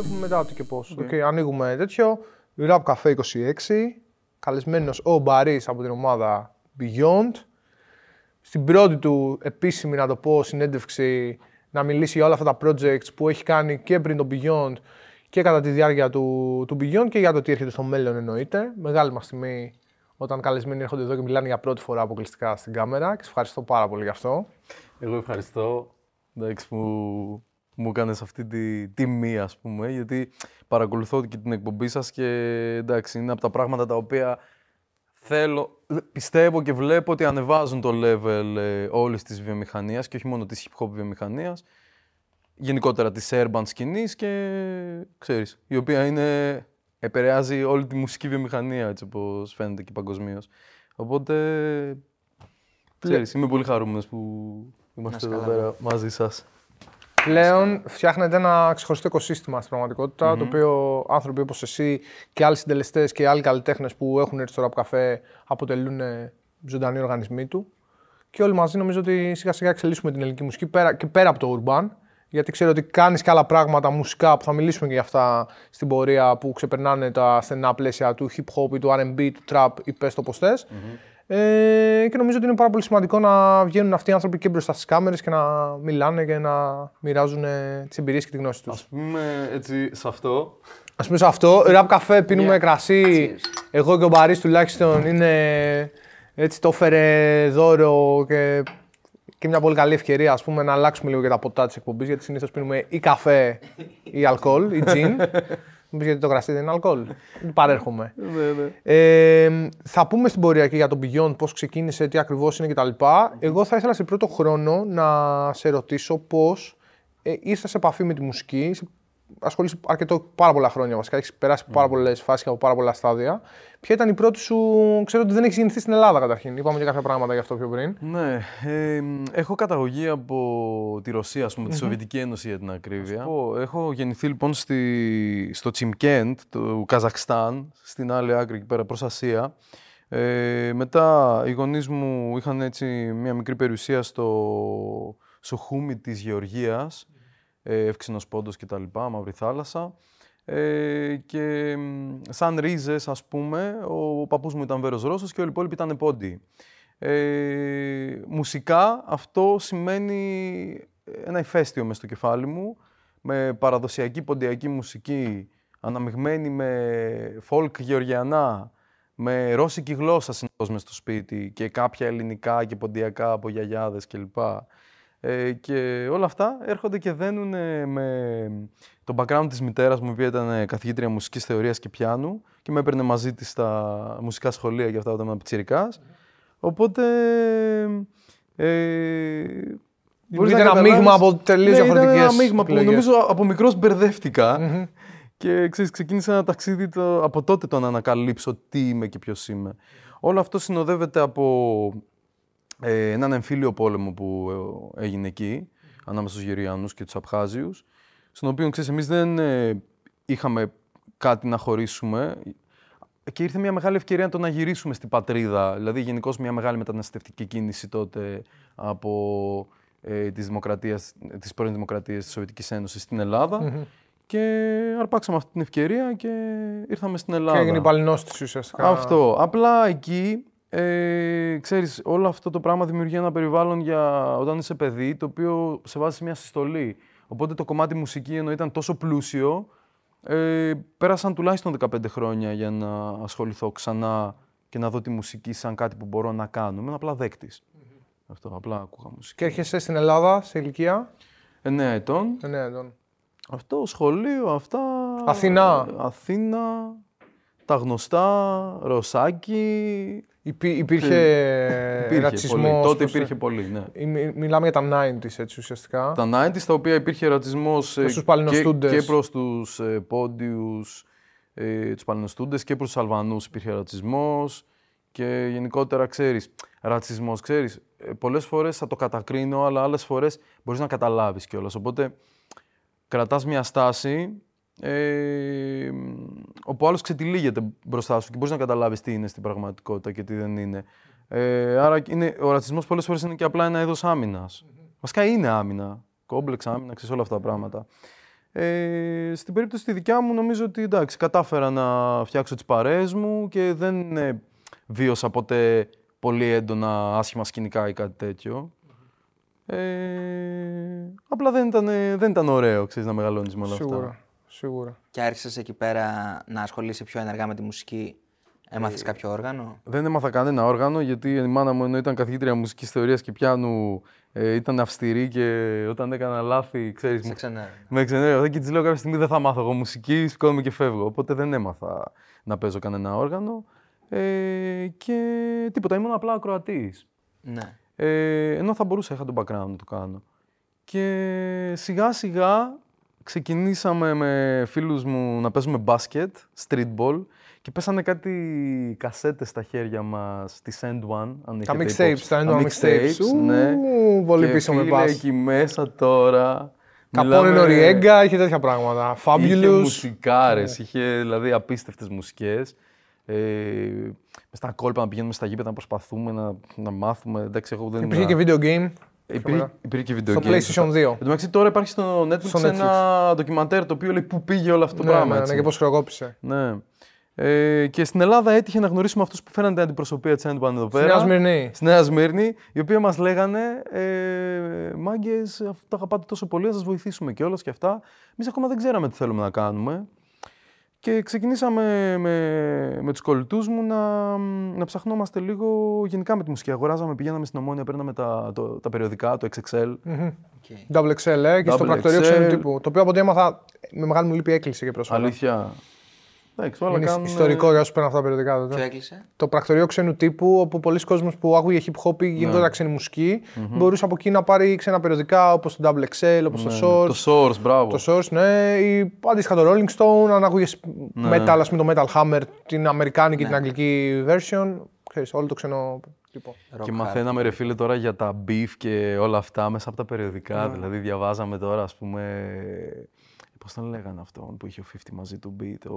βλέπουμε μετά τι και πώς. Okay. ανοίγουμε τέτοιο. Rap Cafe 26. Καλεσμένος ο Μπαρή από την ομάδα Beyond. Στην πρώτη του επίσημη, να το πω, συνέντευξη να μιλήσει για όλα αυτά τα projects που έχει κάνει και πριν το Beyond και κατά τη διάρκεια του, του Beyond και για το τι έρχεται στο μέλλον εννοείται. Μεγάλη μας τιμή όταν καλεσμένοι έρχονται εδώ και μιλάνε για πρώτη φορά αποκλειστικά στην κάμερα και σας ευχαριστώ πάρα πολύ γι' αυτό. Εγώ ευχαριστώ εντάξει, που μου έκανε αυτή τη τιμή, ας πούμε, γιατί παρακολουθώ και την εκπομπή σας και εντάξει, είναι από τα πράγματα τα οποία θέλω, πιστεύω και βλέπω ότι ανεβάζουν το level ε, όλης της βιομηχανίας και όχι μόνο της hip hop βιομηχανίας, γενικότερα της urban σκηνής και ξέρεις, η οποία είναι, επηρεάζει όλη τη μουσική βιομηχανία έτσι όπως φαίνεται και παγκοσμίως. Οπότε, ξέρεις, είμαι πολύ χαρούμενος που είμαστε εδώ πέρα μαζί σας. Πλέον φτιάχνεται ένα ξεχωριστό οικοσύστημα στην πραγματικότητα, το οποίο άνθρωποι όπως εσύ και άλλοι συντελεστές και άλλοι καλλιτέχνες που έχουν έρθει στο ραπ καφέ αποτελούν ζωντανοί οργανισμοί του. Και όλοι μαζί νομίζω ότι σιγά σιγά εξελίσσουμε την ελληνική μουσική πέρα, και πέρα από το urban. Γιατί ξέρω ότι κάνεις και άλλα πράγματα μουσικά που θα μιλήσουμε και για αυτά στην πορεία που ξεπερνάνε τα στενά πλαίσια του hip hop ή του RB, του trap ή πες το πώ ε, και νομίζω ότι είναι πάρα πολύ σημαντικό να βγαίνουν αυτοί οι άνθρωποι και μπροστά στις κάμερες και να μιλάνε και να μοιράζουν τις εμπειρίες και τη γνώση τους. Α πούμε έτσι σε αυτό. Α πούμε σε αυτό. Ραπ καφέ, πίνουμε yeah. κρασί. Εγώ και ο Μπαρί τουλάχιστον είναι. Έτσι το έφερε δώρο και, και μια πολύ καλή ευκαιρία ας πούμε, να αλλάξουμε λίγο και τα ποτά της εκπομπής. Γιατί συνήθως πίνουμε ή καφέ ή αλκοόλ ή τζιν. Μου γιατί το κρασί δεν είναι αλκοόλ. Παρέρχομαι. ναι, ναι. Ε, θα πούμε στην πορεία και για τον Beyond, πώς ξεκίνησε, τι ακριβώς είναι κτλ. Εγώ θα ήθελα σε πρώτο χρόνο να σε ρωτήσω πώς ε, ήρθες σε επαφή με τη μουσική. Ασχολείσαι αρκετό, πάρα πολλά χρόνια βασικά. Έχεις περάσει mm. πάρα πολλές φάσεις και από πάρα πολλά στάδια. Ποια ήταν η πρώτη σου. Ξέρω ότι δεν έχεις γεννηθεί στην Ελλάδα καταρχήν. Είπαμε και κάποια πράγματα γι' αυτό πιο πριν. Ναι. Ε, έχω καταγωγή από τη Ρωσία, ας πούμε, τη Σοβιετική Ένωση για την ακρίβεια. Έχω γεννηθεί λοιπόν στη, στο Τσιμκέντ του Καζακστάν, στην άλλη άκρη εκεί πέρα προς Ασία. Ε, μετά οι γονείς μου είχαν έτσι μια μικρή περιουσία στο Σοχούμι της Γεωργίας, ε, Εύξηνος Πόντος κτλ, Μαύρη Θάλασσα. Ε, και σαν ρίζες, ας πούμε, ο παππούς μου ήταν Βέρος Ρώσος και όλοι οι υπόλοιποι ήταν Πόντιοι. Ε, μουσικά αυτό σημαίνει ένα ηφαίστειο μες στο κεφάλι μου, με παραδοσιακή ποντιακή μουσική, αναμειγμένη με folk γεωργιανά, με ρώσικη γλώσσα συνήθως μες στο σπίτι και κάποια ελληνικά και ποντιακά από γιαγιάδες κλπ. Ε, και όλα αυτά έρχονται και δένουν με το background της μητέρας μου, η οποία ήταν καθηγήτρια μουσικής θεωρίας και πιάνου και με έπαιρνε μαζί της στα μουσικά σχολεία για αυτά όταν ήμουν πιτσιρικάς. Οπότε... Ε, Μπορείς να ένα μείγμα από τελείω ναι, διαφορετικέ. Ένα μείγμα που νομίζω από μικρός Και ξέρεις, ξεκίνησε ένα ταξίδι το, από τότε το να ανακαλύψω τι είμαι και ποιος είμαι. Όλο αυτό συνοδεύεται από ε, έναν εμφύλιο πόλεμο που ε, έγινε εκεί, ανάμεσα στους Γεριανούς και τους Απχάζιους, στον οποίο, ξέρεις, εμείς δεν ε, είχαμε κάτι να χωρίσουμε και ήρθε μια μεγάλη ευκαιρία να το να γυρίσουμε στην πατρίδα. Δηλαδή, γενικώς μια μεγάλη μεταναστευτική κίνηση τότε από ε, τις, δημοκρατίες, τις πρώην δημοκρατίες της Σοβιετικής Ένωσης στην ελλαδα Και αρπάξαμε αυτή την ευκαιρία και ήρθαμε στην Ελλάδα. Και έγινε η παλινόστηση ουσιαστικά. Αυτό. Απλά εκεί ε, ξέρεις, όλο αυτό το πράγμα δημιουργεί ένα περιβάλλον για όταν είσαι παιδί, το οποίο σε βάζει σε μια συστολή. Οπότε το κομμάτι μουσική ενώ ήταν τόσο πλούσιο, ε, πέρασαν τουλάχιστον 15 χρόνια για να ασχοληθώ ξανά και να δω τη μουσική σαν κάτι που μπορώ να κάνω. Είμαι απλά δέκτης. Αυτό, απλά ακούγα μουσική. Και έρχεσαι στην Ελλάδα σε ηλικία; 9 ετών. 9 ετών. Αυτό, σχολείο, αυτά... Αθηνά. Αθήνα, τα γνωστά, Ρωσάκι, Υπή, υπήρχε, υπήρχε ρατσισμό. Τότε υπήρχε πολύ, ναι. Μιλάμε για τα 90s έτσι ουσιαστικά. Τα 90s τα οποία υπήρχε ρατσισμός ε, και, και προς τους ε, πόντιους, ε, τους παλαινοστούντες και προς τους Αλβανούς υπήρχε ρατσισμός. Και γενικότερα ξέρεις, ρατσισμός, ξέρεις. Ε, Πολλές φορές θα το κατακρίνω, αλλά άλλες φορές μπορείς να καταλάβεις κιόλας. Οπότε κρατάς μια στάση ε, όπου άλλος ξετυλίγεται μπροστά σου και μπορείς να καταλάβεις τι είναι στην πραγματικότητα και τι δεν είναι. Ε, άρα είναι, ο ρατσισμός πολλές φορές είναι και απλά ένα είδος άμυνας. Βασικά είναι άμυνα. Κόμπλεξ, άμυνα, ξέρεις όλα αυτά τα πράγματα. Ε, στην περίπτωση τη δικιά μου νομίζω ότι εντάξει, κατάφερα να φτιάξω τις παρέες μου και δεν ε, βίωσα ποτέ πολύ έντονα άσχημα σκηνικά ή κάτι τέτοιο. Ε, απλά δεν ήταν, δεν ήταν ωραίο, ξέρεις, να μεγαλώνεις με όλα Σίγουρα. αυτά. Σίγουρα. Και άρχισες εκεί πέρα να ασχολείσαι πιο ενεργά με τη μουσική. Έμαθες κάποιο όργανο; Δεν έμαθα κανένα όργανο γιατί η μάνα μου ενώ ήταν καθηγήτρια μουσικής θεωρίας και πιάνου ε, ήταν αυστηρή και όταν έκανα λάθη, ξέρεις, Σε μου- ξενέρα. με ξενέρω. Και της λέω κάποια στιγμή δεν θα μάθω εγώ μουσική, σηκώνομαι και φεύγω. Οπότε δεν έμαθα να παίζω κανένα όργανο. Ε, και τίποτα, ήμουν απλά ακροατής. Ναι. Ε, ενώ θα μπορούσα, είχα τον background να το κάνω. Και σιγά σιγά ξεκινήσαμε με φίλους μου να παίζουμε μπάσκετ, streetball και πέσανε κάτι κασέτες στα χέρια μας, της Send One, αν Τα έχετε mixtapes, υπόψη. τα έντονα mixtapes. Ου, ναι. πολύ Και πίσω με φίλε, πας. εκεί μέσα τώρα... Καπόνε μιλάμε- Νοριέγκα, είχε τέτοια πράγματα. Είχε Fabulous. μουσικάρες, είχε δηλαδή απίστευτες μουσικές. Ε, μες στα κόλπα να πηγαίνουμε στα γήπεδα να προσπαθούμε να, να μάθουμε. Εντάξει, εγώ δεν Υπήρχε ήμουν- και video game. Υπήρχε, υπήρχε και video Στο game, PlayStation σωστά. 2. Εν τω μεταξύ τώρα υπάρχει στο Netflix, Στο ένα ντοκιμαντέρ το οποίο λέει πού πήγε όλο αυτό το Ναι, πράγμα. ναι, έτσι. ναι, και πώς χρεοκόπησε. Ναι. Ε, και στην Ελλάδα έτυχε να γνωρίσουμε αυτούς που φέραν την αντιπροσωπεία της Endban εδώ πέρα. Νέα Σμυρνή. Στη Νέα Σμύρνη, οι οποίοι μας λέγανε ε, Μάγκες, αυτό το αγαπάτε τόσο πολύ, να σας βοηθήσουμε κιόλας και αυτά. Εμείς ακόμα δεν ξέραμε τι θέλουμε να κάνουμε. Και ξεκινήσαμε με, με τους κολλητούς μου να, να ψαχνόμαστε λίγο γενικά με τη μουσική. Αγοράζαμε, πηγαίναμε στην Ομόνια, παίρναμε τα, το, τα περιοδικά, το XXL. OK. Double XL, ε, και στο Double πρακτορείο XL. ξένου τύπου. Το οποίο από ό,τι έμαθα με μεγάλη μου λύπη έκλεισε και πρόσφατα. Αλήθεια. Εντάξει, όλα Είναι κάνουν... ιστορικό για όσους παίρνουν αυτά τα περιοδικά τότε. Ποιο έκλεισε; Το πρακτορείο ξένου τύπου, όπου πολλοί κόσμοι που άκουγε hip hop ή Ναι. γενικότερα ξένη μουσική, μπορούσε από εκεί να πάρει ξένα περιοδικά όπως το Double XL, όπως το Source. Ναι, Το Source, μπράβο. Το Source, ναι, ή αντίστοιχα το Rolling Stone, αν άκουγες Ναι. metal, ας πούμε το Metal Hammer, την αμερικάνικη και την αγγλική version. Ξέρεις, όλο το ξένο τύπο. Και Rock μαθαίναμε ρε φίλε τώρα για τα beef και όλα αυτά μέσα από τα περιοδικά. Ναι. Δηλαδή διαβάζαμε τώρα ας πούμε... Πώς τον λέγανε αυτόν που είχε ο 50 μαζί του beat, ο...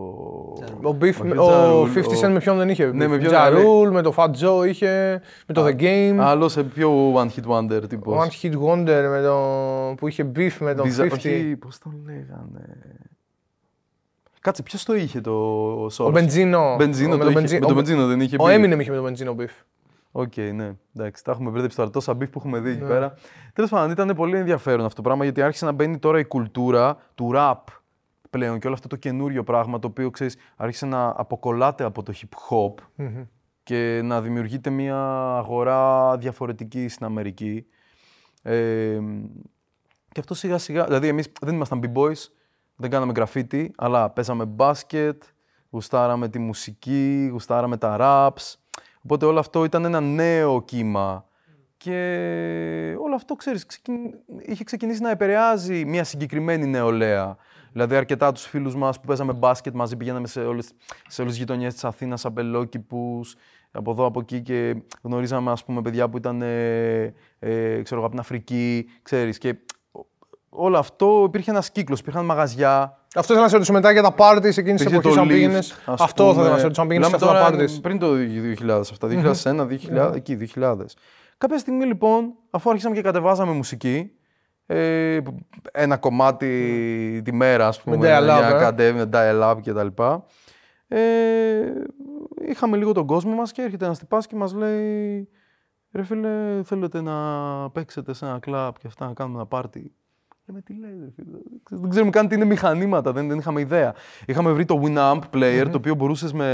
Ο Beef, όχι ο Ja Rule, 50 Cent με ποιον δεν είχε; Ναι, με ποιον Ja δεν- Rule, με το Fat Joe είχε, με το The Game. Άλλος σε πιο one hit wonder τύπος. One Hit Wonder με το, που είχε beef με τον Μπιζα- 50. Όχι, πώς τον λέγανε... Κάτσε, ποιος το είχε το Source. Ο Benzino. Benzino με το τον είχε. Benzino- Με τον ο- Benzino δεν είχε Ο beef. Eminem είχε με τον Benzino beef. OK, ναι. Εντάξει, τα έχουμε μπερδέψει τώρα. Τόσα beef που έχουμε δει Ναι. εκεί πέρα. Τέλος πάντων, ήταν πολύ ενδιαφέρον αυτό το πράγμα γιατί άρχισε να μπαίνει τώρα η κουλτούρα του rap πλέον και όλο αυτό το καινούριο πράγμα το οποίο ξέρεις, άρχισε να αποκολλάται από το hip hop και να δημιουργείται μια αγορά διαφορετική στην Αμερική. Ε, και αυτό σιγά σιγά, δηλαδή εμείς δεν ήμασταν b-boys, δεν κάναμε graffiti, αλλά παίζαμε μπάσκετ, γουστάραμε τη μουσική, γουστάραμε τα raps. Οπότε όλο αυτό ήταν ένα νέο κύμα. Και όλο αυτό, ξέρεις, ξεκιν- είχε ξεκινήσει να επηρεάζει μια συγκεκριμένη νεολαία. Δηλαδή αρκετά τους φίλους μας που παίζαμε μπάσκετ μαζί πηγαίναμε σε όλες, σε όλες τις γειτονιές της Αθήνας, αμπελόκηπους, από εδώ, από εκεί και γνωρίζαμε ας πούμε παιδιά που ήταν, ε, ε, ξέρω εγώ, από την Αφρική, ξέρεις. Και όλο αυτό υπήρχε ένας κύκλος, υπήρχαν μαγαζιά, Αυτό ήθελα να σε ρωτήσω μετά για τα parties εκείνη τη Υπήρχε εποχή, το αν Lyft, πήγαινες. ας Αυτό θα ήθελα να πούμε. σε ρωτήσω, αν πήγαινες σε Μιλάμε αυτά τα τώρα parties. Πριν το 2000 αυτά, 2001, 2000, εκεί 2000. Κάποια στιγμή λοιπόν, αφού άρχισαμε και κατεβάζαμε μουσική, ε, ένα κομμάτι τη μέρα, ας πούμε, Με dial-up, για ε. κατέβει, με dial-up και τα λοιπά. Ε, είχαμε λίγο τον κόσμο μας και έρχεται ένας τυπάς και μας λέει «Ρε φίλε, θέλετε να παίξετε σε ένα κλαμπ και αυτά, να κάνουμε ένα πάρτι». Λέμε τι λέει, ρε φίλε. Δεν ξέρουμε καν τι είναι μηχανήματα, δεν, δεν είχαμε ιδέα. Είχαμε βρει το Winamp player, το οποίο μπορούσες με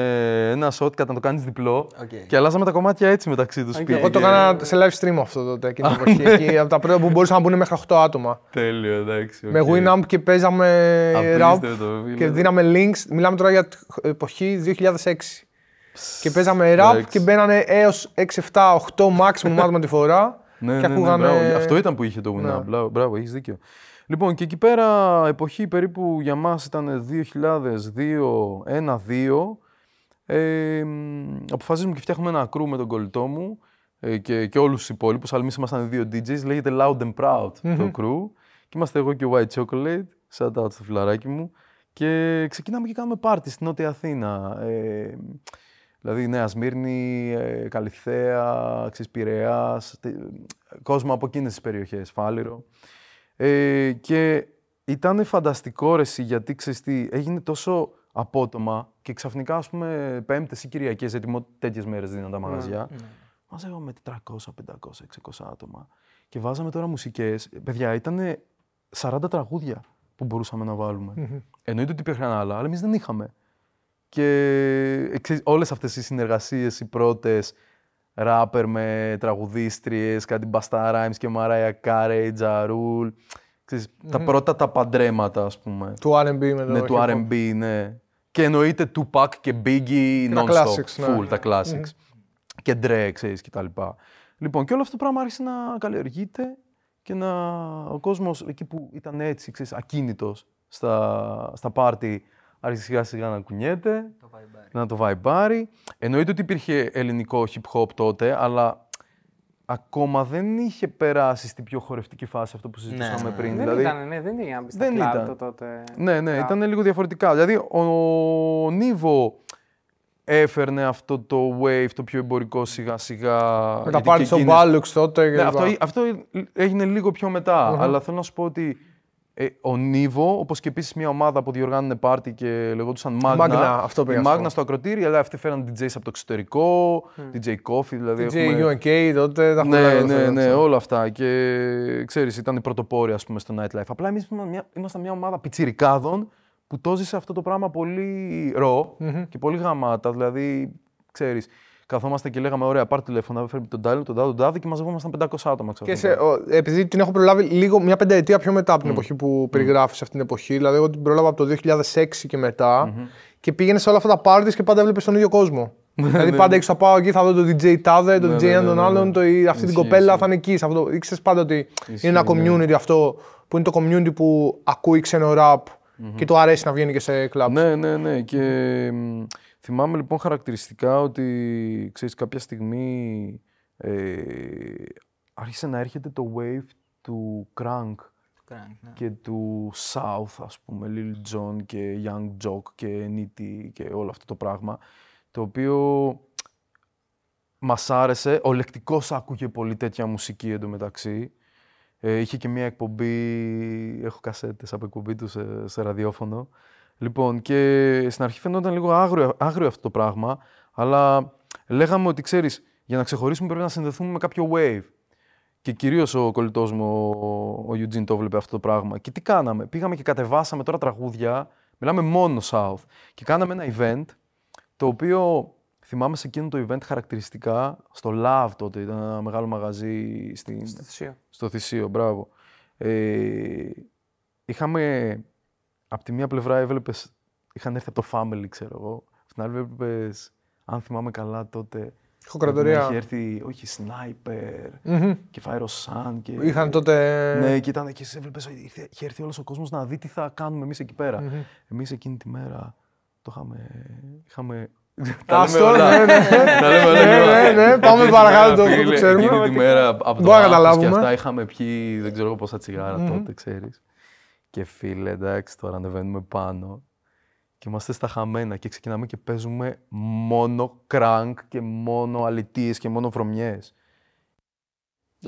ένα shortcut να το κάνεις διπλό. Οκ. Και αλλάζαμε τα κομμάτια έτσι μεταξύ τους σπίτι. Εγώ το και- έκανα σε live stream αυτό τότε, εκείνη την εποχή. ναι. Εκεί, από τα πρώτα που μπορούσαν να μπουν μέχρι 8 άτομα. Τέλειο, εντάξει. Με OK. Winamp και παίζαμε rap Απίστευτο, φίλε. και δίναμε links. Μιλάμε τώρα για τ- εποχή 2006. Και παίζαμε rap εντάξει. και μπαίνανε έως 6, 7, 8 maximum άτομα τη φορά. Ναι, και ναι, ναι, ακούγανε. μπράβο. Αυτό ήταν που είχε το Winamp. Ναι. Μπράβο, μπράβο, έχεις δίκιο. Λοιπόν, και εκεί πέρα, εποχή περίπου για μας ήταν 2002, 1-2. Ε, μ, αποφασίζουμε και φτιάχνουμε ένα κρού με τον κολλητό μου ε, και, και όλους τους υπόλοιπους, αλλά εμείς ήμασταν δύο DJs, λέγεται Loud and Proud το κρού. Και είμαστε εγώ και ο White Chocolate, shout out στο φιλαράκι μου. Και ξεκινάμε και κάνουμε πάρτι στην Νότια Αθήνα. Ε, δηλαδή Νέα Σμύρνη, ε, Καλυθέα, ξέρεις, Πειραιάς, τε- κόσμο από εκείνες τις περιοχές, Φάληρο. Ε, και ήταν φανταστικό ρε εσύ, γιατί ξέρεις τι, έγινε τόσο απότομα και ξαφνικά ας πούμε πέμπτες ή κυριακές, γιατί τέτοιες μέρες δίναν τα μαγαζιά, μαζεύαμε 400, 500, 600 άτομα και βάζαμε τώρα μουσικές. Παιδιά, ήταν 40 τραγούδια που μπορούσαμε να βάλουμε. Εννοείται ότι υπήρχαν άλλα, αλλά εμείς δεν είχαμε. Και ε, ξέρεις, όλες αυτές οι συνεργασίες, οι πρώτες, ράπερ με τραγουδίστριες, κάτι Μπαστά Ράιμς και Μαράια Κάρε, Τζαρούλ. Τα πρώτα τα παντρέματα, ας πούμε. Του R&B με το Ναι, του hip hop. R&B, ναι. Και εννοείται Tupac και Biggie τα non-stop, classics, ναι. full, τα classics. Και Dre, ξέρεις, και τα λοιπά. Λοιπόν, και όλο αυτό το πράγμα άρχισε να καλλιεργείται και να, ο κόσμος εκεί που ήταν έτσι, ξέρεις, ακίνητος στα, στα πάρτι, άρχισε σιγά σιγά να κουνιέται, να το βαϊμπάρει. Εννοείται ότι υπήρχε ελληνικό hip hop τότε, αλλά ακόμα δεν είχε περάσει στην πιο χορευτική φάση αυτό που συζητούσαμε ναι. πριν. Δεν δηλαδή, ήταν, ναι, δεν ήταν στα δεν κλαμπ ήταν. το τότε. ναι, ναι, Rap. ήταν λίγο διαφορετικά. Δηλαδή, ο, ο Νίβο έφερνε αυτό το wave, το πιο εμπορικό σιγά σιγά. Με τα γιατί πάρτι και στον εκείνες- Μπάλουξ τότε. ναι, κλπ. αυτό, αυτό έγινε λίγο πιο μετά. Αλλά θέλω να σου πω ότι ε, ο Νίβο, όπως και επίσης μια ομάδα που διοργάνωνε πάρτι και λεγόντουσαν Magna. Magna, αυτό πήγα η να σου Magna πω. στο ακροτήρι, αλλά αυτοί φέραν DJs από το εξωτερικό, DJ Coffee, δηλαδή. DJ έχουμε- UNK τότε. τα ναι, έχουμε ναι, εδώ, ναι, έτσι. όλα αυτά. Και ξέρεις, ήταν οι πρωτοπόροι ας πούμε, στο nightlife. Απλά εμείς ήμασταν μια, ήμασταν μια ομάδα πιτσιρικάδων που το ζήσε αυτό το πράγμα πολύ ρο και πολύ γαμάτα. Δηλαδή, ξέρεις, καθόμαστε και λέγαμε: Ωραία, πάρ τηλέφωνο, φέρνει τον τάδε, τον τάδε, τον τάδε και μαζευόμασταν 500 άτομα. Και ξαφνικά. σε, ο, επειδή την έχω προλάβει λίγο μια πενταετία πιο μετά από την εποχή που περιγράφεις αυτή την εποχή. Δηλαδή, εγώ την πρόλαβα από το 2006 και μετα και πήγαινες σε όλα αυτά τα parties και πάντα έβλεπε τον ίδιο κόσμο. δηλαδή, πάντα έξω θα πάω εκεί, θα δω τον DJ Τάδε, τον Ναι, DJ ναι, έναν ναι, τον ναι, άλλον, ναι. το, η- αυτή την Ισχύει, κοπέλα ισχύει. θα είναι εκεί. Σε αυτό. Ήξερες πάντα ότι Ισχύει, είναι ένα ναι. community αυτό που είναι το community που ακούει ξένο rap και του αρέσει να βγαίνει και σε clubs. Ναι, ναι, ναι. Και μ, θυμάμαι λοιπόν χαρακτηριστικά ότι ξέρεις, κάποια στιγμή ε, άρχισε να έρχεται το wave του Crank Crank, ναι. και του South, ας πούμε, Lil Jon και Young Jock και Nitty και όλο αυτό το πράγμα, το οποίο μας άρεσε. Ο λεκτικός άκουγε πολύ τέτοια μουσική εντωμεταξύ. Ε, είχε και μία εκπομπή, έχω κασέτες από εκπομπή του σε, σε ραδιόφωνο. Λοιπόν, και στην αρχή φαινόταν λίγο άγριο, άγριο αυτό το πράγμα, αλλά λέγαμε ότι, ξέρεις, για να ξεχωρίσουμε πρέπει να συνδεθούμε με κάποιο wave. Και κυρίως ο κολλητός μου, ο, ο Eugene, το έβλεπε αυτό το πράγμα. Και τι κάναμε; Πήγαμε και κατεβάσαμε τώρα τραγούδια. Μιλάμε μόνο South. Και κάναμε ένα event το οποίο θυμάμαι σε εκείνο το event χαρακτηριστικά στο Love τότε. Ήταν ένα μεγάλο μαγαζί στην, Στο θυσίο. στο Θησίο, μπράβο. Ε, είχαμε, από τη μία πλευρά έβλεπες, είχαν έρθει από το Family, ξέρω εγώ. Από την άλλη έβλεπες, αν θυμάμαι καλά τότε, Ηχοκρατορία. Είχε έρθει, όχι, Sniper Μμμ. και Fire Sun και... Είχαν τότε. Ναι, και ήταν και εσύ έβλεπες, ήρθε- είχε έρθει όλος ο κόσμος να δει τι θα κάνουμε εμείς εκεί πέρα. Εμείς εκείνη τη μέρα το είχαμε... είχαμε... Τα Ας λέμε το, όλα. ναι, ναι. Τα λέμε όλα Ναι, λίγο. ναι, ναι, Εκείνη πάμε τη παρακάτω, μέρα, το- το φίλε, ξέρουμε. Εκείνη τη μέρα από το Μπορούμε να Άφος και καταλάβουμε. αυτά είχαμε πιει δεν ξέρω εγώ πόσα τσιγάρα τότε, ξέρεις. Και φίλε, εντάξει, τώρα ανεβαίνουμε πάνω και είμαστε στα χαμένα και ξεκινάμε και παίζουμε μόνο κρανκ και μόνο αλητίες και μόνο βρωμιές.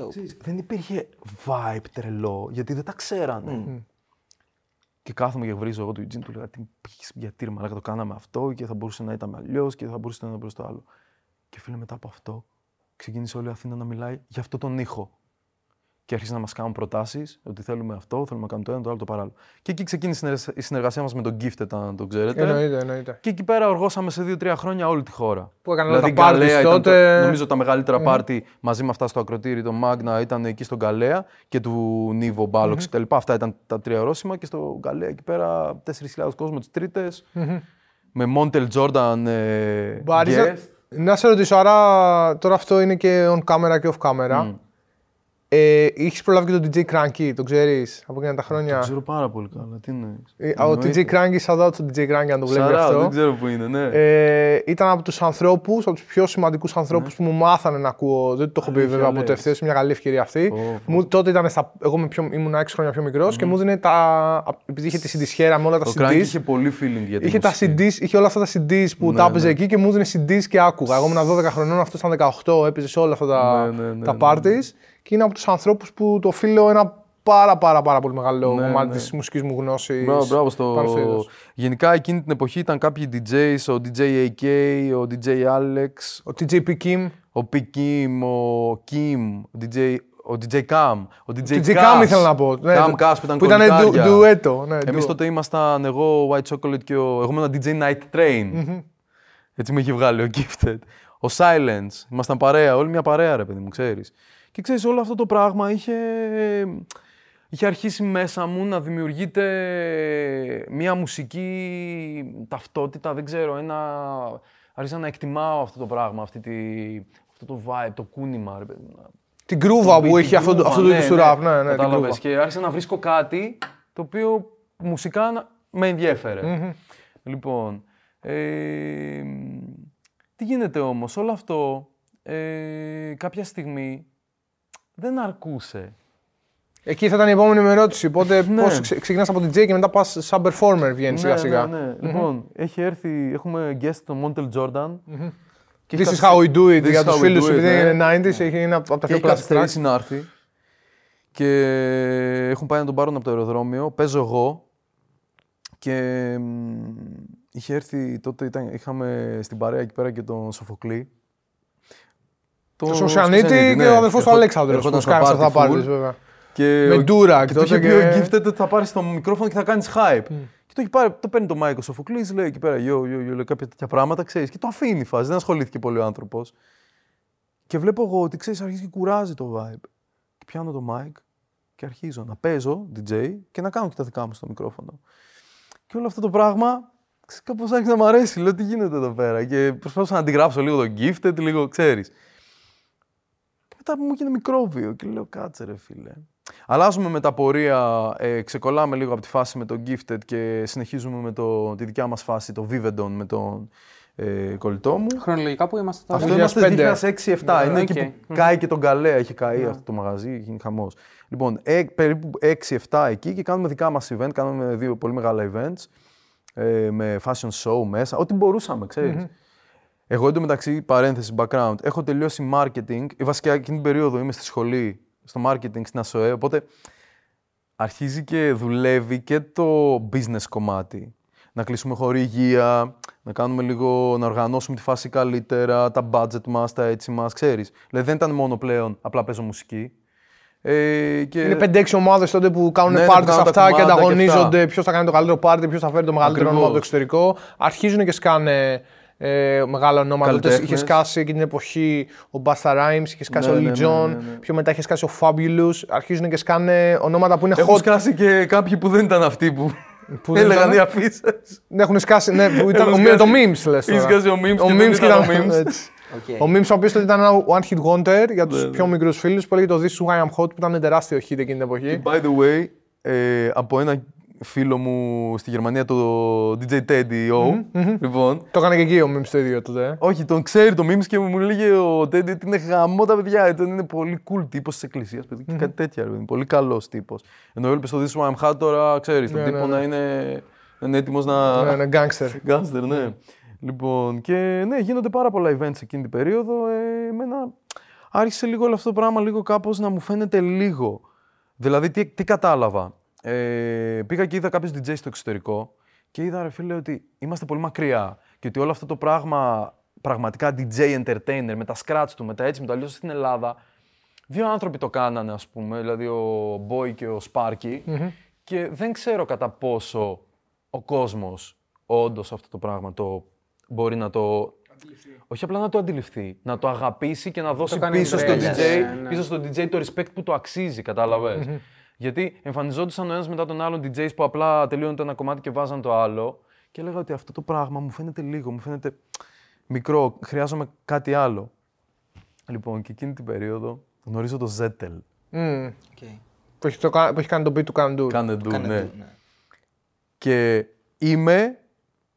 Ξέρεις, δεν υπήρχε vibe τρελό, γιατί δεν τα ξέρανε. Και κάθομαι και βρίζω εγώ του Eugene, του λέγα τι πήγες γιατί ρε μαλάκα το κάναμε αυτό και θα μπορούσε να ήταν αλλιώς και θα μπορούσε να ήταν προς το άλλο. Και φίλε μετά από αυτό ξεκίνησε όλη η Αθήνα να μιλάει για αυτό τον ήχο. Και άρχισε να μας κάνουν προτάσεις ότι θέλουμε αυτό, θέλουμε να κάνουμε το ένα, το άλλο, το παράλληλο. Και εκεί ξεκίνησε η συνεργα- η συνεργασία μας με τον Gifted, αν το ξέρετε. Εννοείται, εννοείται. Και εκεί πέρα οργώσαμε σε δύο-τρία χρόνια όλη τη χώρα. Που έκαναν όλα τα Γκαλέα parties ήταν τότε. Το, νομίζω τα μεγαλύτερα πάρτι μαζί με αυτά στο ακροτήρι, το Magna ήταν εκεί στον Γκαλέα και του Νίβο Μπάλοξ κτλ. Αυτά ήταν τα τρία ορόσημα και στο Γκαλέα εκεί πέρα 4.000 κόσμος τις τρίτες. Με Montel Jordan ε, Μπορείς να- guest. να σε ρωτήσω, άρα τώρα αυτό είναι και on camera και off camera. Ε, Έχει προλάβει και τον DJ Cranky, τον ξέρεις από εκείνα τα Το χρόνια. ξέρω πάρα πολύ καλά. Τι είναι. Ε, Ο DJ Cranky, shout out στον DJ Cranky, αν το βλέπει Σαρά, αυτό. δεν ξέρω που είναι, ναι. Ε, ήταν από τους ανθρώπους, από τους πιο σημαντικούς ανθρώπους που μου μάθανε να ακούω. Δεν το έχω πει Αλήθεια βέβαια λες. ποτέ. Αυτή είναι μια καλή ευκαιρία αυτή. Πω, πω. Μου, τότε ήταν στα, εγώ είμαι πιο, ήμουν 6 χρόνια πιο μικρός και μου δίνει τα. Επειδή είχε τη συντησχέρα με όλα τα Ο Crank CDs. είχε πολύ feeling για την Είχε, τα μουσική. CDs, είχε όλα αυτά τα CDs που Ναι, τα έπαιζε ναι. εκεί και μου έδινε CDs και άκουγα. Εγώ ήμουν 12 χρονών, αυτός ήταν 18, έπαιζες σε όλα αυτά τα, Ναι, ναι, ναι, τα ναι. parties. Και είναι από τους ανθρώπους που το οφείλω ένα πάρα πάρα πάρα πολύ μεγάλο Ναι, κομμάτι ναι. της μουσικής μου γνώσης. Μπράβο, μπράβο στο... πάνω στο είδος. Γενικά εκείνη την εποχή ήταν κάποιοι DJs, ο DJ AK, ο DJ Alex, Ο TJP Kim. ο P. Kim, ο Kim, ο DJ, ο DJ Cam, ο DJ, DJ Cass. Cam ήθελα να πω. Ναι, Cam το- Cass που ήταν που ήταν κολλητάρια. ντου- ντουέτο, ναι, Εμείς ντου. τότε ήμασταν εγώ, ο White Chocolate και ο... Εγώ ήμουν DJ Night Train. Έτσι με είχε βγάλει ο Gifted. Ο Silence. Ήμασταν παρέα, όλη μια παρέα ρε παιδί μου, ξέρεις. Και ξέρεις, όλο αυτό το πράγμα είχε, είχε αρχίσει μέσα μου να δημιουργείται μια μουσική ταυτότητα, δεν ξέρω, ένα... Άρχισα να εκτιμάω αυτό το πράγμα, αυτή τη... αυτό το vibe, το κούνημα, ρε παιδί μου. Την κρούβα που Την είχε αυτό, το- groove, αυτό το είδος του rap. Ναι, ναι, την κατάλαβες. κρούβα. Και άρχισα να βρίσκω κάτι το οποίο μουσικά να- με ενδιέφερε. Λοιπόν, ε, τι γίνεται όμως, όλο αυτό ε, κάποια στιγμή δεν αρκούσε. Εκεί θα ήταν η επόμενη μου ερώτηση. Οπότε Ναι. πώς ξε, ξεκινάς από DJ και μετά πας σαν performer βγαίνεις σιγά σιγά. Ναι, ναι. Λοιπόν, έχει έρθει, έχουμε guest τον Montel Jordan. Και This έχει is how we do it This is για how τους we φίλους do σου, it, επειδή ναι. είναι 90s, έχει είναι από τα Και πιο έχει classic tracks. καθυστερήσει να έρθει. Και έχουν πάει να τον πάρουν από το αεροδρόμιο. Παίζω εγώ. Και μ, είχε έρθει τότε, ήταν, είχαμε στην παρέα εκεί πέρα και τον Σοφοκλή. Ο Σοσιανίτη και ο αδερφός του Αλέξανδρος που Ερχόταν σκάνε στο αυτά τα party full. parties βέβαια. Και Με ο- Ντούρακ και το είχε τότε πει ο και- Gifted ότι θα πάρεις το μικρόφωνο και θα κάνεις hype. Και το, έχει πάρει, το παίρνει το Μάικο ο Σοφοκλής, λέει εκεί πέρα, yo, yo, yo, λέει κάποια τέτοια πράγματα, ξέρεις. Και το αφήνει η φάση, δεν ασχολήθηκε πολύ ο άνθρωπος. Και βλέπω εγώ ότι ξέρεις, αρχίζει και κουράζει το vibe. Και πιάνω το mic και αρχίζω να παίζω DJ και να κάνω και τα δικά μου στο μικρόφωνο. Και όλο αυτό το πράγμα κάπως άρχισε να μου αρέσει. Λέω τι γίνεται εδώ πέρα. Και προσπάθησα να αντιγράψω λίγο το gifted, λίγο ξέρεις. Και μετά μου έγινε μικρόβιο και λέω κάτσε ρε φίλε. Αλλάζουμε με τα πορεία, ε, ξεκολλάμε λίγο από τη φάση με το Gifted και συνεχίζουμε με το, τη δικιά μας φάση, το Vivedon με τον ε, κολλητό μου. Χρονολογικά που είμαστε τώρα. Αυτό 2005. είμαστε 2006-2007. Είναι οκ. εκεί που κάει και τον Καλέα, έχει καεί αυτό το μαγαζί, έχει γίνει χαμός. Λοιπόν, ε, περίπου 6-7 εκεί και κάνουμε δικά μας event, κάνουμε δύο πολύ μεγάλα events ε, με fashion show μέσα, ό,τι μπορούσαμε, ξέρεις. Εγώ εντωμεταξύ, παρένθεση, background, έχω τελειώσει marketing, ή βασικά εκείνη την περίοδο είμαι στη σχολή, στο marketing στην ΑΣΟΕ, οπότε αρχίζει και δουλεύει και το business κομμάτι. Να κλείσουμε χορηγία, να κάνουμε λίγο, να οργανώσουμε τη φάση καλύτερα, τα budget μας, τα έτσι μας, ξέρεις. Δηλαδή δεν ήταν μόνο πλέον απλά παίζω μουσική. Ε, και... Είναι 5-6 ομάδες τότε που κάνουν Ναι, ναι, πάρτι που σε κάνουν τα αυτά και κουμάντα και ανταγωνίζονται ποιος θα κάνει το καλύτερο πάρτι, ποιος θα φέρει το μεγαλύτερο όνομα από το Ακριβώς. εξωτερικό. Αρχίζουν και σκάνε ε, μεγάλα ονόματα. Τότε Καλλιτέχνες. είχες σκάσει εκείνη την εποχή ο Basta Rhymes, είχες σκάσει Ναι, ο ναι, Lee ναι, John, ναι, ναι. πιο μετά είχες σκάσει ο Fabulous. Αρχίζουν και σκάνε ονόματα που είναι Έχουν hot. σκάσει και κάποιοι που δεν ήταν αυτοί που, Που δεν έλεγαν ήταν; οι αφήσεις. Ναι, έχουν σκάσει. Ναι, που ήταν, Έχουν ο, το σκάσει- memes λες Είχε τώρα. σκάσει ο memes Ο και δεν memes ήταν ο memes. έτσι. Οκ. Ο memes ο οποίος τότε ήταν ένα one hit wonder για Ναι, του πιο μικρούς φίλους που έλεγε το This is why I'm hot που ήταν τεράστιο hit εκείνη την εποχή. By the way, ε, από ένα φίλο μου στη Γερμανία, το DJ Teddy O, λοιπόν, Το έκανε και εκεί ο memes το ίδιο τότε. ε. όχι, τον ξέρει το memes και μου λέγε ο Teddy ότι είναι γαμό τα παιδιά. Ήταν είναι πολύ cool τύπος της εκκλησίας, παιδί, και κάτι τέτοια. ρε παιδί, Πολύ καλός τύπος. Ενώ έλειπε στο This is why I'm hot τώρα, ξέρεις, τον Ναι, τύπο ναι, ναι. να είναι, να είναι έτοιμος να. Ναι, ναι, gangster. Γκάνστερ, ναι. Λοιπόν, και ναι, γίνονται πάρα πολλά events εκείνη την περίοδο. Ε, εμένα άρχισε λίγο όλο αυτό το πράγμα λίγο κάπως να μου φαίνεται λίγο. Δηλαδή, τι, τι κατάλαβα; Ε, πήγα και είδα κάποιους DJ στο εξωτερικό και είδα, ρε φίλε, ότι είμαστε πολύ μακριά και ότι όλο αυτό το πράγμα, πραγματικά DJ entertainer, με τα scratch του, με τα έτσι, με το αλλιώς στην Ελλάδα, δύο άνθρωποι το κάνανε, ας πούμε, δηλαδή ο Boy και ο Sparky και δεν ξέρω κατά πόσο ο κόσμος όντως αυτό το πράγμα το μπορεί να το... Όχι απλά να το αντιληφθεί, να το αγαπήσει και να δώσει κάνει πίσω στον embrace, DJ, ναι, ναι. πίσω στον DJ το respect που το αξίζει, κατάλαβες. Γιατί εμφανιζόντουσαν ο ένας μετά τον άλλον DJs που απλά τελείωνε το ένα κομμάτι και βάζαν το άλλο και έλεγα ότι αυτό το πράγμα μου φαίνεται λίγο, μου φαίνεται μικρό, χρειάζομαι κάτι άλλο. Λοιπόν, και εκείνη την περίοδο γνωρίζω το Zettel. Μμμ. Οκ. Που έχει, το, κα- που έχει κάνει το beat του Κάνε ντου. Κάνε ντου, Κάνε ναι. το, ναι. Και είμαι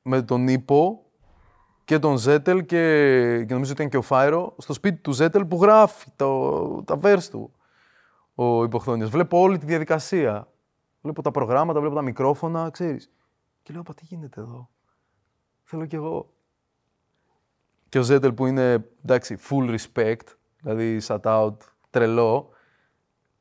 με τον Νίπο και τον Ζέτελ και, και νομίζω ότι ήταν και ο Φάιρο στο σπίτι του Ζέτελ που γράφει το, τα verse του ο υποχθόνιος. Βλέπω όλη τη διαδικασία. Βλέπω τα προγράμματα, βλέπω τα μικρόφωνα, ξέρεις. Και λέω, πα τι γίνεται εδώ; Θέλω κι εγώ. Και ο Ζέτελ που είναι, εντάξει, full respect, δηλαδή shout out, τρελό,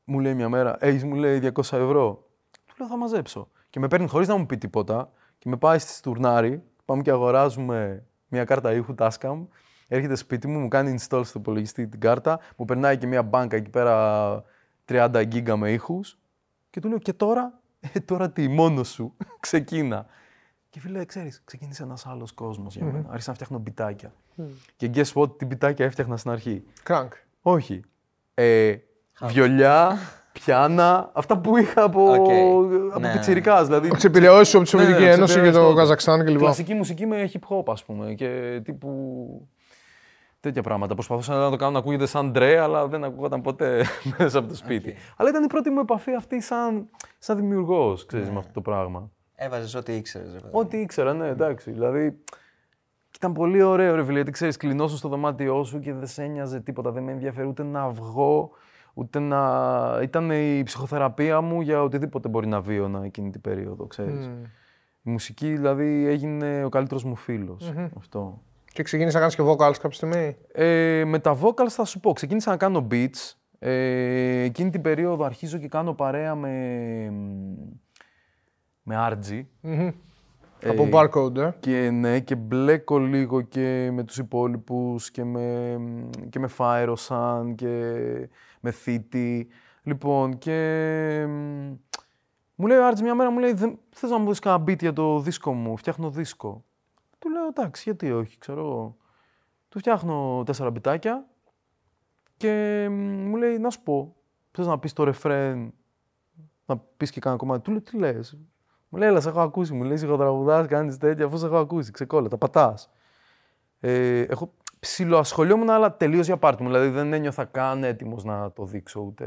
μου λέει μια μέρα, έχεις μου λέει 200 ευρώ. Του λέω θα μαζέψω. Και με παίρνει χωρίς να μου πει τίποτα και με πάει στη Στουρνάρη. Πάμε και αγοράζουμε μια κάρτα ήχου Tascam. Έρχεται σπίτι μου, μου κάνει install στο υπολογιστή την κάρτα, μου περνάει και μια μπάνκα εκεί πέρα 30 γίγκα με ήχους. Και του λέω και τώρα, ε, τώρα τι, μόνος σου, ξεκίνα. Και φίλε, ξέρεις, ξεκίνησε ένας άλλος κόσμος για μένα. Άρχισα να φτιάχνω μπιτάκια. Και guess what, τι μπιτάκια έφτιαχνα στην αρχή; Crunk. Όχι. Ε, βιολιά, πιάνα, αυτά που είχα από, Οκ. από Ναι. πιτσιρικάς, Δηλαδή, Επηρεασμένος από τη Ναι, ναι, Σοβιετική Ένωση και επηρεασμένος το τότε. Καζακστάν κλπ. Κλασική μουσική με hip hop, ας πούμε, και τύπου τέτοια πράγματα. Προσπαθούσα να το κάνω να ακούγεται σαν Dre, αλλά δεν ακούγονταν ποτέ μέσα από το σπίτι. Αλλά ήταν η πρώτη μου επαφή αυτή σαν, σαν δημιουργός, ξέρεις, με αυτό το πράγμα. Έβαζες ό,τι ήξερες. Ό,τι ήξερα, ναι, εντάξει. Δηλαδή, και ήταν πολύ ωραίο, ρε φίλε, γιατί ξέρεις, κλεινώσουν στο δωμάτιό σου και δεν σε ένοιαζε τίποτα. Δεν με ενδιαφέρει ούτε να βγω, ούτε να... Ήταν η ψυχοθεραπεία μου για οτιδήποτε μπορεί να βίωνα εκείνη την περίοδο, ξέρεις. Η μουσική, δηλαδή, έγινε ο καλύτερος μου φιλος Αυτό. Και ξεκίνησε να κάνεις και vocals κάποια στιγμή; Ε, με τα vocals θα σου πω, ξεκίνησα να κάνω beats. Ε, εκείνη την περίοδο αρχίζω και κάνω παρέα με, με RG. Από barcode, ε. Και ναι, και μπλέκω λίγο και με τους υπόλοιπους και με, και με Firesan και με Θήτη. Λοιπόν, και μ, μου λέει ο Άρτς μια μέρα, μου λέει, «Δεν- θες να μου δεις κανένα beat για το δίσκο μου, φτιάχνω δίσκο. Του λέω, εντάξει, γιατί όχι, ξέρω εγώ. Του φτιάχνω τέσσερα μπιτάκια και μ, μου λέει, να σου πω, θες να πεις το ρεφρέν, να πεις και κάνα κομμάτι. Του λέω, τι λες. Μου λέει, έλα, σε έχω ακούσει. Μου λέει, τραγουδάς, κάνεις τέτοια, αφού σε έχω ακούσει. Ξεκόλλα, τα πατάς. Ε, έχω ψιλοασχολιόμουν, αλλά τελείως για πάρτι μου. Δηλαδή δεν ένιωθα καν έτοιμος να το δείξω ούτε...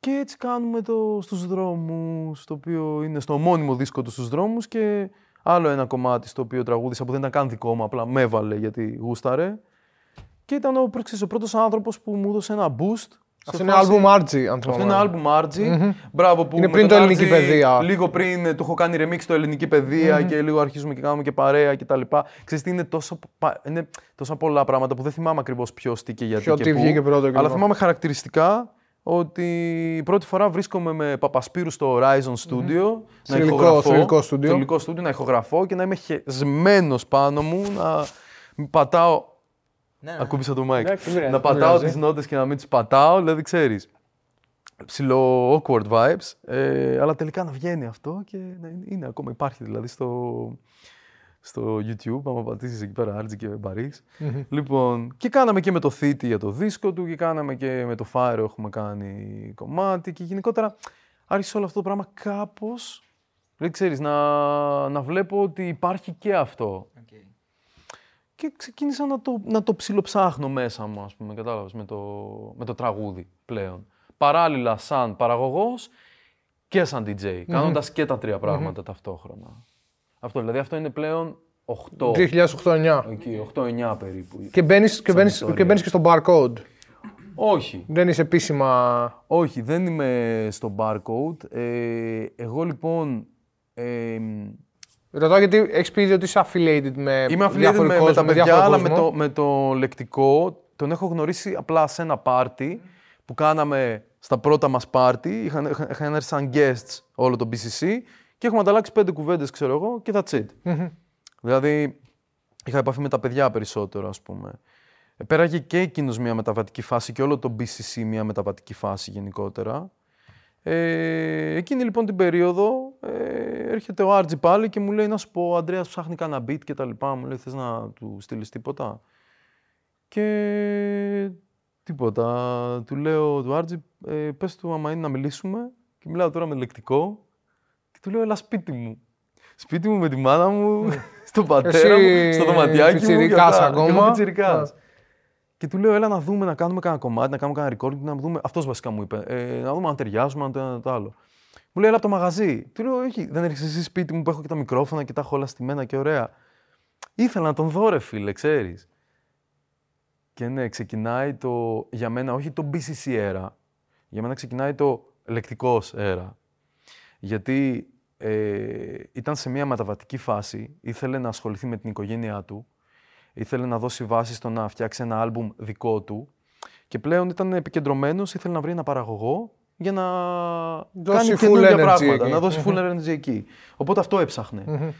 Και έτσι κάνουμε το στους δρόμους, το οποίο είναι στο μόνιμο δίσκο του στους δρόμους και άλλο ένα κομμάτι στο οποίο τραγούδισα που δεν ήταν καν δικό μου, απλά με έβαλε γιατί γούσταρε. Και ήταν ο, ξέρεις, ο πρώτος άνθρωπος που μου έδωσε ένα boost. Αυτό σε είναι φάση- album RG, αν αυτό θυμάμαι. είναι album RG. Μπράβο που Είναι με πριν τον το ελληνική RG παιδεία. Λίγο πριν ε, του έχω κάνει remix το ελληνική παιδεία και λίγο αρχίζουμε και κάνουμε και παρέα κτλ. Ξέρεις τι είναι, τόσο, πα- είναι τόσα πολλά πράγματα που δεν θυμάμαι ακριβώς ποιος, τι και γιατί Ποιο, και τι πού. βγήκε πρώτο κλπ. Αλλά θυμάμαι χαρακτηριστικά ότι πρώτη φορά βρίσκομαι με Παπασπύρου στο Horizon Studio. Σε υλικό- σε υλικό στούντιο. Σε υλικό στούντιο, να ηχογραφώ και να είμαι χεσμένος πάνω μου, να μην πατάω Ναι, Ακούμπησα το mic. Εντάξει, δεν πειράζει, να δεν πατάω πειράζει. τις νότες και να μην τις πατάω, δηλαδή ξέρεις. Ψιλο awkward vibes. Ε, αλλά τελικά να βγαίνει αυτό και να είναι, είναι ακόμα, υπάρχει δηλαδή στο, στο YouTube. Άμα πατήσεις εκεί πέρα, Άρτζι και Μπάρις. Λοιπόν, και κάναμε και με το Θήτη για το δίσκο του και κάναμε και με το Fire έχουμε κάνει κομμάτι και γενικότερα άρχισε όλο αυτό το πράγμα κάπως. Δεν ξέρεις, να, να βλέπω ότι υπάρχει και αυτό. οκ. Και ξεκίνησα να το, να το ψιλοψάχνω μέσα μου, ας πούμε, κατάλαβες, με το, με το τραγούδι πλέον. Παράλληλα σαν παραγωγός και σαν DJ, κάνοντας και τα τρία πράγματα ταυτόχρονα. Αυτό, δηλαδή αυτό είναι πλέον 8, 2008-2009. εκεί, 8-9 περίπου. Και μπαίνεις και, μπαίνεις, ιστορία. και μπαίνεις και στο barcode. Όχι, Δεν είσαι επίσημα. όχι, δεν είμαι στο barcode. Ε, εγώ λοιπόν... Ε, Ρωτάω γιατί έχεις πει ότι είσαι affiliated με Είμαι affiliated διάφορο με, με κόσμο, τα παιδιά, διάφορο αλλά με κόσμο. το, με το λεκτικό τον έχω γνωρίσει απλά σε ένα πάρτι που κάναμε στα πρώτα μας πάρτι. Είχαν, είχαν, είχαν έρθει σαν guests όλο το BCC και έχουμε ανταλλάξει πέντε κουβέντες, ξέρω εγώ, και that's it. Δηλαδή, είχα επαφή με τα παιδιά περισσότερο, ας πούμε. Ε, Πέραγε και εκείνος μια μεταβατική φάση και όλο το BCC μια μεταβατική φάση γενικότερα. Ε, εκείνη λοιπόν την περίοδο ε, έρχεται ο Άρτζι πάλι και μου λέει να σου πω ο Ανδρέας ψάχνει κανένα beat και τα λοιπά. Μου λέει θες να του στείλεις τίποτα; Και τίποτα. Του λέω του Άρτζι ε, πες του άμα είναι να μιλήσουμε και μιλάω τώρα με λεκτικό και του λέω έλα σπίτι μου. Σπίτι μου με τη μάνα μου, στον πατέρα Εσύ, μου, στο δωματιάκι μου. και πιτσιρικάς αυτά. ακόμα. Και εγώ πιτσιρικάς. Α. Και του λέω, έλα να δούμε, να κάνουμε κανένα κομμάτι, να κάνουμε κανένα recording, να δούμε. Αυτός βασικά μου είπε. Ε, να δούμε αν ταιριάζουμε, αν το ένα το άλλο. Μου λέει, έλα από το μαγαζί. Του λέω, Όχι, δεν έρχεσαι εσύ σπίτι μου που έχω και τα μικρόφωνα και τα έχω όλα στημένα και ωραία. Ήθελα να τον δω, ρε φίλε, ξέρεις. Και ναι, ξεκινάει το, για μένα, όχι το BCC era. Για μένα ξεκινάει το λεκτικός era. Γιατί ε, ήταν σε μια μεταβατική φάση, ήθελε να ασχοληθεί με την οικογένειά του, ήθελε να δώσει βάση στο να φτιάξει ένα άλμπουμ δικό του Και πλέον ήταν επικεντρωμένος, ήθελε να βρει ένα παραγωγό για να Δώσει κάνει full καινούργια energy πράγματα, εκεί. να δώσει full energy εκεί. Οπότε αυτό έψαχνε.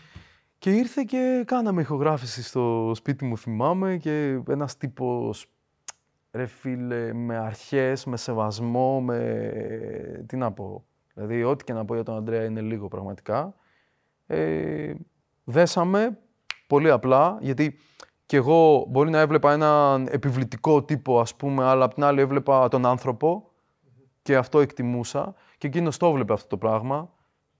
Και ήρθε και κάναμε ηχογράφηση στο σπίτι μου, θυμάμαι, και ένας τύπος, ρε φίλε, με αρχές, με σεβασμό, με... τι να πω. Δηλαδή, ό,τι και να πω για τον Αντρέα είναι λίγο πραγματικά. Ε, δέσαμε πολύ απλά, γιατί και εγώ μπορεί να έβλεπα έναν επιβλητικό τύπο, ας πούμε, αλλά απ' την άλλη έβλεπα τον άνθρωπο και αυτό εκτιμούσα. Και εκείνος το έβλεπε αυτό το πράγμα,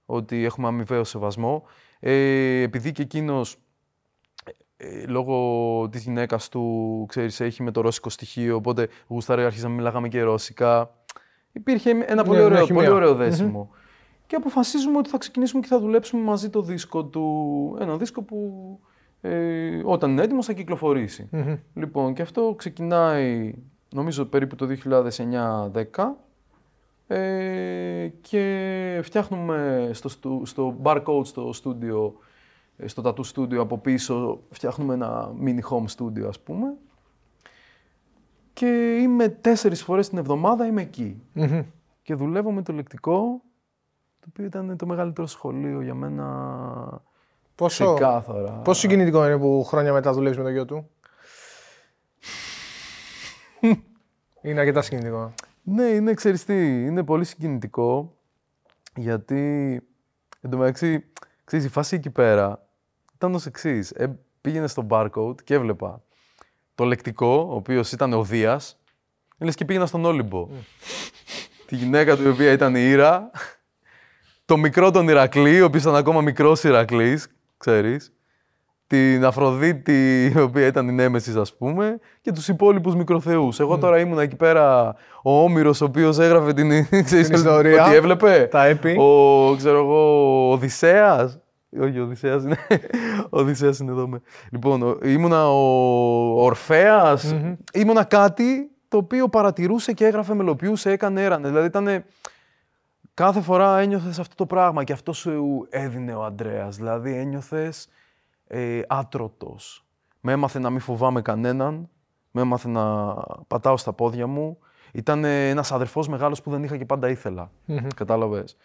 ότι έχουμε αμοιβαίο σεβασμό. Ε, επειδή και εκείνος ε, λόγω της γυναίκας του, ξέρεις, έχει με το ρώσικο στοιχείο, οπότε γούσταρε, αρχίσαμε, μιλάγαμε και ρώσικα. Υπήρχε ένα πολύ μια ωραίο, χημεία. πολύ ωραίο δέσιμο. Και αποφασίζουμε ότι θα ξεκινήσουμε και θα δουλέψουμε μαζί το δίσκο του. Ένα δίσκο που ε, όταν είναι έτοιμος θα κυκλοφορήσει. Λοιπόν, και αυτό ξεκινάει νομίζω περίπου το 2009-10 ε, και φτιάχνουμε στο, στου- στο barcode στο στούντιο, ε, στο tattoo studio από πίσω, φτιάχνουμε ένα mini home studio ας πούμε και είμαι τέσσερις φορές την εβδομάδα είμαι εκεί. Μμμ. Και δουλεύω με το λεκτικό, το οποίο ήταν το μεγαλύτερο σχολείο για μένα Πόσο, ξεκάθαρα. πόσο συγκινητικό είναι που χρόνια μετά δουλεύεις με το γιο του; είναι αρκετά συγκινητικό. Ναι, είναι ξέρεις τι, είναι πολύ συγκινητικό γιατί εν τω μεταξύ, ξέρεις, η φάση εκεί πέρα ήταν ως εξής. Ε, πήγαινε στο barcode και έβλεπα το λεκτικό, ο οποίος ήταν ο Δίας, λες και πήγαινα στον Όλυμπο. Τη γυναίκα του η οποία ήταν η Ήρα, το μικρό τον Ηρακλή, ο οποίος ήταν ακόμα μικρός Ηρακλής, ξέρεις, την Αφροδίτη, η οποία ήταν η Νέμεσης, ας πούμε, και τους υπόλοιπους μικροθεούς. Εγώ τώρα ήμουν εκεί πέρα ο Όμηρος, ο οποίος έγραφε την, ξέρεις, ιστορία. Ότι έβλεπε. Τα έπι. Ο, ξέρω εγώ, ο Οδυσσέας. Όχι, ο Οδυσσέας είναι. ο Οδυσσέας είναι εδώ. Με. Λοιπόν, ο- ήμουνα ο Ορφέας. Ήμουνα κάτι το οποίο παρατηρούσε και έγραφε, μελοποιούσε, έκανε, έρανε. Δηλαδή ήταν. Κάθε φορά ένιωθες αυτό το πράγμα και αυτό σου έδινε ο Ανδρέας. Δηλαδή ένιωθες ε, άτρωτος. Με έμαθε να μην φοβάμαι κανέναν. Με έμαθε να πατάω στα πόδια μου. Ήταν ε, ένας αδερφός μεγάλος που δεν είχα και πάντα ήθελα. Κατάλαβες.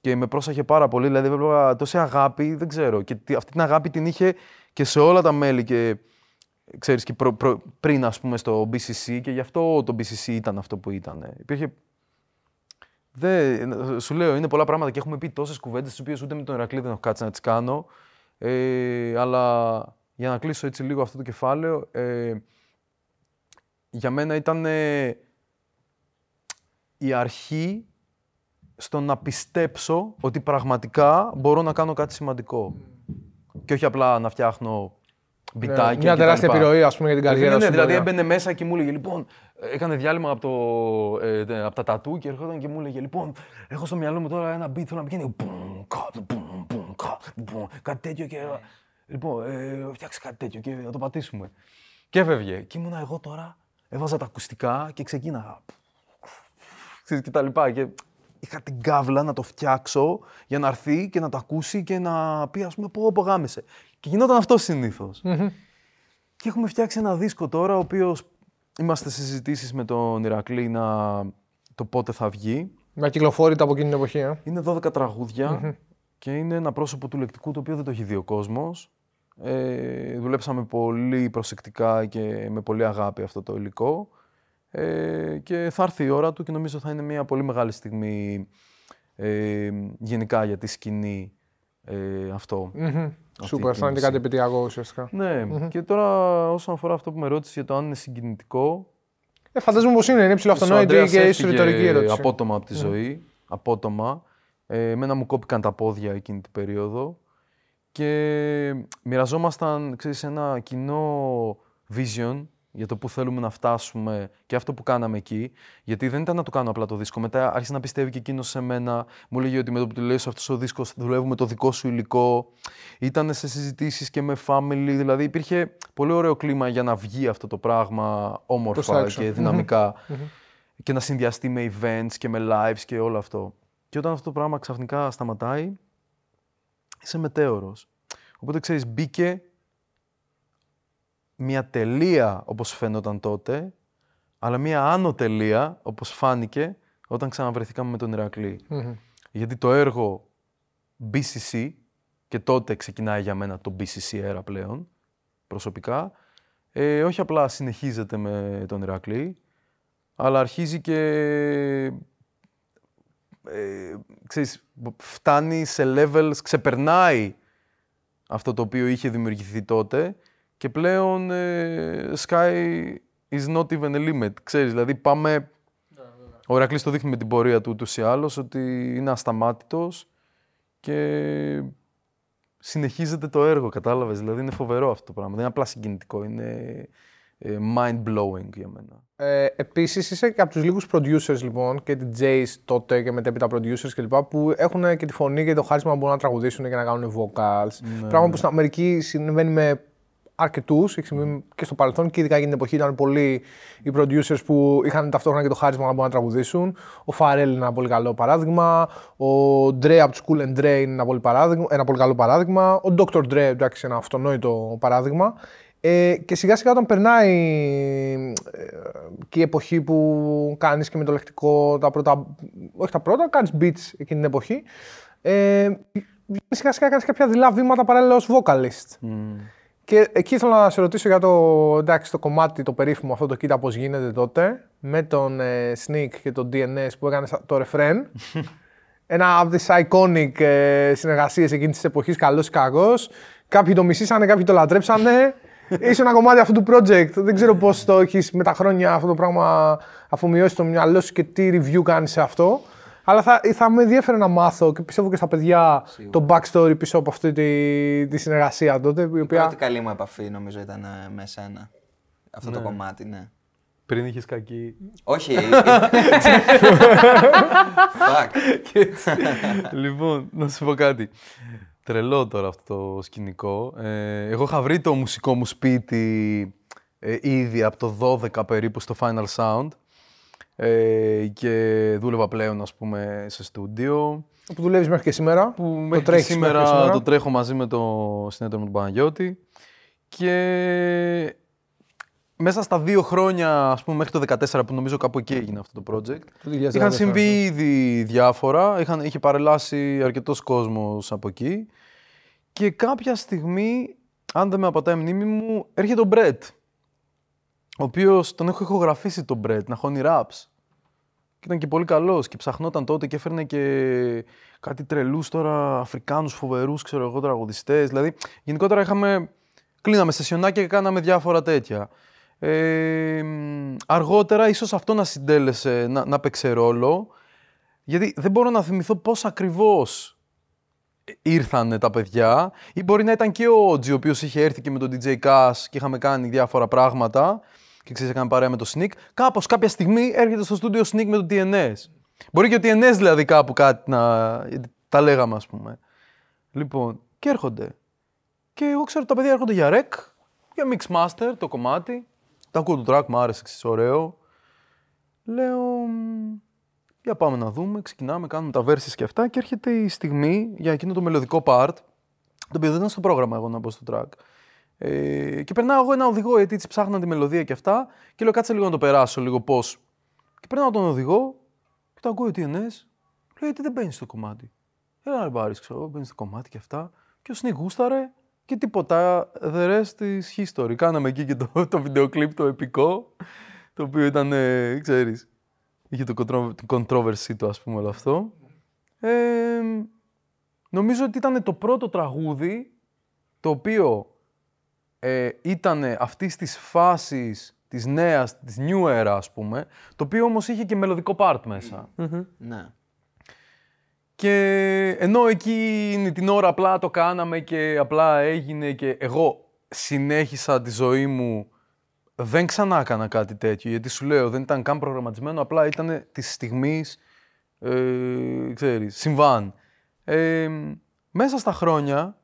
Και με πρόσεχε πάρα πολύ. Δηλαδή έβλεπα τόση αγάπη, δεν ξέρω. Και τι- αυτή την αγάπη την είχε και σε όλα τα μέλη. Και ξέρεις, και προ- προ- πριν ας πούμε στο BCC και γι' αυτό το BCC ήταν αυτό που ήταν. Υπήρχε δεν, σου λέω, είναι πολλά πράγματα και έχουμε πει τόσες κουβέντες, τις οποίες ούτε με τον Ηρακλή δεν έχω κάτσει να τις κάνω. Ε, αλλά για να κλείσω έτσι λίγο αυτό το κεφάλαιο, ε, για μένα ήταν ε, η αρχή στο να πιστέψω ότι πραγματικά μπορώ να κάνω κάτι σημαντικό. Και όχι απλά να φτιάχνω μπιτάκια. Ναι, μια και τα τεράστια λοιπά. επιρροή, ας πούμε, για την Ε, καριέρα ναι, σου. δηλαδή βέβαια. έμπαινε μέσα και μου έλεγε λοιπόν, έκανε διάλειμμα από, το, ε, τε- από τα τατού και ερχόταν και μου έλεγε λοιπόν, έχω στο μυαλό μου τώρα ένα beat, θέλω να πηγαίνει μπουμ, κα, μπουμ, μπουμ, κα, μπουμ, κάτι τέτοιο και λοιπόν, ε, φτιάξει κάτι τέτοιο και να το πατήσουμε. Και έφευγε. Και ήμουνα εγώ τώρα, έβαζα τα ακουστικά και ξεκίναγα. Ξέρεις, και τα λοιπά. Και είχα την κάβλα να το φτιάξω για να έρθει και να το ακούσει και να πει, ας πούμε, πω, πω γάμισε. Και γινόταν αυτό συνήθως. Και έχουμε φτιάξει ένα δίσκο τώρα, ο οποίος είμαστε σε συζητήσεις με τον Ηρακλή να το πότε θα βγει. Με κυκλοφόρητα από εκείνη την εποχή. Ε. Είναι 12 τραγουδια και είναι ένα πρόσωπο του λεκτικού το οποίο δεν το έχει δει ο κόσμος. Ε, δουλέψαμε πολύ προσεκτικά και με πολύ αγάπη αυτό το υλικό. Ε, και θα έρθει η ώρα του και νομίζω θα είναι μια πολύ μεγάλη στιγμή ε, γενικά για τη σκηνή ε, αυτό. Μμμ. η Σούπερ, θα είναι και κίνηση. κάτι επιτυχιακό ουσιαστικά. Ναι, και τώρα όσον αφορά αυτό που με ρώτησε για το αν είναι συγκινητικό, Ε, φαντάζομαι πως είναι, είναι ψηλό ο αυτονόητη Ανδρέας και ίσω έφυγε ρητορική ερώτηση. απότομα από τη ζωή, απότομα. Ε, εμένα μου κόπηκαν τα πόδια εκείνη την περίοδο και μοιραζόμασταν, ξέρεις, ένα κοινό vision για το που θέλουμε να φτάσουμε και αυτό που κάναμε εκεί. Γιατί δεν ήταν να το κάνω απλά το δίσκο. Μετά άρχισε να πιστεύει και εκείνος σε μένα. Μου λέγε ότι με το που του λέει αυτός ο δίσκος δουλεύουμε το δικό σου υλικό. Ήταν σε συζητήσεις και με family. Δηλαδή υπήρχε πολύ ωραίο κλίμα για να βγει αυτό το πράγμα Προς όμορφα τα έξω. και δυναμικα και να συνδυαστεί με events και με lives και όλο αυτό. Και όταν αυτό το πράγμα ξαφνικά σταματάει, είσαι μετέωρος. Οπότε ξέρεις, μπήκε μια τελεία όπως φαίνονταν τότε, αλλά μια άνω τελεία, όπως φάνηκε, όταν ξαναβρεθήκαμε με τον ηρακλη Γιατί το έργο BCC, και τότε ξεκινάει για μένα το BCC era πλέον, προσωπικά, ε, όχι απλά συνεχίζεται με τον Ηρακλή, αλλά αρχίζει και ε, ξέρεις, φτάνει σε levels, ξεπερνάει αυτό το οποίο είχε δημιουργηθεί τότε και πλέον ε, sky is not even a limit. Ξέρεις, δηλαδή πάμε... Ο Ηρακλής το δείχνει με την πορεία του ούτως ή άλλως ότι είναι ασταμάτητος και συνεχίζεται το έργο, κατάλαβες. Δηλαδή είναι φοβερό αυτό το πράγμα. Δεν είναι απλά συγκινητικό, είναι ε, mind-blowing για μένα. Ε, Επίσης, είσαι και από τους λίγους producers λοιπόν και DJs τότε και μετέπειτα producers κλπ. που έχουν και τη φωνή και το χάρισμα να μπορούν να τραγουδήσουν και να κάνουν vocals. Ναι, πράγμα ναι. που στην Αμερική συμβαίνει με αρκετούς, έχει συμβεί και στο παρελθόν και ειδικά για την εποχή ήταν πολλοί οι producers που είχαν ταυτόχρονα και το χάρισμα να μπορούν να τραγουδήσουν. Ο Φαρέλ είναι ένα πολύ καλό παράδειγμα. Ο Dre από τους Cool and Dre είναι ένα πολύ, παράδειγμα, ένα πολύ καλό παράδειγμα. Ο Dr. Dre, εντάξει, ένα αυτονόητο παράδειγμα. Ε, και σιγά σιγά όταν περνάει ε, και η εποχή που κάνεις και με το λεκτικό τα πρώτα, όχι τα πρώτα, κάνεις beats εκείνη την εποχή, ε, σιγά σιγά κάνεις κάποια δειλά βήματα παράλληλα ως vocalist. Mm. Και εκεί ήθελα να σε ρωτήσω για το, εντάξει, το κομμάτι, το περίφημο αυτό το κοίτα πώς γίνεται τότε, με τον ε, Sneak και τον DNS που έκανες το refrain. Ένα από τις iconic ε, συνεργασίες εκείνης της εποχής, καλός ή κακός. Κάποιοι το μισήσανε, κάποιοι το λατρέψανε. Είσαι ένα κομμάτι αυτού του project. Δεν ξέρω πώς το έχεις με τα χρόνια αυτό το πράγμα αφομοιώσει στο μυαλό σου και τι review κάνεις σε αυτό. Αλλά θα, θα με ενδιαφέρει να μάθω και πιστεύω και στα παιδιά το backstory πίσω από αυτή τη, τη συνεργασία τότε. Η, η οποία... πρώτη καλή μου επαφή νομίζω ήταν ε, με σένα. Αυτό το ναι. κομμάτι, ναι. Πριν είχες κακή. Όχι. λοιπόν, να σου πω κάτι. Τρελό τώρα αυτό το σκηνικό. Ε, εγώ είχα βρει το μουσικό μου σπίτι ε, ήδη από το 12 περίπου στο Final Sound ε, και δούλευα πλέον ας πούμε σε στούντιο. Που δουλεύεις μέχρι και σήμερα. Που μέχρι το και σήμερα, σήμερα το τρέχω μαζί με το συνέδριο με τον Παναγιώτη. Και μέσα στα δύο χρόνια, ας πούμε, μέχρι το 2014 που νομίζω κάπου εκεί έγινε αυτό το project, το είχαν συμβεί ναι. ήδη διάφορα, είχαν, είχε παρελάσει αρκετός κόσμος από εκεί και κάποια στιγμή, αν δεν με απατάει η μνήμη μου, έρχεται ο Μπρέτ, ο οποίος τον έχω ηχογραφήσει τον Μπρέτ, να χώνει raps. Και ήταν και πολύ καλός και ψαχνόταν τότε και έφερνε και κάτι τρελούς τώρα Αφρικάνους φοβερούς, ξέρω εγώ, τραγουδιστές. Δηλαδή, γενικότερα είχαμε, κλείναμε σεσιονάκια και κάναμε διάφορα τέτοια. Ε, αργότερα ίσως αυτό να συντέλεσε, να, να παίξει ρόλο, γιατί δεν μπορώ να θυμηθώ πώς ακριβώς ήρθαν τα παιδιά ή μπορεί να ήταν και ο Ότζι ο οποίος είχε έρθει και με τον DJ Cass και είχαμε κάνει διάφορα πράγματα και ξέρεις έκανε παρέα με το Sneak. Κάπως κάποια στιγμή έρχεται στο στούντιο Sneak με το TNS. Μπορεί και ο TNS δηλαδή κάπου κάτι να... τα λέγαμε ας πούμε. Λοιπόν, και έρχονται. Και εγώ ξέρω ότι τα παιδιά έρχονται για rec, για mix master το κομμάτι. Τα ακούω το track, μου άρεσε, ξέρεις, ωραίο. Λέω, για πάμε να δούμε, ξεκινάμε, κάνουμε τα verses και αυτά και έρχεται η στιγμή για εκείνο το μελλοντικό part, το οποίο δεν ήταν στο πρόγραμμα εγώ να μπω στο track. Ε, και περνάω εγώ ένα οδηγό, γιατί έτσι ψάχνα τη μελωδία και αυτά και λέω κάτσε λίγο να το περάσω λίγο πώς. Και περνάω τον οδηγό και το ακούω ο TNS, λέω γιατί δεν μπαίνει στο κομμάτι. Έλα ρε μπάρις, ξέρω, μπαίνει στο κομμάτι και αυτά. Και ο Σνίκ γούσταρε και τίποτα, the rest is history. Κάναμε εκεί και το, το βίντεο κλιπ το επικό, το οποίο ήταν, ε, ξέρεις, είχε το controversy του ας πούμε όλο αυτό. Ε, νομίζω ότι ήταν το πρώτο τραγούδι το οποίο ε, ήταν αυτής της φάσης της νέας, της new era ας πούμε, το οποίο όμως είχε και μελωδικό part μεσα Ναι. Και ενώ εκείνη την ώρα απλά το κάναμε και απλά έγινε και εγώ συνέχισα τη ζωή μου, δεν ξανά έκανα κάτι τέτοιο, γιατί σου λέω δεν ήταν καν προγραμματισμένο, απλά ήταν της στιγμής, ε, ξέρεις, συμβάν. Ε, μέσα στα χρόνια,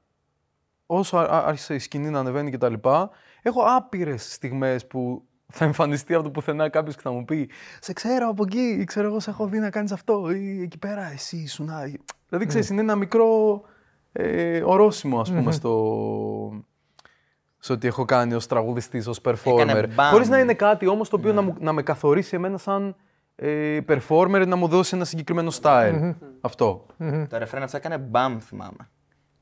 όσο άρχισε η σκηνή να ανεβαίνει και τα λοιπά, έχω άπειρες στιγμές που θα εμφανιστεί από το πουθενά κάποιος και θα μου πει Σε ξέρω από εκεί, ή ξέρω εγώ, σε έχω δει να κάνεις αυτό, ή εκεί πέρα εσύ ήσουν. Δηλαδή ξέρεις, είναι ένα μικρό ε, ορόσημο, ας πούμε, στο, σε ό,τι έχω κάνει ως τραγουδιστής, ως performer. Έκανε μπαμ. Χωρίς να είναι κάτι όμως το οποίο να, μου, να με καθορίσει εμένα σαν ε, performer, να μου δώσει ένα συγκεκριμένο style. Αυτό. Το ρεφρέν αυτό έκανε μπαμ, θυμάμαι.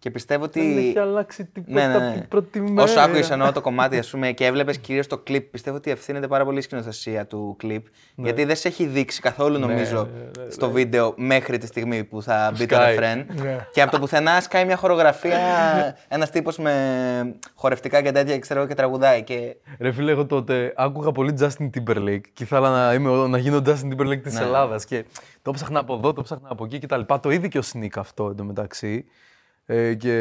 Και πιστεύω ότι. Δεν έχει αλλάξει τίποτα Ναι, ναι, ναι. από την πρώτη μέρα. Όσο άκουγες εννοώ το κομμάτι, ας πούμε, και έβλεπες κυρίως το κλιπ, πιστεύω ότι ευθύνεται πάρα πολύ η σκηνοθεσία του κλιπ. Ναι. Γιατί δεν σε έχει δείξει καθόλου, νομίζω, στο βίντεο μέχρι τη στιγμή που θα μπει το σκάει. ρεφρέν. Ναι. Και από το πουθενά σκάει μια χορογραφία, ένας τύπος με χορευτικά και τέτοια ξέρω, εγώ, και τραγουδάει. Και Ρε φίλε, εγώ τότε άκουγα πολύ Justin Timberlake και ήθελα να, είμαι, ο- να γίνω Justin Timberlake της Ναι. Ελλάδας και το ψάχνα από εδώ, το ψάχνα από εκεί κτλ. Το είδε και ο Sneak αυτό εντωμεταξύ ε, και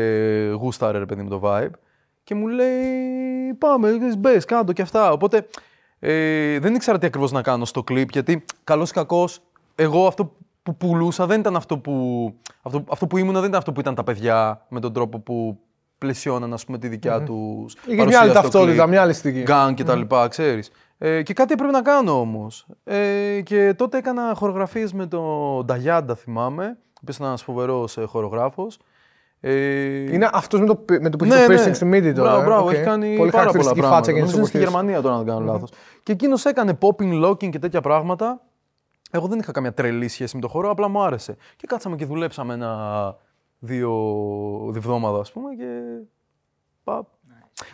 γούσταρε ρε παιδί με το vibe και μου λέει πάμε, μπες κάτω και αυτά. Οπότε ε, δεν ήξερα τι ακριβώς να κάνω στο κλιπ γιατί καλός ή κακός εγώ αυτό που πουλούσα δεν ήταν αυτό που, αυτό, αυτό που ήμουνα δεν ήταν αυτό που ήταν τα παιδιά με τον τρόπο που πλαισιώναν ας πούμε τη δικιά τους Είχε μια παρουσία άλλη στο ταυτότητα, κλιπ μια άλλη στιγμή. γκάν και τα λοιπά, ξέρεις. Ε, και κάτι έπρεπε να κάνω όμως. Ε, και τότε έκανα χορογραφίες με τον Νταγιάντα, θυμάμαι, ο οποίος ήταν ένας φοβερός ε, χορογράφος. Ε, Είναι αυτός με το, πι- με το που έχει ναι, το ναι. piercing στη μύτη τώρα. Μπράβο, ε. μπράβο, Οκ. έχει κάνει Πολύ πάρα πολλά χαρακτηριστική πράγματα. φάτσα και Νομίζω είναι στη ενισοπορτής. Γερμανία τώρα, αν δεν κάνω λάθος. Και εκείνος έκανε popping, locking και τέτοια πράγματα. Εγώ δεν είχα καμία τρελή σχέση με το χώρο, απλά μου άρεσε. Και κάτσαμε και δουλέψαμε ένα δύο διβδόματα, ας πούμε, και... πα-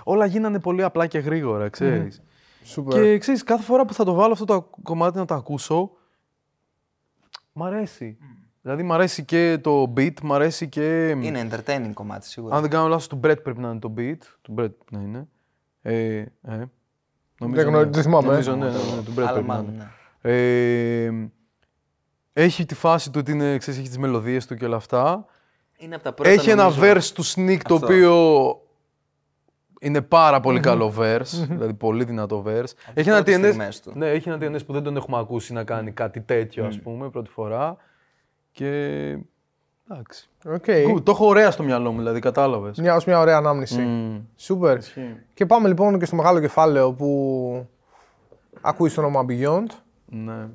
Όλα γίνανε πολύ απλά και γρήγορα, ξέρεις. Σούπερ. Και ξέρεις, κάθε φορά που θα το βάλω αυτό το κομμάτι να το ακούσω, μ' αρέσει. Δηλαδή, μ' αρέσει και το beat, μ' αρέσει και... είναι entertaining κομμάτι σίγουρα. Αν δεν κάνω λάθος, του Brett πρέπει να είναι το beat. Του Brett να είναι. Ε, ε, νομίζω, Δεν γνωρίζω, δεν θυμάμαι, ε. Νομίζω, ναι, ναι, ναι, του Brett Αλλά πρέπει να μάλλον, είναι. ναι. Ε, έχει τη φάση του ότι είναι, ξέρεις, έχει τις μελωδίες του και όλα αυτά. Είναι από τα πρώτα. Έχει ένα νομίζω, verse του Sneak το Αυτό. οποίο είναι πάρα πολύ καλό verse, δηλαδή πολύ δυνατό verse. Έχει ένα, πρώτες TNS, στιγμές του. ναι, έχει ένα TNS που δεν τον έχουμε ακούσει να κάνει κάτι τέτοιο, ας πούμε, πρώτη φορά. Και εντάξει. Οκ. Good. Το έχω ωραία στο μυαλό μου, δηλαδή, κατάλαβες. Μια, ως μια ωραία ανάμνηση. Μμμ. Σούπερ. Και πάμε λοιπόν και στο μεγάλο κεφάλαιο που ακούει το όνομα Beyond. Ναι.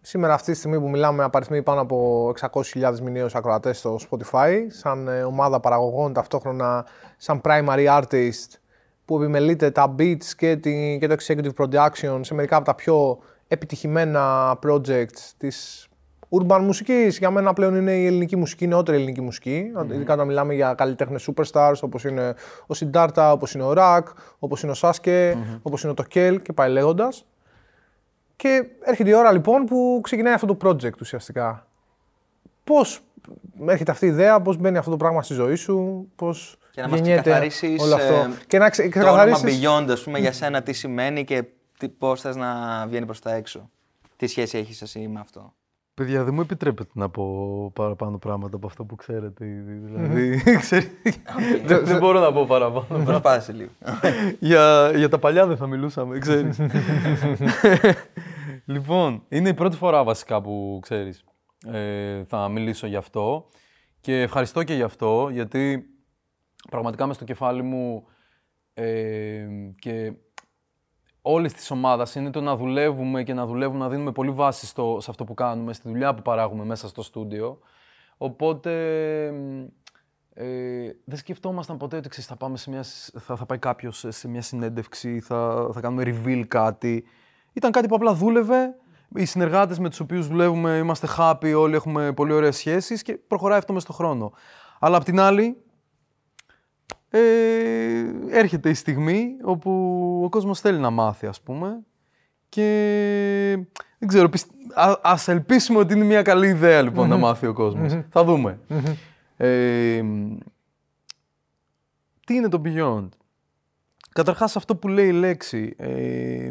Σήμερα αυτή τη στιγμή που μιλάμε απαριθμεί πάνω από 600.000 μηνύους ακροατές στο Spotify σαν ε, ομάδα παραγωγών ταυτόχρονα σαν primary artist που επιμελείται τα beats και, την, και το executive production σε μερικά από τα πιο επιτυχημένα projects της urban μουσικής. Για μένα πλέον είναι η ελληνική μουσική, η νεότερη ελληνική μουσική. Ειδικά όταν μιλάμε για καλλιτέχνες superstars όπως είναι ο Siddhartha, όπως είναι ο Rak, όπως είναι ο Sasuke, όπως είναι ο Tokel και πάει λέγοντας. Και έρχεται η ώρα λοιπόν που ξεκινάει αυτό το project ουσιαστικά. Πώς έρχεται αυτή η ιδέα, πώς μπαίνει αυτό το πράγμα στη ζωή σου, πώς Και να μας γεννιέται ξεκαθαρίσεις, όλο αυτό. ε, και να ξε, Το όνομα ξεκαθαρίσεις- Beyond, ας πούμε, για σένα τι σημαίνει και τι, πώς θες να βγαίνει προς τα έξω. Τι σχέση έχεις εσύ με αυτό. Παιδιά, δεν μου επιτρέπετε να πω παραπάνω πράγματα από αυτό που ξέρετε ήδη. Δηλαδή, ξέρεις, δεν, δεν μπορώ να πω παραπάνω. Προσπάθησε λίγο. για, για τα παλιά δεν θα μιλούσαμε, ξέρεις. λοιπόν, είναι η πρώτη φορά βασικά που ξέρεις ε, θα μιλήσω γι' αυτό και ευχαριστώ και γι' αυτό γιατί πραγματικά μες στο κεφάλι μου ε, και όλης της ομάδας είναι το να δουλεύουμε και να δουλεύουμε, να δίνουμε πολύ βάση στο, σε αυτό που κάνουμε, στη δουλειά που παράγουμε μέσα στο στούντιο. Οπότε ε, δεν σκεφτόμασταν ποτέ ότι ξέρεις, θα, πάμε σε μια, σ- θα, θα πάει κάποιος σε μια συνέντευξη, θα, θα κάνουμε reveal κάτι. Ήταν κάτι που απλά δούλευε. Οι συνεργάτες με τους οποίους δουλεύουμε είμαστε happy, όλοι έχουμε πολύ ωραίες σχέσεις και προχωράει αυτό μες στον χρόνο. Αλλά απ' την άλλη, ε, έρχεται η στιγμή όπου ο κόσμος θέλει να μάθει, ας πούμε. Και δεν ξέρω, πιστε... Α, ας ελπίσουμε ότι είναι μια καλή ιδέα λοιπόν να μάθει ο κόσμος. Θα δούμε. Ε, τι είναι το Beyond; Καταρχάς αυτό που λέει η λέξη. Ε,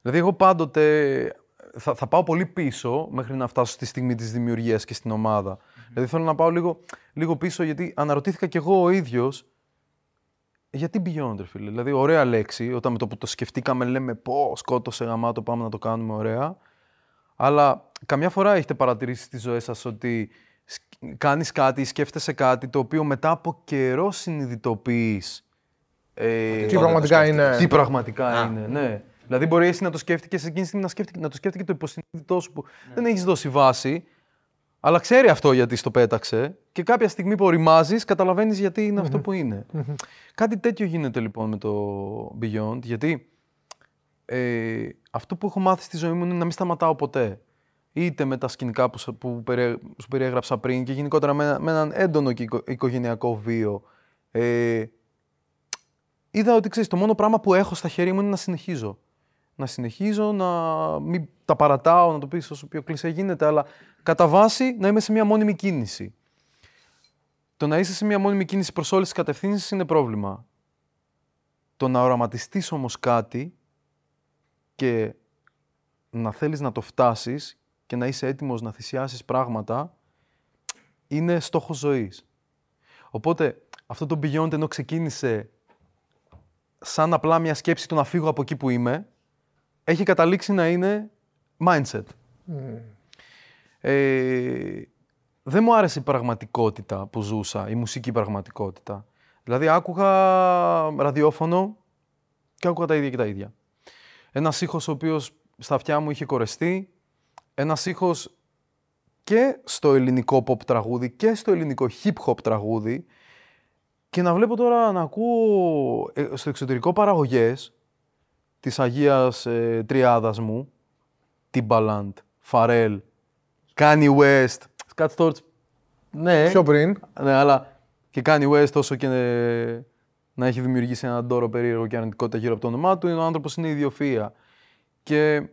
δηλαδή εγώ πάντοτε θα, θα πάω πολύ πίσω μέχρι να φτάσω στη στιγμή της δημιουργίας και στην ομάδα. Δηλαδή θέλω να πάω λίγο, λίγο πίσω γιατί αναρωτήθηκα κι εγώ ο ίδιος γιατί Beyond, ρε φίλε. Δηλαδή, ωραία λέξη. Όταν με το που το σκεφτήκαμε, λέμε πω σκότωσε γαμάτο, πάμε να το κάνουμε ωραία. Αλλά καμιά φορά έχετε παρατηρήσει στη ζωή σας ότι σκ- κάνεις κάτι, σκέφτεσαι κάτι το οποίο μετά από καιρό συνειδητοποιείς ε, Τι πραγματικά είναι. τι πραγματικά είναι, ναι. Δηλαδή, μπορεί εσύ να το σκέφτηκες εκείνη τη στιγμή να, σκέφτηκε, να το σκέφτηκε το υποσυνείδητό σου που δεν έχεις δώσει βάση, Αλλά ξέρει αυτό γιατί στο πέταξε και κάποια στιγμή που οριμάζεις, καταλαβαίνεις γιατί είναι αυτό που είναι. Κάτι τέτοιο γίνεται λοιπόν με το Beyond, γιατί ε, αυτό που έχω μάθει στη ζωή μου είναι να μην σταματάω ποτέ. Είτε με τα σκηνικά που, σου- που περι- σου περιέγραψα πριν και γενικότερα με, με έναν έντονο και οικο- οικογενειακό βίο. Ε, είδα ότι ξέρεις, το μόνο πράγμα που έχω στα χέρια μου είναι να συνεχίζω. Να συνεχίζω, να μην τα παρατάω, να το πεις όσο πιο κλεισέ γίνεται, αλλά κατά βάση να είμαι σε μια μόνιμη κίνηση. Το να είσαι σε μια μόνιμη κίνηση προς όλες τις κατευθύνσεις είναι πρόβλημα. Το να οραματιστείς όμως κάτι και να θέλεις να το φτάσεις και να είσαι έτοιμος να θυσιάσεις πράγματα είναι στόχος ζωής. Οπότε αυτό το Beyond ενώ ξεκίνησε σαν απλά μια σκέψη του να φύγω από εκεί που είμαι, έχει καταλήξει να είναι mindset. Ε, δεν μου άρεσε η πραγματικότητα που ζούσα, η μουσική πραγματικότητα. Δηλαδή άκουγα ραδιόφωνο και άκουγα τα ίδια και τα ίδια. Ένας ήχος ο οποίος στα αυτιά μου είχε κορεστεί, ένας ήχος και στο ελληνικό pop τραγούδι και στο ελληνικό hip hop τραγούδι και να βλέπω τώρα να ακούω ε, στο εξωτερικό παραγωγές της Αγίας ε, Τριάδας μου, Timbaland, Pharrell, Kanye West, Scott Storch, ναι, Πιο πριν. ναι, αλλά και Kanye West όσο και ε, να έχει δημιουργήσει έναν τόρο περίεργο και αρνητικότητα γύρω από το όνομά του, είναι ο άνθρωπος είναι ιδιοφυΐα. Και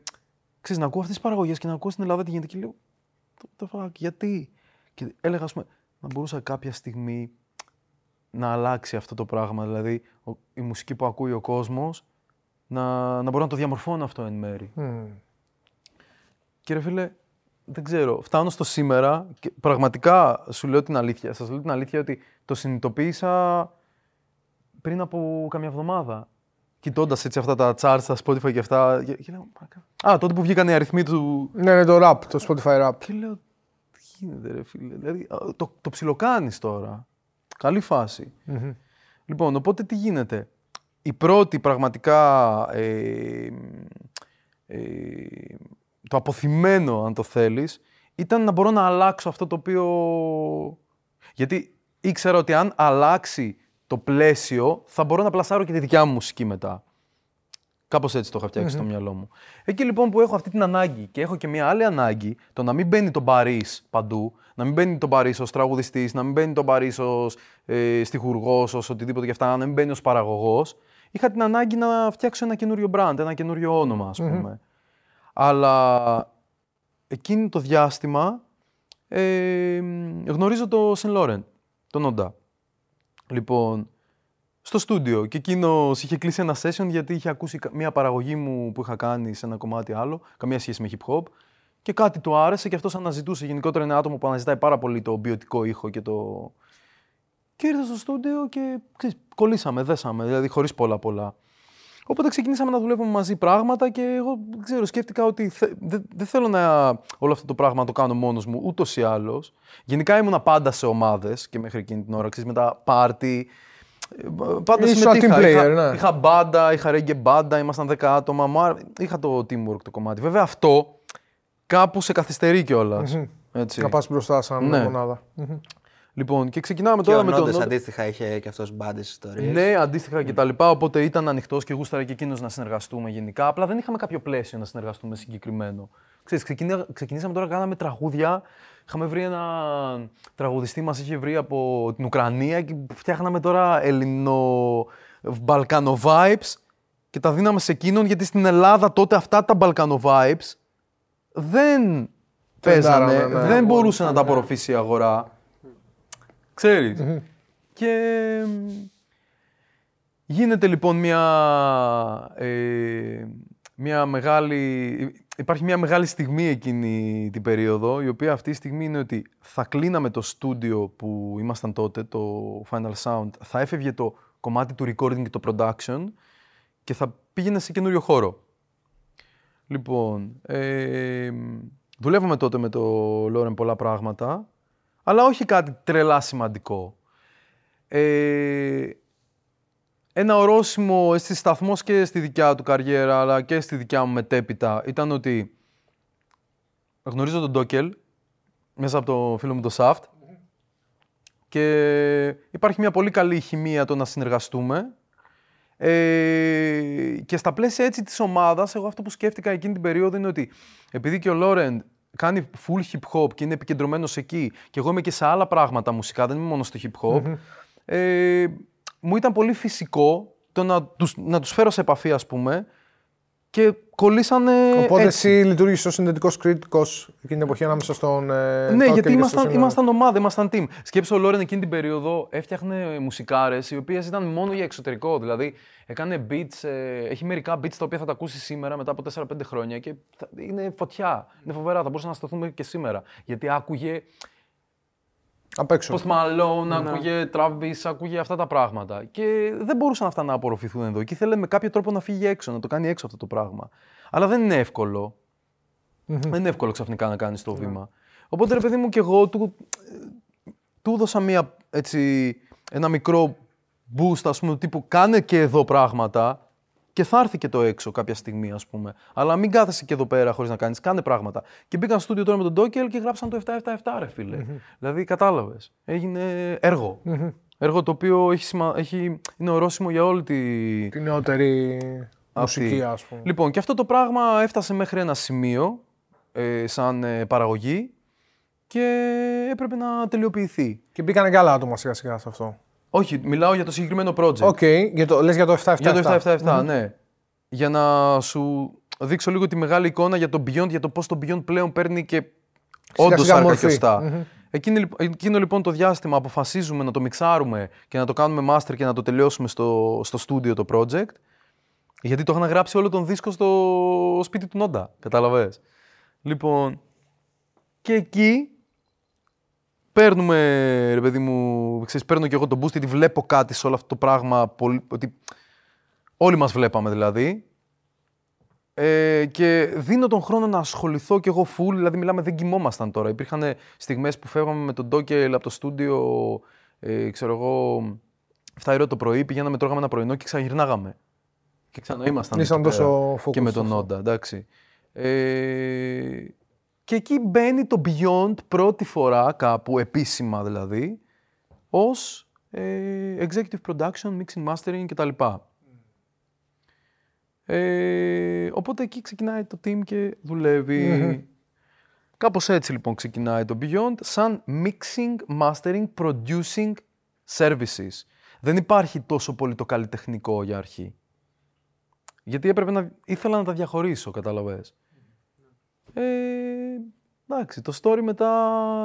ξέρεις, να ακούω αυτές τις παραγωγές και να ακούω στην Ελλάδα τι γίνεται και λέω, what the fuck, γιατί; Και έλεγα, ας πούμε, να μπορούσα κάποια στιγμή να αλλάξει αυτό το πράγμα. Δηλαδή, ο- η μουσική που ακούει ο κόσμος, να, να μπορώ να το διαμορφώνω αυτό εν μέρη. Μμμ. Και ρε φίλε, δεν ξέρω, φτάνω στο σήμερα και πραγματικά σου λέω την αλήθεια. Σας λέω την αλήθεια ότι το συνειδητοποίησα πριν από καμιά εβδομάδα. Κοιτώντας έτσι αυτά τα charts, τα Spotify και αυτά. Και, και λέω, «Μαλάκα». Α, τότε που βγήκαν οι αριθμοί του. Ναι, είναι το rap, το Spotify rap. Και λέω, τι γίνεται, ρε φίλε. Δηλαδή, α, το, το ψιλοκάνεις τώρα. Καλή φάση. Λοιπόν, οπότε τι γίνεται; Η πρώτη πραγματικά ε, ε, το αποθυμένο, αν το θέλεις, ήταν να μπορώ να αλλάξω αυτό το οποίο... Γιατί ήξερα ότι αν αλλάξει το πλαίσιο, θα μπορώ να πλασάρω και τη δικιά μου μουσική μετά. Κάπως έτσι το είχα φτιάξει στο μυαλό μου. Εκεί λοιπόν που έχω αυτή την ανάγκη και έχω και μια άλλη ανάγκη, το να μην μπαίνει τον Παρίς παντού, να μην μπαίνει τον Παρίς ως τραγουδιστής, να μην μπαίνει τον Παρίς ως ε, στιχουργός, ως οτιδήποτε και αυτά, να μην μπαίνει ως παραγωγός, είχα την ανάγκη να φτιάξω ένα καινούριο brand, ένα καινούριο όνομα ας πούμε. Αλλά εκείνο το διάστημα ε, γνωρίζω το Σεν Λόρεν, τον Όντα. Λοιπόν, στο στούντιο και εκείνος είχε κλείσει ένα session γιατί είχε ακούσει κα- μια παραγωγή μου που είχα κάνει σε ένα κομμάτι άλλο, καμία σχέση με hip hop. Και κάτι του άρεσε και αυτός αναζητούσε. Γενικότερα είναι ένα άτομο που αναζητάει πάρα πολύ το ποιοτικό ήχο και το. Και ήρθε στο στούντιο και ξέρεις, κολλήσαμε, δέσαμε, δηλαδή χωρίς πολλά πολλά. Οπότε ξεκινήσαμε να δουλεύουμε μαζί πράγματα και εγώ δεν ξέρω, σκέφτηκα ότι θε- δεν δεν θέλω να όλο αυτό το πράγμα να το κάνω μόνος μου, ούτως ή άλλως. Γενικά ήμουνα πάντα σε ομάδες και μέχρι εκείνη την ώρα, ξέρεις, με τα πάρτι. ε, Πάντα Ήσουν συμμετείχα. team player, είχα, ναι. είχα μπάντα, είχα reggae μπάντα, ήμασταν 10 άτομα. Μου άρα- είχα το teamwork το κομμάτι. Βέβαια αυτό κάπου σε καθυστερεί κιόλας. Έτσι. Να πας μπροστά σαν Ναι. μονάδα. Μμμ. Λοιπόν, και ξεκινάμε Και τώρα ο με τον. Νόντες Νόντα. αντίστοιχα είχε και αυτός μπάντες ιστορίες. Ναι, αντίστοιχα και τα λοιπά. Οπότε ήταν ανοιχτός και γούσταρα και εκείνος να συνεργαστούμε γενικά. Απλά δεν είχαμε κάποιο πλαίσιο να συνεργαστούμε συγκεκριμένο. Ξέρεις, ξεκινή- ξεκινήσαμε τώρα, κάναμε τραγούδια. Είχαμε βρει ένα τραγουδιστή, μας είχε βρει από την Ουκρανία και φτιάχναμε τώρα ελληνο-βαλκανο vibes και τα δίναμε σε εκείνον γιατί στην Ελλάδα τότε αυτά τα Balkano vibes δεν παίζανε, Τρεντάρανε, ναι. δεν μπορούσε να τα απορροφήσει η αγορά. Ξέρεις. Και μ, γίνεται λοιπόν μια, ε, μια μεγάλη... Υπάρχει μια μεγάλη στιγμή εκείνη την περίοδο, η οποία αυτή η στιγμή είναι ότι θα κλείναμε το στούντιο που ήμασταν τότε, το Final Sound, θα έφευγε το κομμάτι του recording και το production και θα πήγαινε σε καινούριο χώρο. Λοιπόν, ε, δουλεύαμε τότε με το Λόρεν πολλά πράγματα, αλλά όχι κάτι τρελά σημαντικό. Ε, ένα ορόσημο στη σταθμός και στη δικιά του καριέρα, αλλά και στη δικιά μου μετέπειτα, ήταν ότι γνωρίζω τον Ντόκελ, μέσα από το φίλο μου το Shaft. Και υπάρχει μια πολύ καλή χημεία το να συνεργαστούμε. Ε, και στα πλαίσια έτσι της ομάδας, εγώ αυτό που σκέφτηκα εκείνη την περίοδο είναι ότι επειδή και ο Λόρεντ κάνει full hip hop και είναι επικεντρωμένος εκεί. Και εγώ είμαι και σε άλλα πράγματα μουσικά, δεν είμαι μόνο στο hip hop, ε, μου ήταν πολύ φυσικό το να τους, να τους φέρω σε επαφή ας πούμε και κολλήσανε Οπότε έτσι. εσύ λειτουργήσε ως συνδετικός κριτικό εκείνη την εποχή ανάμεσα στον. Ε, Ναι, Τόκελ γιατί και ήμασταν, στον- ήμασταν ομάδα, ήμασταν team. Σκέψε ο Λόρεν εκείνη την περίοδο έφτιαχνε μουσικάρες οι οποίες ήταν μόνο για εξωτερικό. Δηλαδή έκανε beats, ε, έχει μερικά beats τα οποία θα τα ακούσεις σήμερα μετά από 4-5 χρόνια και θα- είναι φωτιά. Είναι φοβερά, θα μπορούσαν να σταθούμε και σήμερα. Γιατί άκουγε Απ' έξω. Post Malone, άκουγε Travis, άκουγε αυτά τα πράγματα. Και δεν μπορούσαν αυτά να απορροφηθούν εδώ. Και ήθελε με κάποιο τρόπο να φύγει έξω, να το κάνει έξω αυτό το πράγμα. Αλλά δεν είναι εύκολο. Δεν είναι εύκολο ξαφνικά να κάνεις το βήμα. Οπότε ρε παιδί μου και εγώ του, του έδωσα μία, έτσι, ένα μικρό boost, ας πούμε, τύπου κάνε και εδώ πράγματα και θα έρθει και το έξω κάποια στιγμή, ας πούμε. Αλλά μην κάθεσαι και εδώ πέρα χωρίς να κάνεις, κάνε πράγματα. Και μπήκαν στο στούντιο τώρα με τον Ντόκελ και γράψαν το 777, ρε φίλε. Δηλαδή, κατάλαβες. Έγινε έργο. Έργο το οποίο έχει, σημα... έχει... είναι ορόσημο για όλη τη... Την νεότερη αυτή. μουσική, ας πούμε. Λοιπόν, και αυτό το πράγμα έφτασε μέχρι ένα σημείο ε, σαν ε, παραγωγή και έπρεπε να τελειοποιηθεί. Και μπήκανε και άλλα άτομα σιγά σιγά σε αυτό. Όχι, μιλάω για το συγκεκριμένο project. Οκ, για το, λες για το 777. Για το 777, ναι. Για να σου δείξω λίγο τη μεγάλη εικόνα για το Beyond, για το πώς το Beyond πλέον παίρνει και όντως σιγά σάρκα μορφή. και οστά. Εκείνη, λοιπ- εκείνο λοιπόν το διάστημα αποφασίζουμε να το μιξάρουμε και να το κάνουμε master και να το τελειώσουμε στο, στο studio το project. Γιατί το είχαν γράψει όλο τον δίσκο στο σπίτι του Νόντα, κατάλαβες. Λοιπόν, και εκεί παίρνουμε, ρε παιδί μου, ξέρεις, παίρνω και εγώ τον boost γιατί βλέπω κάτι σε όλο αυτό το πράγμα, πολύ- ότι όλοι μας βλέπαμε δηλαδή. Ε, και δίνω τον χρόνο να ασχοληθώ κι εγώ full, δηλαδή μιλάμε δεν κοιμόμασταν τώρα. Υπήρχαν στιγμές που φεύγαμε με τον Ντόκελ από το στούντιο, ε, ξέρω εγώ, 7 ώρα το πρωί, πηγαίναμε, τρώγαμε ένα πρωινό και ξαναγυρνάγαμε. Και ξαναήμασταν Ήσαν εκεί τόσο πέρα. focused Και με σε τον αυτό. Νόντα, εντάξει. Ε, και εκεί μπαίνει το Beyond πρώτη φορά κάπου, επίσημα δηλαδή, ως ε, executive production, mixing, mastering κτλ. Ε, οπότε εκεί ξεκινάει το team και δουλεύει. Κάπως έτσι λοιπόν ξεκινάει το Beyond, σαν mixing, mastering, producing services. Δεν υπάρχει τόσο πολύ το καλλιτεχνικό για αρχή. Γιατί έπρεπε να... ήθελα να τα διαχωρίσω, καταλαβες. Ε, εντάξει, το story μετά...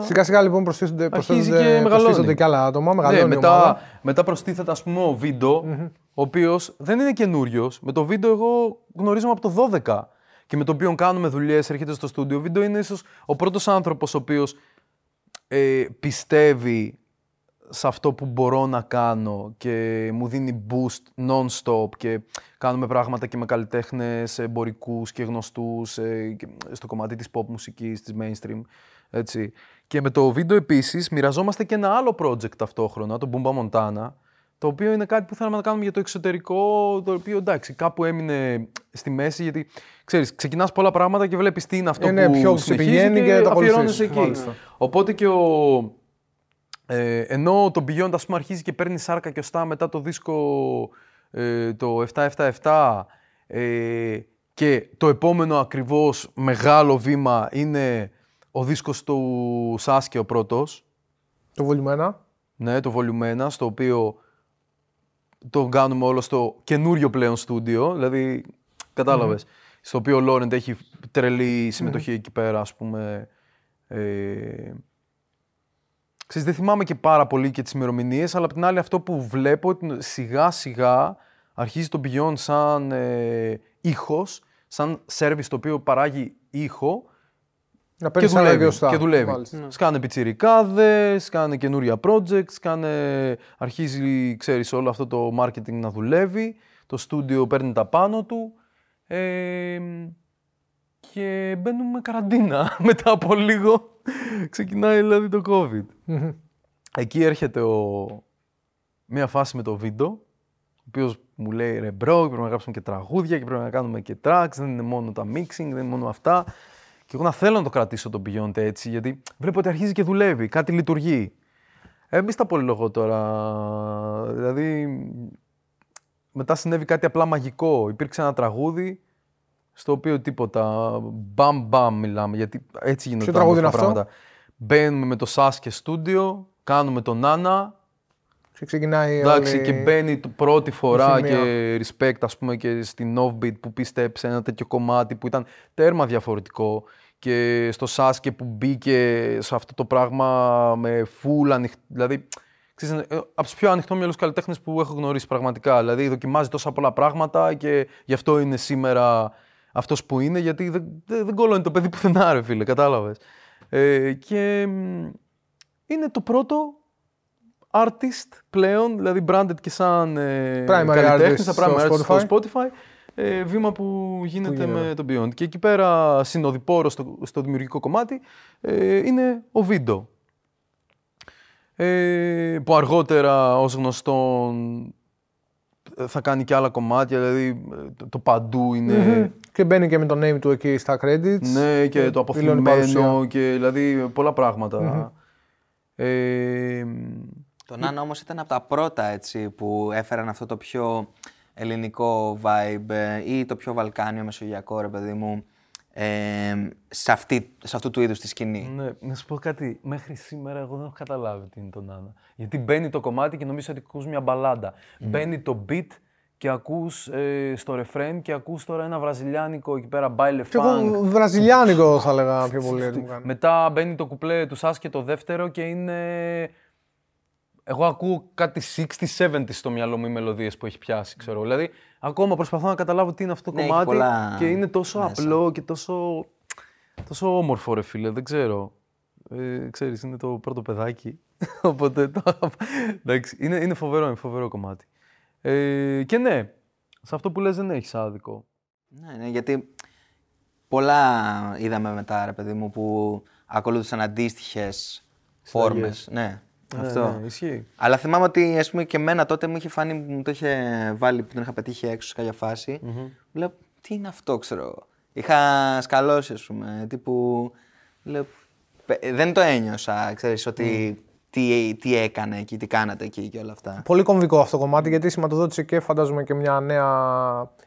Σιγά σιγά λοιπόν προστίθενται, Αρχίζει προστίθενται, και μεγαλώνει. προστίθενται και άλλα άτομα. Μεγαλώνει Ναι, η ομάδα. μετά, μετά προστίθεται ας πούμε ο βίντεο, ο οποίος δεν είναι καινούριος. Με το βίντεο εγώ γνωρίζομαι από το 12 και με το οποίο κάνουμε δουλειές, έρχεται στο στούντιο. Ο βίντεο είναι ίσως ο πρώτος άνθρωπος ο οποίος ε, πιστεύει σε αυτό που μπορώ να κάνω και μου δίνει boost non-stop και κάνουμε πράγματα και με καλλιτέχνες εμπορικούς και γνωστούς ε, και στο κομμάτι της pop μουσικής, της mainstream, έτσι. Και με το βίντεο επίσης μοιραζόμαστε και ένα άλλο project ταυτόχρονα, το Boomba Montana, το οποίο είναι κάτι που θέλαμε να κάνουμε για το εξωτερικό, το οποίο εντάξει, κάπου έμεινε στη μέση, γιατί ξέρεις, ξεκινάς πολλά πράγματα και βλέπεις τι είναι αυτό Ε, ναι, που ποιο σε συνεχίζει πηγαίνει και το αφιερώνεσαι ακολουθείς. εκεί. Μάλιστα. Οπότε και ο, ε, ενώ το Beyond ας πούμε αρχίζει και παίρνει σάρκα και οστά μετά το δίσκο ε, το 777 ε, και το επόμενο ακριβώς μεγάλο βήμα είναι ο δίσκος του Σάσκε ο πρώτος, Το volume 1. ναι, το Volume 1, στο οποίο το κάνουμε όλο στο καινούριο πλέον στούντιο, δηλαδή κατάλαβες, στο οποίο ο Λόρεντ έχει τρελή συμμετοχή εκεί πέρα, ας πούμε. Ε, Ξέρεις, δεν θυμάμαι και πάρα πολύ και τις ημερομηνίες, αλλά απ' την άλλη αυτό που βλέπω ότι σιγά σιγά αρχίζει το Beyond σαν ε, ήχος, σαν service το οποίο παράγει ήχο Να και παίρνεις σάρκα δουλεύει. και οστά. Και δουλεύει. Μάλιστα. Σκάνε πιτσιρικάδες, σκάνε καινούρια projects, σκάνε... αρχίζει, ξέρεις, όλο αυτό το marketing να δουλεύει, το στούντιο παίρνει τα πάνω του ε, και μπαίνουμε καραντίνα μετά από λίγο. Ξεκινάει δηλαδή το COVID. Μμμ. Εκεί έρχεται ο... μια φάση με το βίντεο, ο οποίος μου λέει ρε bro, πρέπει να γράψουμε και τραγούδια και πρέπει να κάνουμε και tracks, δεν είναι μόνο τα mixing, δεν είναι μόνο αυτά. Και εγώ να θέλω να το κρατήσω τον Beyond έτσι, γιατί βλέπω ότι αρχίζει και δουλεύει, κάτι λειτουργεί. Ε, μη στα πολυλογώ τώρα. Δηλαδή, μετά συνέβη κάτι απλά μαγικό. Υπήρξε ένα τραγούδι στο οποίο τίποτα. Μπαμ μπαμ μιλάμε, γιατί έτσι γίνονται Ποιο τα τραγούδι είναι όμορφα αυτό; πράγματα. Μπαίνουμε με το Sasuke Studio, κάνουμε τον Νάνα, Και ξεκινάει Εντάξει, όλη- και μπαίνει το πρώτη φορά χημεία. και respect, ας πούμε, και στην offbeat που πίστεψε ένα τέτοιο κομμάτι που ήταν τέρμα διαφορετικό και στο Sasuke που μπήκε σε αυτό το πράγμα με full ανοιχτό. Δηλαδή, ξέρεις, ε, από τους πιο ανοιχτόμυαλους καλλιτέχνες που έχω γνωρίσει πραγματικά. Δηλαδή, δοκιμάζει τόσα πολλά πράγματα και γι' αυτό είναι σήμερα αυτός που είναι, γιατί δεν, δεν, δεν κολλώνει το παιδί πουθενά, ρε φίλε, κατάλαβες. Ε, και μ, είναι το πρώτο artist πλέον, δηλαδή branded και σαν ε, Primary καλλιτέχνης, artist στα primary στο artist στο Spotify. Spotify, ε, βήμα που γίνεται, γίνεται. με τον Beyond. Και εκεί πέρα συνοδοιπόρο στο, στο δημιουργικό κομμάτι ε, είναι ο Βίντο. Ε, που αργότερα ως γνωστόν ε, θα κάνει και άλλα κομμάτια, δηλαδή ε, το, το παντού είναι... Μμμ. Και μπαίνει και με το name του εκεί στα credits. Ναι, και το δηλώνει αποθυμένο παρουσία. και δηλαδή πολλά πράγματα. Ε, Το Νάνα όμως ήταν από τα πρώτα έτσι, που έφεραν αυτό το πιο ελληνικό vibe ε, ή το πιο βαλκάνιο μεσογειακό ρε παιδί μου ε, σε, αυτή, σε αυτού του είδους τη σκηνή. Ναι, να σου πω κάτι. Μέχρι σήμερα εγώ δεν έχω καταλάβει τι είναι το Νάνα. Γιατί μπαίνει το κομμάτι και νομίζω ότι ακούς μια μπαλάντα. Μπαίνει το beat και ακούς ε, στο ρεφρέν και ακούς τώρα ένα βραζιλιάνικο εκεί πέρα baile Και funk. εγώ βραζιλιάνικο θα έλεγα πιο πολύ. έτσι μου κάνει. Μετά μπαίνει το κουπλέ του Σάσκε το δεύτερο και είναι... Εγώ ακούω κάτι 60-70 στο μυαλό μου οι μελωδίες που έχει πιάσει, ξέρω. Δηλαδή, ακόμα προσπαθώ να καταλάβω τι είναι αυτό το Ναι, έχει κομμάτι πολλά και είναι τόσο μέσα. απλό και τόσο, τόσο όμορφο, ρε φίλε, δεν ξέρω. Ε, ξέρεις, είναι το πρώτο παιδάκι, οπότε το... Εντάξει, είναι, είναι φοβερό, είναι φοβερό κομμάτι. Ε, και ναι, σε αυτό που λες δεν έχεις άδικο. Ναι, ναι, γιατί πολλά είδαμε μετά ρε παιδί μου που ακολούθησαν αντίστοιχες φόρμες. Ναι, αυτό. Ναι, ισχύει. Αλλά θυμάμαι ότι ας πούμε, και εμένα τότε μου είχε φάνει, μου το είχε βάλει που τον είχα πετύχει έξω σε κάποια φάση. Λέω, τι είναι αυτό, ξέρω. Είχα σκαλώσει, ας πούμε, τύπου, λέω, «Παι- δεν το ένιωσα, ξέρεις, ότι τι, τι έκανε εκεί, τι κάνατε εκεί και όλα αυτά. Πολύ κομβικό αυτό το κομμάτι γιατί σηματοδότησε και φαντάζομαι και μια νέα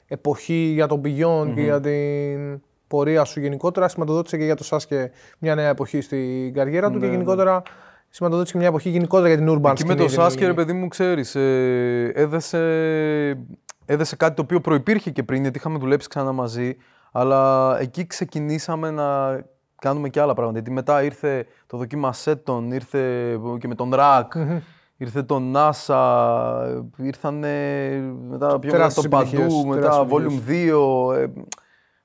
εποχή για τον Beyond και για την πορεία σου γενικότερα. Σηματοδότησε και για το Σάσκε μια νέα εποχή στην καριέρα του και γενικότερα σηματοδότησε και μια εποχή γενικότερα για την urban Εκεί με σκηνή, το την Σάσκε, ρε ελληνική. παιδί μου, ξέρεις, ε, έδεσε, έδεσε κάτι το οποίο προϋπήρχε και πριν, γιατί είχαμε δουλέψει ξανά μαζί, αλλά εκεί ξεκινήσαμε να κάνουμε και άλλα πράγματα. Γιατί μετά ήρθε το δοκιμασέτον, ήρθε και με τον Ρακ, ήρθε το NASA, ήρθανε μετά πιο μετά Τεράστιες το επιτυχίες, Παντού, μετά τεράστιες Volume 2. ε,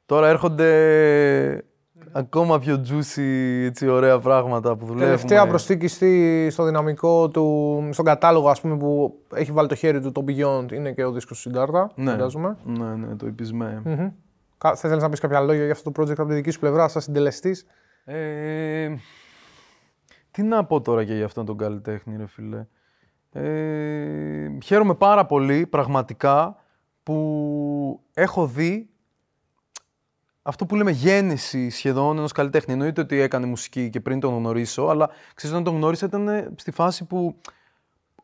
τώρα έρχονται ακόμα πιο juicy, έτσι, ωραία πράγματα που δουλεύουμε. Τελευταία προσθήκη στη, στο δυναμικό του, στον κατάλογο ας πούμε, που έχει βάλει το χέρι του το Beyond είναι και ο δίσκος του Συντάρτα, Ναι, φαντάζομαι. ναι, ναι, το υπισμέ. Μμμ. Κα- Θα ήθελες να πεις κάποια λόγια για αυτό το project από τη δική σου πλευρά, σαν συντελεστής; Ε, τι να πω τώρα και για αυτόν τον καλλιτέχνη, ρε φίλε. Ε, χαίρομαι πάρα πολύ, πραγματικά, που έχω δει αυτό που λέμε γέννηση σχεδόν ενός καλλιτέχνη. Εννοείται ότι έκανε μουσική και πριν τον γνωρίσω, αλλά ξέρεις, όταν τον γνώρισα ήταν στη φάση που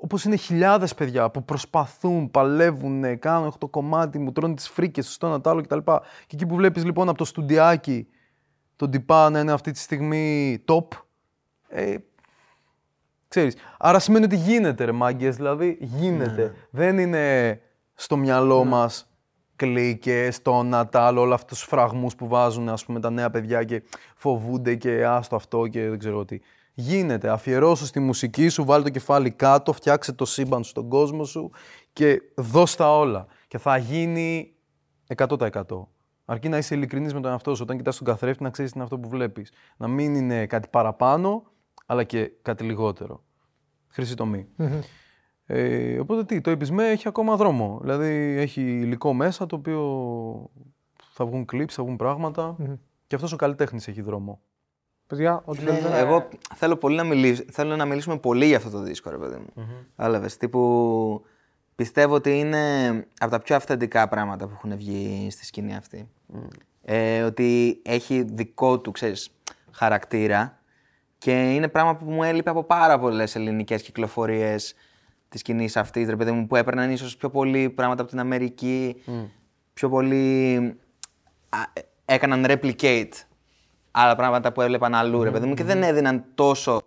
όπως είναι χιλιάδες παιδιά που προσπαθούν, παλεύουν, κάνουν έχω το κομμάτι μου, τρώνε τις φρίκες, στο ένα το άλλο κτλ. Και εκεί που βλέπεις λοιπόν από το στουντιάκι τον τυπά να είναι αυτή τη στιγμή top, ε, ξέρεις. Άρα σημαίνει ότι γίνεται ρε μάγκες, δηλαδή γίνεται. Δεν είναι στο μυαλό μας κλίκες, το να τα άλλο, όλα αυτούς τους φραγμούς που βάζουν ας πούμε τα νέα παιδιά και φοβούνται και άστο αυτό και δεν ξέρω τι. Γίνεται. Αφιερώσου στη μουσική σου, βάλει το κεφάλι κάτω, φτιάξε το σύμπαν σου στον κόσμο σου και δώσ' τα όλα. Και θα γίνει 100%. Αρκεί να είσαι ειλικρινής με τον εαυτό σου. Όταν κοιτάς τον καθρέφτη, να ξέρεις τι είναι αυτό που βλέπεις. Να μην είναι κάτι παραπάνω, αλλά και κάτι λιγότερο. Χρυσή τομή. Ε, οπότε τι, το Ebisme έχει ακόμα δρόμο. Δηλαδή έχει υλικό μέσα το οποίο θα βγουν clips, θα βγουν πράγματα. Και αυτός ο καλλιτέχνης έχει δρόμο. Παιδιά, ό,τι Ναι, θέλετε. εγώ θέλω, πολύ να μιλήσω, θέλω να μιλήσουμε πολύ για αυτό το δίσκο, ρε παιδί μου. Κατάλαβες, τύπου πιστεύω ότι είναι από τα πιο αυθεντικά πράγματα που έχουν βγει στη σκηνή αυτή. Ε, ότι έχει δικό του, ξέρεις, χαρακτήρα και είναι πράγμα που μου έλειπε από πάρα πολλές ελληνικές κυκλοφορίες της σκηνής αυτής, ρε παιδί μου, που έπαιρναν ίσως πιο πολύ πράγματα από την Αμερική, πιο πολύ α, έκαναν replicate άλλα πράγματα που έβλεπαν αλλού, ρε παιδί μου, και δεν έδιναν τόσο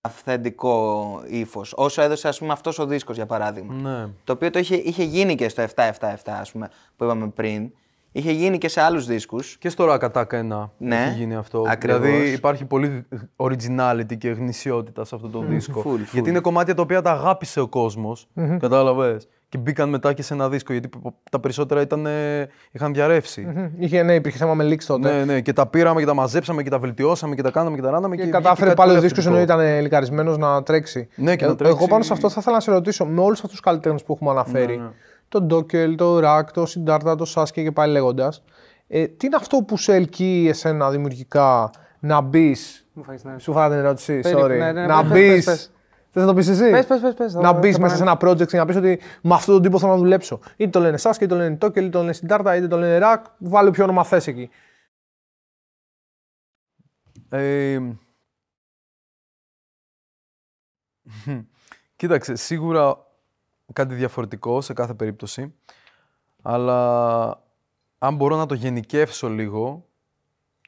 αυθεντικό ύφος. Όσο έδωσε, ας πούμε, αυτός ο δίσκος για παράδειγμα. Ναι. Το οποίο το είχε, είχε γίνει και στο 777, ας πούμε, που είπαμε πριν. Είχε γίνει και σε άλλους δίσκους. Και στο Rack Attack 1 Ναι, έχει γίνει αυτό. ακριβώς. Δηλαδή υπάρχει πολύ originality και γνησιότητα σε αυτό το δίσκο. full, full. Γιατί είναι κομμάτια τα οποία τα αγάπησε ο κόσμος. Κατάλαβες; Και μπήκαν μετά και σε ένα δίσκο. Γιατί τα περισσότερα ήταν, ε, είχαν διαρρεύσει. Μμμ. Είχε, ναι, υπήρχε θέμα με leaks τότε. Ναι, ναι, και τα πήραμε και τα μαζέψαμε και τα βελτιώσαμε και τα κάναμε και τα ράναμε. Και, Και, κατάφερε βγήκε πάλι ο κάτι δίσκος πολύ ενώ αυθεντικό. ήταν λικαρισμένο να τρέξει. Ναι, και Ε, να τρέξει- Εγώ πάνω σε αυτό θα ήθελα να σε ρωτήσω, με όλους αυτούς τους καλλιτέχνες που έχουμε αναφέρει, Ναι, ναι. τον Ντόκελ, τον Ρακ, τον Σιντάρτα, τον Σάσκε και πάλι λέγοντας, ε, τι είναι αυτό που σε ελκύει εσένα δημιουργικά να μπεις. Μου φάγεις την Σου φάγα την ερώτηση, Περίπου, sorry. ναι, ναι, να πες, μπει. Πες, πες. Θες να το πεις εσύ; Πες, πες, πες, πες, να θα- μπεις θα μέσα σε ένα project και να πεις ότι με αυτόν τον τύπο θέλω να δουλέψω. Είτε το λένε Σάσκε, είτε το λένε Τόκελ, είτε το λένε Σιντάρτα, είτε το λένε Ρακ. Βάλε ποιο όνομα θες εκεί. Ε, κοίταξε, σίγουρα κάτι διαφορετικό σε κάθε περίπτωση. Αλλά αν μπορώ να το γενικεύσω λίγο,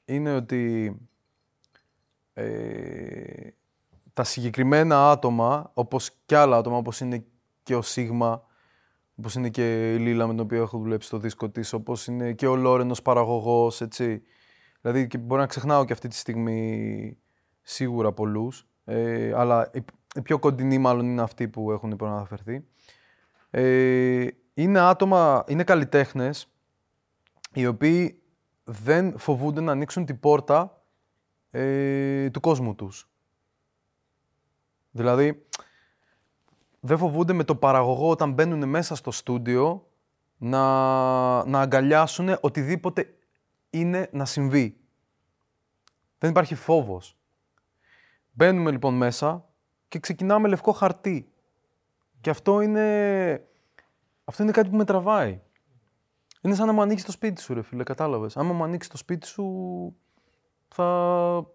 είναι ότι ε, τα συγκεκριμένα άτομα, όπως και άλλα άτομα, όπως είναι και ο Σίγμα, όπως είναι και η Λίλα με την οποία έχω δουλέψει στο δίσκο της, όπως είναι και ο Λόρεν ως παραγωγός, έτσι. Δηλαδή και μπορεί να ξεχνάω και αυτή τη στιγμή σίγουρα πολλούς, ε, αλλά οι, οι πιο κοντινοί μάλλον είναι αυτοί που έχουν προαναφερθεί. Ε, είναι άτομα, είναι καλλιτέχνες οι οποίοι δεν φοβούνται να ανοίξουν την πόρτα ε, του κόσμου τους. Δηλαδή, δεν φοβούνται με το παραγωγό όταν μπαίνουν μέσα στο στούντιο να, να αγκαλιάσουν οτιδήποτε είναι να συμβεί. Δεν υπάρχει φόβος. Μπαίνουμε λοιπόν μέσα και ξεκινάμε λευκό χαρτί. Και αυτό είναι, αυτό είναι κάτι που με τραβάει. Είναι σαν να μου ανοίξει το σπίτι σου, ρε φίλε, κατάλαβες. Άμα μου ανοίξει το σπίτι σου, θα,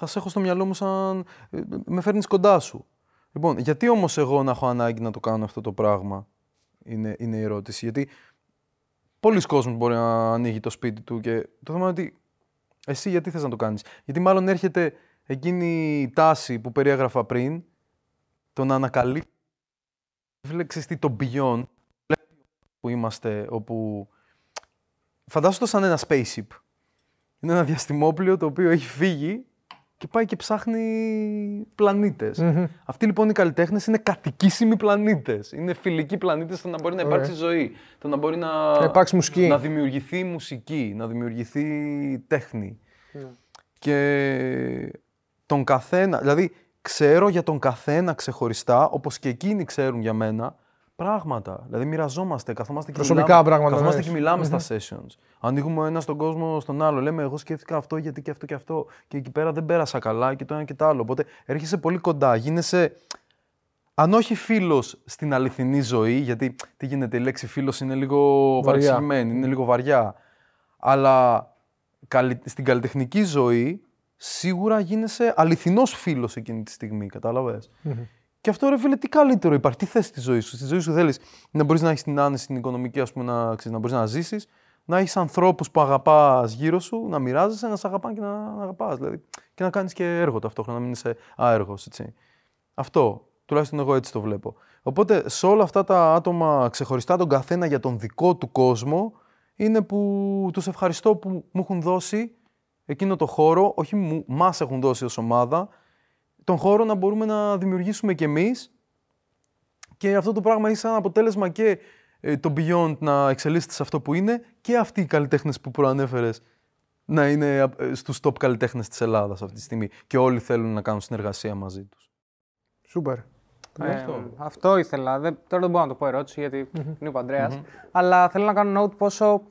θα σε έχω στο μυαλό μου σαν... ε, με φέρνεις κοντά σου. Λοιπόν, γιατί όμως εγώ να έχω ανάγκη να το κάνω αυτό το πράγμα, είναι, είναι η ερώτηση. Γιατί πολλοί κόσμοι μπορεί να ανοίγει το σπίτι του και το θέμα είναι ότι εσύ γιατί θες να το κάνεις; Γιατί μάλλον έρχεται εκείνη η τάση που περιέγραφα πριν, το να ανακαλεί. Φίλε, ξέρεις τι, το beyond που είμαστε, όπου φαντάσου το σαν ένα spaceship. Είναι ένα διαστημόπλιο το οποίο έχει φύγει και πάει και ψάχνει πλανήτες. Αυτοί λοιπόν οι καλλιτέχνες είναι κατοικήσιμοι πλανήτες. Είναι φιλικοί πλανήτες στο να μπορεί να υπάρξει ζωή. Το να μπορεί να, Να υπάρξει μουσική. να δημιουργηθεί μουσική, να δημιουργηθεί τέχνη. Και τον καθένα, δηλαδή ξέρω για τον καθένα ξεχωριστά, όπως και εκείνοι ξέρουν για μένα, πράγματα. Δηλαδή μοιραζόμαστε, καθόμαστε και Προσωπικά μιλάμε, πράγματα, καθόμαστε ναι. και μιλάμε στα sessions. Ανοίγουμε ένα στον κόσμο στον άλλο. Λέμε, εγώ σκέφτηκα αυτό γιατί και αυτό και αυτό. Και εκεί πέρα δεν πέρασα καλά και το ένα και το άλλο. Οπότε έρχεσαι πολύ κοντά. Γίνεσαι, αν όχι φίλος στην αληθινή ζωή, γιατί τι γίνεται, η λέξη φίλος είναι λίγο Βαριά. παρεξηγημένη, είναι λίγο βαριά. Αλλά καλυ- στην καλλιτεχνική ζωή σίγουρα γίνεσαι αληθινός φίλος εκείνη τη στιγμή, κατάλαβες; Και αυτό ρε φίλε, τι καλύτερο υπάρχει, τι θες στη ζωή σου. Στη ζωή σου θέλεις να μπορείς να έχεις την άνεση, την οικονομική, ας πούμε, να, ξέρεις, να μπορείς να ζήσεις, να έχεις ανθρώπους που αγαπάς γύρω σου, να μοιράζεσαι, να σε αγαπάνε και να, να αγαπάς. Δηλαδή, και να κάνεις και έργο ταυτόχρονα, να μην είσαι άεργος, έτσι. Αυτό. Τουλάχιστον εγώ έτσι το βλέπω. Οπότε σε όλα αυτά τα άτομα ξεχωριστά τον καθένα για τον δικό του κόσμο είναι που τους ευχαριστώ που μου έχουν δώσει εκείνο το χώρο, όχι μου, μας έχουν δώσει ως ομάδα, τον χώρο να μπορούμε να δημιουργήσουμε κι εμείς και αυτό το πράγμα έχει σαν αποτέλεσμα και ε, το Beyond να εξελίσσεται σε αυτό που είναι και αυτοί οι καλλιτέχνες που προανέφερες να είναι ε, στους top καλλιτέχνες της Ελλάδας αυτή τη στιγμή και όλοι θέλουν να κάνουν συνεργασία μαζί τους. Σούπερ. Ε, αυτό. αυτό ήθελα. Δεν, τώρα δεν μπορώ να το πω ερώτηση γιατί είναι ο Παντρέας. Αλλά θέλω να κάνω note πόσο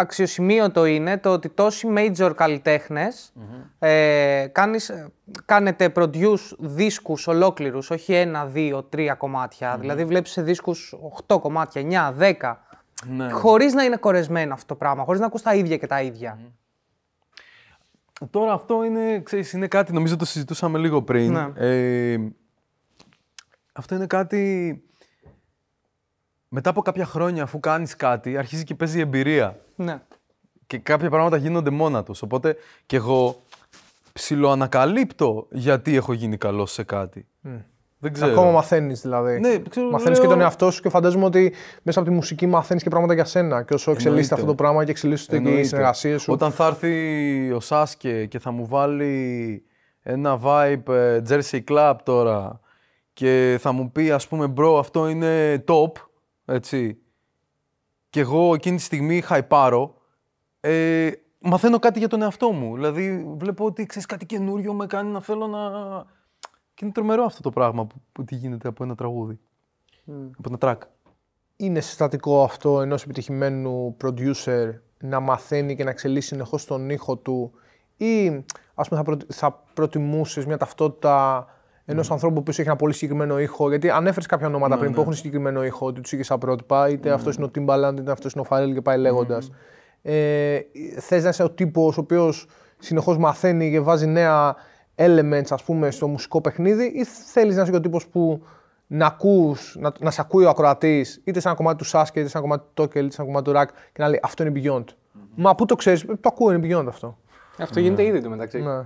αξιοσημείωτο είναι το ότι τόσοι major καλλιτέχνες ε, κάνεις, ε, κάνετε produce δίσκους ολόκληρους, όχι ένα, δύο, τρία κομμάτια. Δηλαδή βλέπεις σε δίσκους 8 κομμάτια, 9, 10. Ναι. χωρίς να είναι κορεσμένο αυτό το πράγμα, χωρίς να ακούς τα ίδια και τα ίδια. Τώρα αυτό είναι, ξέρεις, είναι κάτι, νομίζω το συζητούσαμε λίγο πριν. Ναι. Ε, αυτό είναι κάτι... Μετά από κάποια χρόνια, αφού κάνεις κάτι, αρχίζει και παίζει η εμπειρία. Ναι. Και κάποια πράγματα γίνονται μόνα τους. Οπότε και εγώ ψιλοανακαλύπτω γιατί έχω γίνει καλός σε κάτι. Δεν ξέρω. Ακόμα μαθαίνεις δηλαδή. Ναι, ξέρω, μαθαίνεις λέω- και τον εαυτό σου και φαντάζομαι ότι μέσα από τη μουσική μαθαίνεις και πράγματα για σένα. Και όσο εξελίσσεται Εννοείται. αυτό το πράγμα και εξελίσσονται και οι Εννοείται. συνεργασίε σου. Όταν θα έρθει ο Σάσκε και θα μου βάλει ένα vibe ε, Jersey Club τώρα και θα μου πει ας πούμε bro αυτό είναι top, έτσι, και εγώ εκείνη τη στιγμή χαϊπάρω, ε, μαθαίνω κάτι για τον εαυτό μου. Δηλαδή βλέπω ότι ξέρεις κάτι καινούριο με κάνει να θέλω να... Και είναι τρομερό αυτό το πράγμα που, που τι γίνεται από ένα τραγούδι, από ένα track. είναι συστατικό αυτό ενός επιτυχημένου producer να μαθαίνει και να εξελίσσει συνεχώς τον ήχο του, ή ας πούμε θα, προτιμούσε θα προτιμούσες μια ταυτότητα ενός ανθρώπου που έχει ένα πολύ συγκεκριμένο ήχο. Γιατί ανέφερε κάποια ονόματα πριν που έχουν συγκεκριμένο ήχο, ότι τους είχες σαν πρότυπα, είτε αυτός είναι ο Timbaland, είτε αυτός είναι ο Pharrell και πάει λέγοντας. Ε, Θες να είσαι ο τύπος ο οποίος συνεχώς μαθαίνει και βάζει νέα elements ας πούμε, στο μουσικό παιχνίδι, ή θέλεις να είσαι και ο τύπος που να ακούς, να, να σε ακούει ο ακροατής, είτε σε ένα κομμάτι του Sasuke, είτε σε ένα κομμάτι του Tokel, είτε σε ένα κομμάτι του Rack και να λέει Αυτό είναι beyond. Μα πού το ξέρεις, το ακούω, είναι beyond αυτό. Αυτό γίνεται ήδη το μεταξύ. Ναι.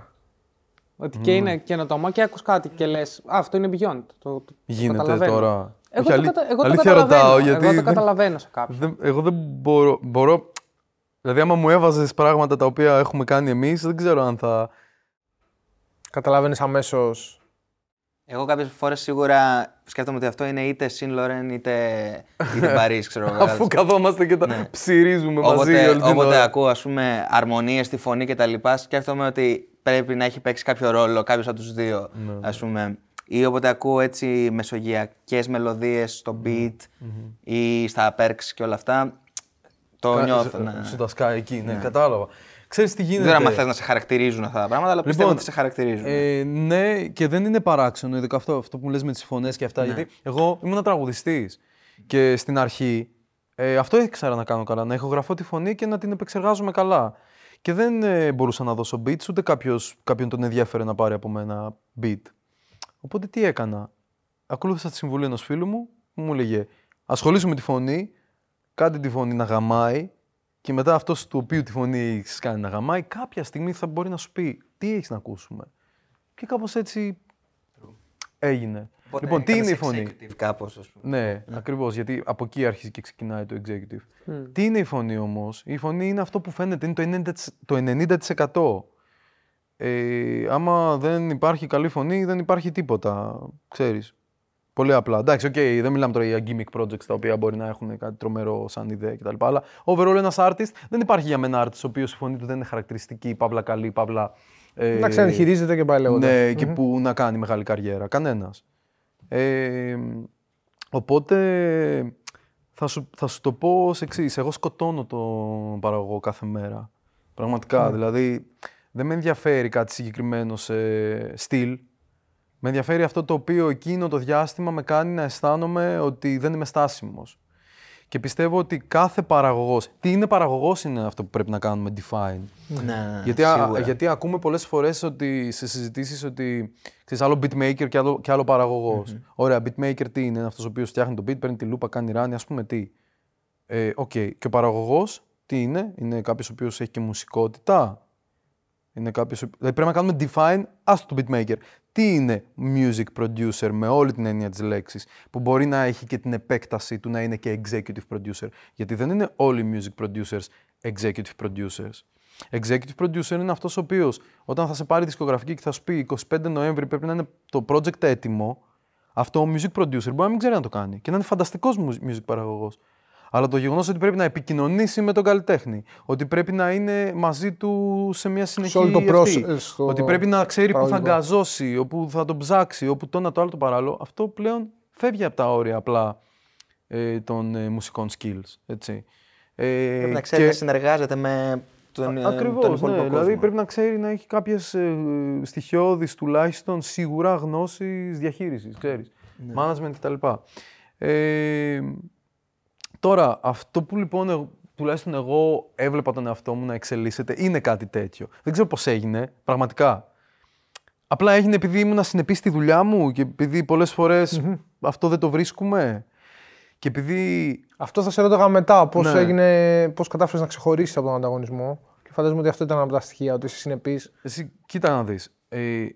Ότι και είναι καινοτόμα και ακούς κάτι και λες: Αυτό είναι beyond. Το, το Γίνεται καταλαβαίνω». τώρα. Εγώ, Όχι, το, αλή- κατα... εγώ το αλήθεια καταλαβαίνω. ρωτάω, γιατί εγώ το δεν- καταλαβαίνω σε κάποιον. Δεν, εγώ δεν μπορώ, μπορώ. Δηλαδή, άμα μου έβαζες πράγματα τα οποία έχουμε κάνει εμείς, δεν ξέρω αν θα. Καταλαβαίνεις αμέσως. Εγώ κάποιες φορές σίγουρα σκέφτομαι ότι αυτό είναι είτε Συν Λορέν είτε, είτε Παρί, ξέρω εγώ. Αφού καθόμαστε και τα ψυρίζουμε μαζί Όποτε, όλη την όποτε ώρα. ακούω ας πούμε αρμονίες στη φωνή και τα λοιπά, σκέφτομαι ότι πρέπει να έχει παίξει κάποιο ρόλο κάποιος από τους δύο, Ναι. ας πούμε. Ή όποτε ακούω έτσι μεσογειακές μελωδίες στο beat ή στα perks και όλα αυτά, το Κα- νιώθω. σου- ναι. Σου τα σκάει εκεί, ναι, κατάλαβα. Ξέρεις τι Δεν γίνεται. ξέρω αν θες να σε χαρακτηρίζουν αυτά τα πράγματα, αλλά πιστεύω Λοιπόν, ότι σε χαρακτηρίζουν. Ε, ναι, και δεν είναι παράξενο, ειδικά αυτό, αυτό που λες με τις φωνές και αυτά, γιατί εγώ ήμουν τραγουδιστής και στην αρχή ε, αυτό ήξερα να κάνω καλά, να ηχογραφώ τη φωνή και να την επεξεργάζομαι καλά. Και δεν ε, μπορούσα να δώσω beats, ούτε κάποιος, κάποιον τον ενδιαφέρε να πάρει από μένα beat. Οπότε τι έκανα. Ακολούθησα τη συμβουλή ενός φίλου μου που μου έλεγε ασχολήσου με τη φωνή, κάντε τη φωνή να γαμάει και μετά αυτός του οποίου τη φωνή έχεις κάνει να γαμάει, κάποια στιγμή θα μπορεί να σου πει τι έχεις να ακούσουμε. Και κάπως έτσι έγινε. Οπότε λοιπόν, τι είναι η έκανες φωνή; executive Κάπως, ας πούμε. Ναι, ακριβώς, γιατί από εκεί αρχίζει και ξεκινάει το executive. Τι είναι η φωνή όμως; Η φωνή είναι αυτό που φαίνεται, είναι το 90%. Το 90%. Ε, άμα δεν υπάρχει καλή φωνή, δεν υπάρχει τίποτα, ξέρεις. Πολύ απλά. Εντάξει, οκ, δεν μιλάμε τώρα για gimmick projects τα οποία μπορεί να έχουν κάτι τρομερό σαν ιδέα κτλ. Αλλά overall ένας artist δεν υπάρχει για μένα artist ο οποίος η φωνή του δεν είναι χαρακτηριστική, παύλα καλή, παύλα. Ε, Να ξέρει, χειρίζεται και πάει λέγοντας. ναι, και που να κάνει μεγάλη καριέρα. Κανένας. Ε, οπότε θα σου, θα σου το πω ως εξής. Εγώ σκοτώνω τον παραγωγό κάθε μέρα. Πραγματικά. Δηλαδή δεν με ενδιαφέρει κάτι συγκεκριμένο σε στυλ. Με ενδιαφέρει αυτό το οποίο εκείνο το διάστημα με κάνει να αισθάνομαι ότι δεν είμαι στάσιμος. Και πιστεύω ότι κάθε παραγωγός, τι είναι παραγωγός είναι αυτό που πρέπει να κάνουμε define. Ναι, Γιατί, α- σίγουρα. γιατί ακούμε πολλές φορές ότι, σε συζητήσεις ότι ξέρεις, άλλο beatmaker και άλλο, και άλλο παραγωγός. Ωραία, beatmaker τι είναι, είναι αυτός ο οποίος φτιάχνει το beat, παίρνει τη λούπα, κάνει run, ας πούμε τι. Ε, Οκ, και ο παραγωγός τι είναι, είναι κάποιος ο οποίος έχει και μουσικότητα; Είναι κάποιος, ο- δηλαδή πρέπει να κάνουμε define, άστο το beatmaker. Τι είναι music producer με όλη την έννοια της λέξης, που μπορεί να έχει και την επέκταση του να είναι και executive producer. Γιατί δεν είναι όλοι οι music producers executive producers. Executive producer είναι αυτός ο οποίος όταν θα σε πάρει δισκογραφική και θα σου πει 25 Νοέμβρη πρέπει να είναι το project έτοιμο, αυτό ο music producer μπορεί να μην ξέρει να το κάνει και να είναι φανταστικός mu- music παραγωγός. Αλλά το γεγονός ότι πρέπει να επικοινωνήσει με τον καλλιτέχνη, ότι πρέπει να είναι μαζί του σε μια συνεχή όλο το αυτή, process, στο ότι πρέπει να ξέρει πού θα παραγωγικό. γκαζώσει, όπου θα τον ψάξει, όπου το ένα το άλλο το παράλληλο, αυτό πλέον φεύγει από τα όρια απλά ε, των ε, μουσικών skills. Έτσι. Ε, Πρέπει να ξέρει και- να συνεργάζεται με τον, ε, Ακριβώς, τον ναι. υπόλοιπο Δηλαδή κόσμο. πρέπει να ξέρει να έχει κάποιες ε, στοιχειώδεις τουλάχιστον σίγουρα γνώσεις διαχείρισης, ξέρεις. Ναι. Management κτλ. Ε, Τώρα, αυτό που λοιπόν εγώ- τουλάχιστον εγώ έβλεπα τον εαυτό μου να εξελίσσεται είναι κάτι τέτοιο. Δεν ξέρω πώς έγινε, πραγματικά. Απλά έγινε επειδή ήμουν συνεπής στη δουλειά μου και επειδή πολλές φορές αυτό δεν το βρίσκουμε. Και επειδή Αυτό θα σε ρώταγα μετά. Πώς Ναι. έγινε, πώς κατάφερες να ξεχωρίσεις από τον ανταγωνισμό. Και φαντάζομαι ότι αυτό ήταν από τα στοιχεία, ότι είσαι συνεπής. Εσύ, κοίτα να δεις. Ε,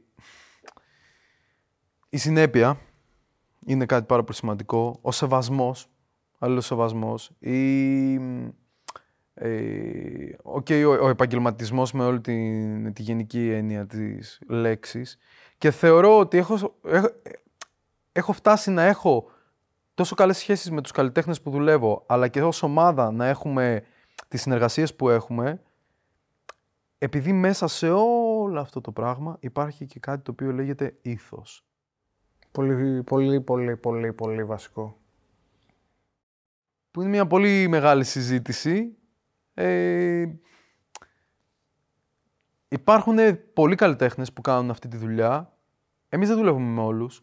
η συνέπεια είναι κάτι πάρα πολύ σημαντικό. Ο σεβασμός, αλληλός σεβασμός. Η, ε, οκ, ο, ο επαγγελματισμός με όλη τη, τη γενική έννοια της λέξης. Και θεωρώ ότι έχω, έχω, έχω φτάσει να έχω τόσο καλές σχέσεις με τους καλλιτέχνες που δουλεύω, αλλά και ως ομάδα να έχουμε τις συνεργασίες που έχουμε, επειδή μέσα σε όλο αυτό το πράγμα υπάρχει και κάτι το οποίο λέγεται ήθος. Πολύ, πολύ, πολύ, πολύ, πολύ βασικό. Που είναι μια πολύ μεγάλη συζήτηση. Ε, υπάρχουν πολλοί καλλιτέχνες που κάνουν αυτή τη δουλειά. Εμείς δεν δουλεύουμε με όλους.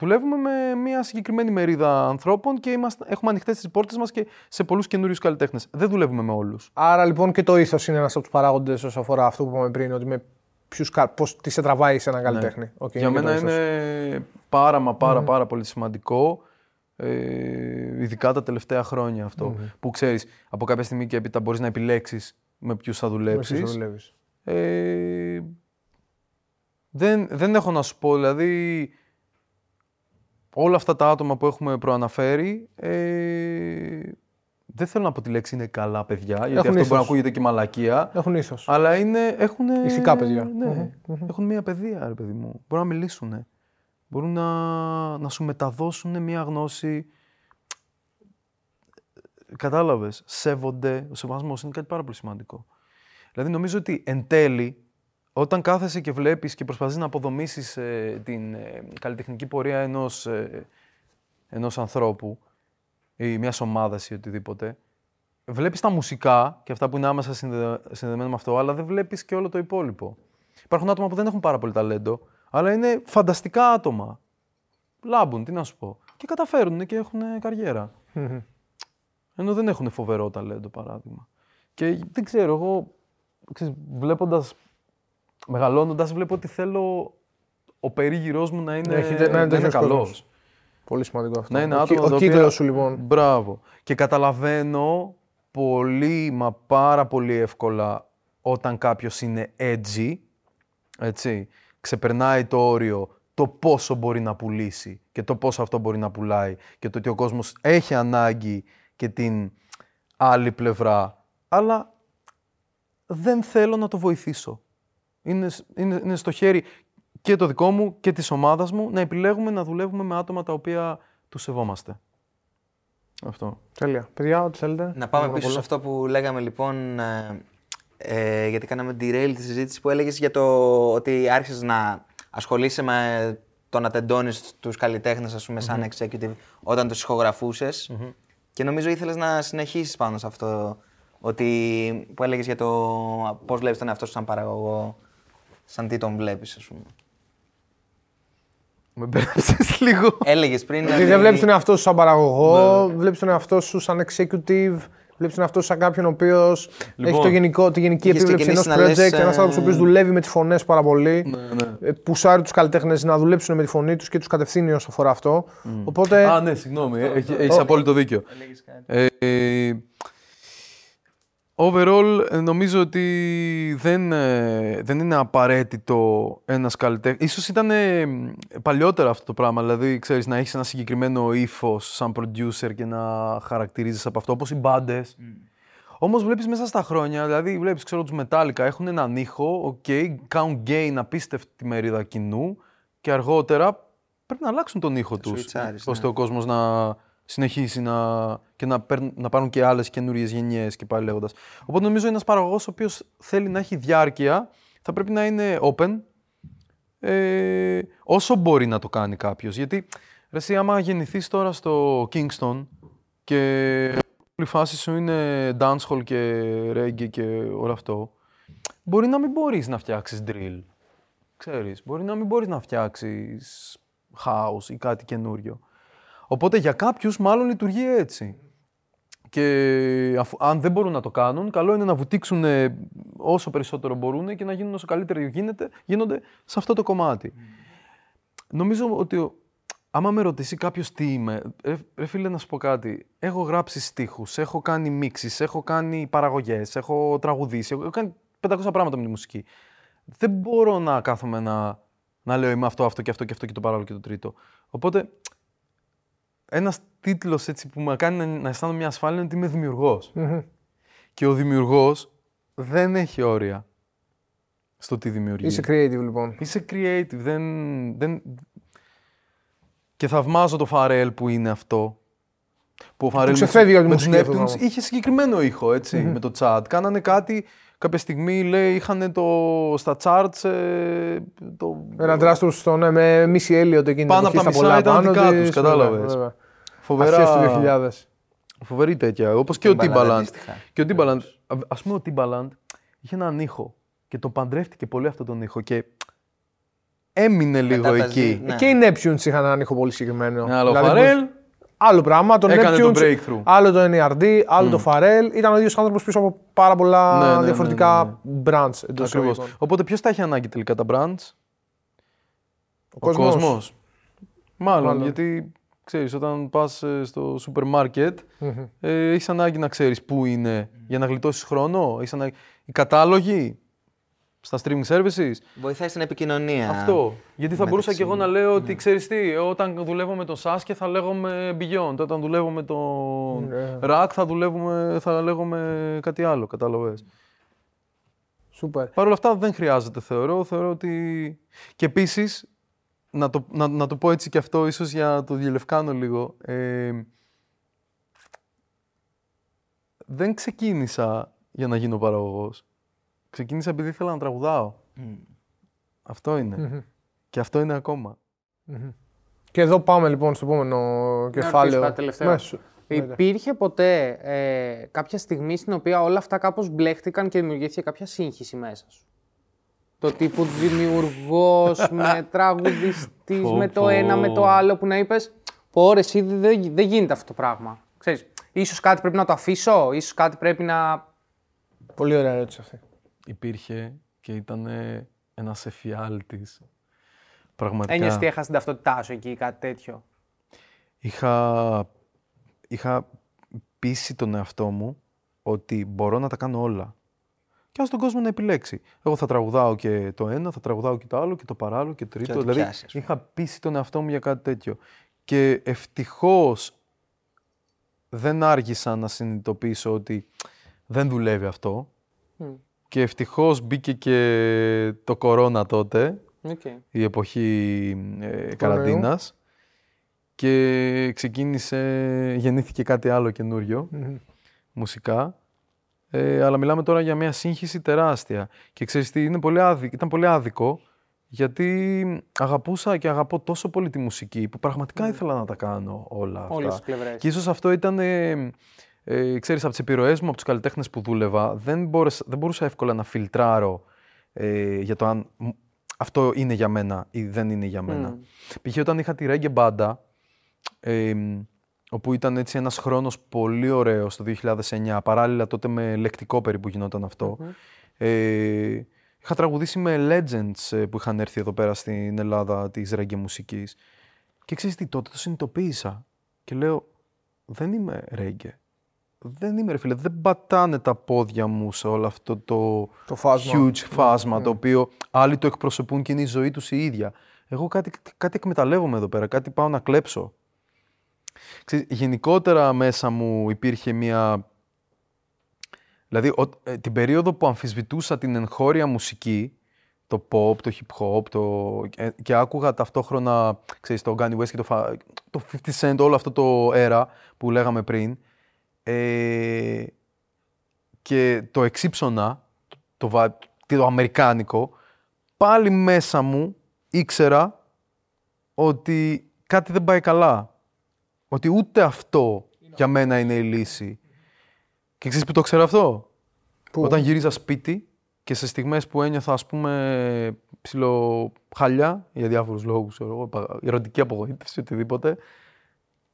Δουλεύουμε με μια συγκεκριμένη μερίδα ανθρώπων και είμαστε, έχουμε ανοιχτές τις πόρτες μας και σε πολλούς καινούριους καλλιτέχνες. Δεν δουλεύουμε με όλους. Άρα λοιπόν και το ήθο είναι ένας από τους παράγοντες όσο αφορά αυτό που είπαμε πριν, ότι με ποιους, κα- πώς, τι σε τραβάει σε έναν καλλιτέχνη. Οκ, Ναι. Για και το μένα ήθος. είναι πάρα μα πάρα πάρα πολύ σημαντικό. Ε, ειδικά τα τελευταία χρόνια αυτό. Που ξέρεις, από κάποια στιγμή και έπειτα μπορείς να επιλέξεις με ποιους θα Με ποιους θα δουλέψεις. δουλεύεις. Ε, δεν, δεν έχω να σου πω, δηλαδή όλα αυτά τα άτομα που έχουμε προαναφέρει ε, δεν θέλω να πω τη λέξη είναι καλά παιδιά, γιατί Έχουν αυτό μπορεί να ήθος. ακούγεται και μαλακία. Έχουν ήθο. Αλλά είναι, έχουν. Ηθικά παιδιά. Ναι, έχουν μια παιδεία, ρε παιδί μου. Μπορούν να μιλήσουν. Μπορούν να, να σου μεταδώσουν μια γνώση. Κατάλαβες. Σέβονται. Ο σεβασμός είναι κάτι πάρα πολύ σημαντικό. Δηλαδή, νομίζω ότι εν τέλει, όταν κάθεσαι και βλέπεις και προσπαθείς να αποδομήσεις την ε, καλλιτεχνική πορεία ενός ενός ανθρώπου ή μιας ομάδας ή οτιδήποτε, βλέπεις τα μουσικά και αυτά που είναι άμεσα συνδε... συνδεδεμένα με αυτό, αλλά δεν βλέπεις και όλο το υπόλοιπο. Υπάρχουν άτομα που δεν έχουν πάρα πολύ ταλέντο, αλλά είναι φανταστικά άτομα. Λάμπουν, τι να σου πω. Και καταφέρουν και έχουν καριέρα. Ενώ δεν έχουν φοβερό ταλέντο, παράδειγμα. Και δεν ξέρω, εγώ ξέρεις, βλέποντας, μεγαλώνοντας, βλέπω ότι θέλω ο περίγυρός μου να είναι, Να έχει- να είναι να είναι τέτοιος καλός. κόσμος. Πολύ σημαντικό αυτό. Να είναι ο, άτομα ο τα κύκλος οποία- σου λοιπόν. Μπράβο. Και καταλαβαίνω πολύ, μα πάρα πολύ εύκολα όταν κάποιος είναι edgy, έτσι, ξεπερνάει το όριο το πόσο μπορεί να πουλήσει και το πόσο αυτό μπορεί να πουλάει και το ότι ο κόσμος έχει ανάγκη και την άλλη πλευρά, αλλά δεν θέλω να το βοηθήσω. Είναι, σ- είναι, είναι στο χέρι και το δικό μου και της ομάδας μου να επιλέγουμε να δουλεύουμε με άτομα τα οποία τους σεβόμαστε. Αυτό. Τέλεια. Παιδιά, ό,τι θέλετε. Να πάμε Μόνο πίσω σε πολλά. αυτό που λέγαμε λοιπόν, ε, ε, γιατί κάναμε derail τη συζήτηση που έλεγες για το ότι άρχισες να ασχολείσαι με το να τεντώνεις τους καλλιτέχνες ας πούμε σαν executive όταν τους ηχογραφουσες και νομίζω ήθελες να συνεχίσεις πάνω σε αυτό ότι, που έλεγες για το πώς βλέπεις τον εαυτό σου σαν παραγωγό, σαν τι τον βλέπεις ας πούμε. Με μπέρδεψες λίγο. Έλεγες πριν Γιατί δεν βλέπεις τον εαυτό σου σαν παραγωγό, βλέπεις τον εαυτό σου σαν executive, βλέπεις τον εαυτό σου σαν κάποιον ο οποίος έχει Λοιπόν, το γενικό, τη γενική είχες επίβλεψη ενός ξεκινήσει να project. λες, Ένας άνθρωπος ο οποίος ε, δουλεύει με τις φωνές πάρα πολύ. ναι. ε, Πουσάρει τους καλλιτέχνες να δουλέψουν με τη φωνή τους και τους κατευθύνει όσο αφορά αυτό. Οπότε. Α, ναι, συγγνώμη. Έχεις, έχεις απόλυτο δίκιο. Ε, ε, overall, ε, νομίζω ότι δεν, ε, δεν είναι απαραίτητο ένας καλλιτέχνης. Ίσως ήταν ε, παλιότερα αυτό το πράγμα, δηλαδή, ξέρεις, να έχεις ένα συγκεκριμένο ύφος σαν producer και να χαρακτηρίζεις από αυτό, όπως οι μπάντες. Όμως βλέπεις μέσα στα χρόνια, δηλαδή βλέπεις, ξέρω, τους Metallica έχουν έναν ήχο, ok, κάνουν gain απίστευτη μερίδα κοινού και αργότερα πρέπει να αλλάξουν τον ήχο τους, σουιτσάρεις, ώστε ο κόσμος να συνεχίσει να, και να, παίρν- να πάρουν και άλλες καινούριες γενιές και πάλι λέγοντας. Οπότε νομίζω ένας παραγωγός ο οποίος θέλει να έχει διάρκεια θα πρέπει να είναι open ε, όσο μπορεί να το κάνει κάποιος. Γιατί ρε, εσύ άμα γεννηθείς τώρα στο Kingston και η φάση σου είναι dancehall και reggae και όλο αυτό, μπορεί να μην μπορείς να φτιάξεις drill. Ξέρεις, μπορεί να μην μπορείς να φτιάξεις house ή κάτι καινούριο. Οπότε για κάποιους μάλλον λειτουργεί έτσι. Και αφού, αν δεν μπορούν να το κάνουν, καλό είναι να βουτήξουν ε, όσο περισσότερο μπορούν και να γίνουν όσο καλύτερα γίνεται, γίνονται σε αυτό το κομμάτι. Νομίζω ότι ο- άμα με ρωτήσει κάποιος τι είμαι, ρε, ρε φίλε να σου πω κάτι. Έχω γράψει στίχους, έχω κάνει μίξεις, έχω κάνει παραγωγές, έχω τραγουδήσει, έχω κάνει 500 πράγματα με τη μουσική. Δεν μπορώ να κάθομαι να, να λέω είμαι αυτό, αυτό και αυτό και αυτό και το παράλληλο και το τρίτο. Οπότε ένας τίτλος έτσι που με κάνει να, να αισθάνομαι μια ασφάλεια είναι ότι είμαι δημιουργός. Και ο δημιουργός δεν έχει όρια στο τι δημιουργεί. Είσαι creative λοιπόν. Είσαι creative, δεν, δεν... Και θαυμάζω το Φαρέλ που είναι αυτό. Που ο Φαρέλ ξεφεύγει από τη με μουσική τους αυτό το Neptunes πράγμα. είχε συγκεκριμένο ήχο, έτσι, με το chat. Κάνανε κάτι, κάποια στιγμή λέει, είχαν το, στα charts ε, το, Ένα τεράστιο στο ναι, με Μίση Έλιοντ εκείνη Πάνω την απ' τα εποχή, μισά στα πολλά ήταν πάνω δικά της, τους, κατάλαβες. βέβαια, βέβαια. Φοβερά, Αρχές του 2000. φοβερή τέτοια. Όπως και ο Timbaland Timbaland. αντίστοιχα. Και ο Timbaland, α- ας πούμε ο Timbaland είχε έναν ήχο και το παντρεύτηκε πολύ αυτό τον ήχο και έμεινε λίγο τα εκεί. ζει- Ναι. Και οι Neptunes είχαν έναν ήχο πολύ συγκεκριμένο. Ναι, αλλά ο Δηλαδή, Φαρέλ Άλλο πράγμα. Το Έκανε το Neptunes, breakthrough. άλλο το NERD, άλλο το Pharrell. Ήταν ο ίδιος άνθρωπος πίσω από πάρα πολλά Ναι, ναι, ναι, διαφορετικά ναι, brands εντός Ακριβώς. Οπότε ποιος τα έχει ανάγκη τελικά τα brands, Ο, ο κόσμος. κόσμος. Μάλλον, Μάλλον. γιατί ξέρεις, όταν πας ε, στο σούπερ μάρκετ, Μμμ. ε, έχεις ανάγκη να ξέρεις πού είναι για να γλιτώσεις χρόνο. Έχεις ανάγκη... Οι κατάλογοι στα streaming services. Βοηθάει στην επικοινωνία. Αυτό. Γιατί θα μπορούσα μεταξύ- και εγώ να λέω ότι ξέρεις τι, όταν δουλεύω με τον Sasuke θα λέγομαι Beyond. Όταν δουλεύω με τον Ναι. Rack θα, δουλεύουμε, θα λέγομαι κάτι άλλο. Κατάλαβες. Σούπερ. Παρ' όλα αυτά δεν χρειάζεται, θεωρώ. Θεωρώ ότι. Και επίσης, να το, να, να το πω έτσι και αυτό, ίσως για να το διελευκάνω λίγο. Ε, δεν ξεκίνησα για να γίνω παραγωγός. Ξεκίνησα επειδή ήθελα να τραγουδάω. Αυτό είναι. Και αυτό είναι ακόμα. Και εδώ πάμε λοιπόν στο επόμενο κεφάλαιο. κάτι τελευταίο. Ναι, σου- Υπήρχε ποτέ ε, κάποια στιγμή στην οποία όλα αυτά κάπως μπλέχτηκαν και δημιουργήθηκε κάποια σύγχυση μέσα σου; Το τύπου δημιουργός με τραγουδιστής, Πω, με το πω. ένα, με το άλλο που να είπες πω ρε εσύ δεν δεν γίνεται αυτό το πράγμα. Ξέρεις, ίσως κάτι πρέπει να το αφήσω, ίσως κάτι πρέπει να... Πολύ ωραία ερώτηση αυτή. Υπήρχε και ήταν ένας εφιάλτης. Πραγματικά. Ένιωσες ότι έχασες την ταυτότητά σου εκεί ή κάτι τέτοιο; είχα, είχα πείσει τον εαυτό μου ότι μπορώ να τα κάνω όλα. Και ας τον κόσμο να επιλέξει. Εγώ θα τραγουδάω και το ένα, θα τραγουδάω και το άλλο και το παράλληλο και το τρίτο. ό,τι δηλαδή πιάσεις, ας πούμε. είχα πείσει τον εαυτό μου για κάτι τέτοιο. Και ευτυχώς δεν άργησα να συνειδητοποιήσω ότι δεν δουλεύει αυτό. Και ευτυχώς μπήκε και το κορώνα τότε Okay. η εποχή ε, καραντίνας και ξεκίνησε, γεννήθηκε κάτι άλλο καινούριο, μουσικά. Ε, αλλά μιλάμε τώρα για μια σύγχυση τεράστια. Και ξέρεις τι, είναι πολύ άδικο, ήταν πολύ άδικο, γιατί αγαπούσα και αγαπώ τόσο πολύ τη μουσική, που πραγματικά ήθελα να τα κάνω όλα αυτά. Όλες τις πλευρές. Και ίσως αυτό ήταν, ε, ε, ξέρεις, από τις επιρροές μου, από τους καλλιτέχνες που δούλευα, δεν, μπόρεσα, δεν μπορούσα εύκολα να φιλτράρω ε, για το αν μ, αυτό είναι για μένα ή δεν είναι για μένα. Π.χ. όταν είχα τη Reggae μπάντα, ε, όπου ήταν έτσι ένας χρόνος πολύ ωραίος το 2009, παράλληλα τότε με λεκτικό περίπου γινόταν αυτό, ε, είχα τραγουδήσει με legends ε, που είχαν έρθει εδώ πέρα στην Ελλάδα της reggae μουσικής. Και ξέρεις τι, τότε το συνειδητοποίησα και λέω, δεν είμαι reggae. Δεν είμαι ρε φίλε, δεν πατάνε τα πόδια μου σε όλο αυτό το, Το φάσμα. huge φάσμα το οποίο άλλοι το εκπροσωπούν και είναι η ζωή τους η ίδια. Εγώ κάτι, κάτι εκμεταλλεύομαι εδώ πέρα, κάτι πάω να κλέψω. Ξέρεις, γενικότερα μέσα μου υπήρχε μια... Δηλαδή, ο- ε, την περίοδο που αμφισβητούσα την εγχώρια μουσική, το pop, το hip hop, το... ε, και άκουγα ταυτόχρονα, ξέρεις, το Kanye West και το, Fa- το 50 Cent, όλο αυτό το era που λέγαμε πριν, ε, και το εξύψωνα, το, vibe, το αμερικάνικο, πάλι μέσα μου ήξερα ότι κάτι δεν πάει καλά. Ότι ούτε αυτό για μένα είναι η λύση. Και ξέρεις που το ξέρω αυτό; Όταν γύριζα σπίτι και σε στιγμές που ένιωθα ας πούμε ψηλό χαλιά για διάφορους λόγους, ξέρω εγώ, πα- ερωτική απογοήτευση, οτιδήποτε,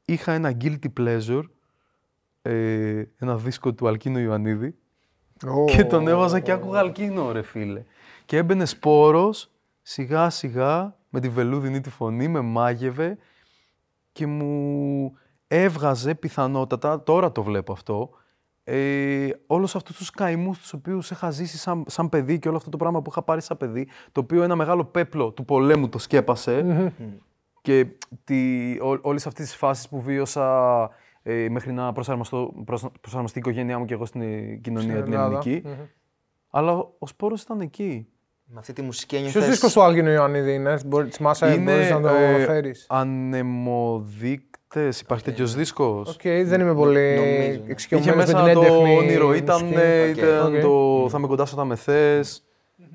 είχα ένα guilty pleasure, ε, ένα δίσκο του Αλκίνο Ιωαννίδη Ω. και τον έβαζα και άκουγα Αλκίνο, ρε φίλε. Και έμπαινε σπόρος, σιγά σιγά, με τη βελούδινη τη φωνή, με μάγευε και μου έβγαζε πιθανότατα, τώρα το βλέπω αυτό, ε, όλους αυτούς τους καημούς τους οποίους είχα ζήσει σαν, σαν παιδί και όλο αυτό το πράγμα που είχα πάρει σαν παιδί, το οποίο ένα μεγάλο πέπλο του πολέμου το σκέπασε και τη, ό, όλες αυτές τις φάσεις που βίωσα ε, μέχρι να προσαρμοστώ, προσ- προσαρμοστεί η οικογένειά μου και εγώ στην ε, κοινωνία την Ελλάδα. ελληνική. Αλλά ο- ο σπόρος ήταν εκεί. Με αυτή τη μουσική Ποιος ένιωθες... δίσκος του Αλκίνοου Ιωαννίδη είναι, μπορεί, θυμάσαι, μπορείς να το ε, φέρεις; Ανεμοδείκτης, υπάρχει τέτοιος δίσκος; Οκ, δεν είμαι πολύ νομίζω. Είχε εξοικειωμένος με μέσα την το έντεχνη όνειρο, ήταν, μουσική. ε, ήταν Οκ. το θα 'μαι κοντά σου όταν με θες,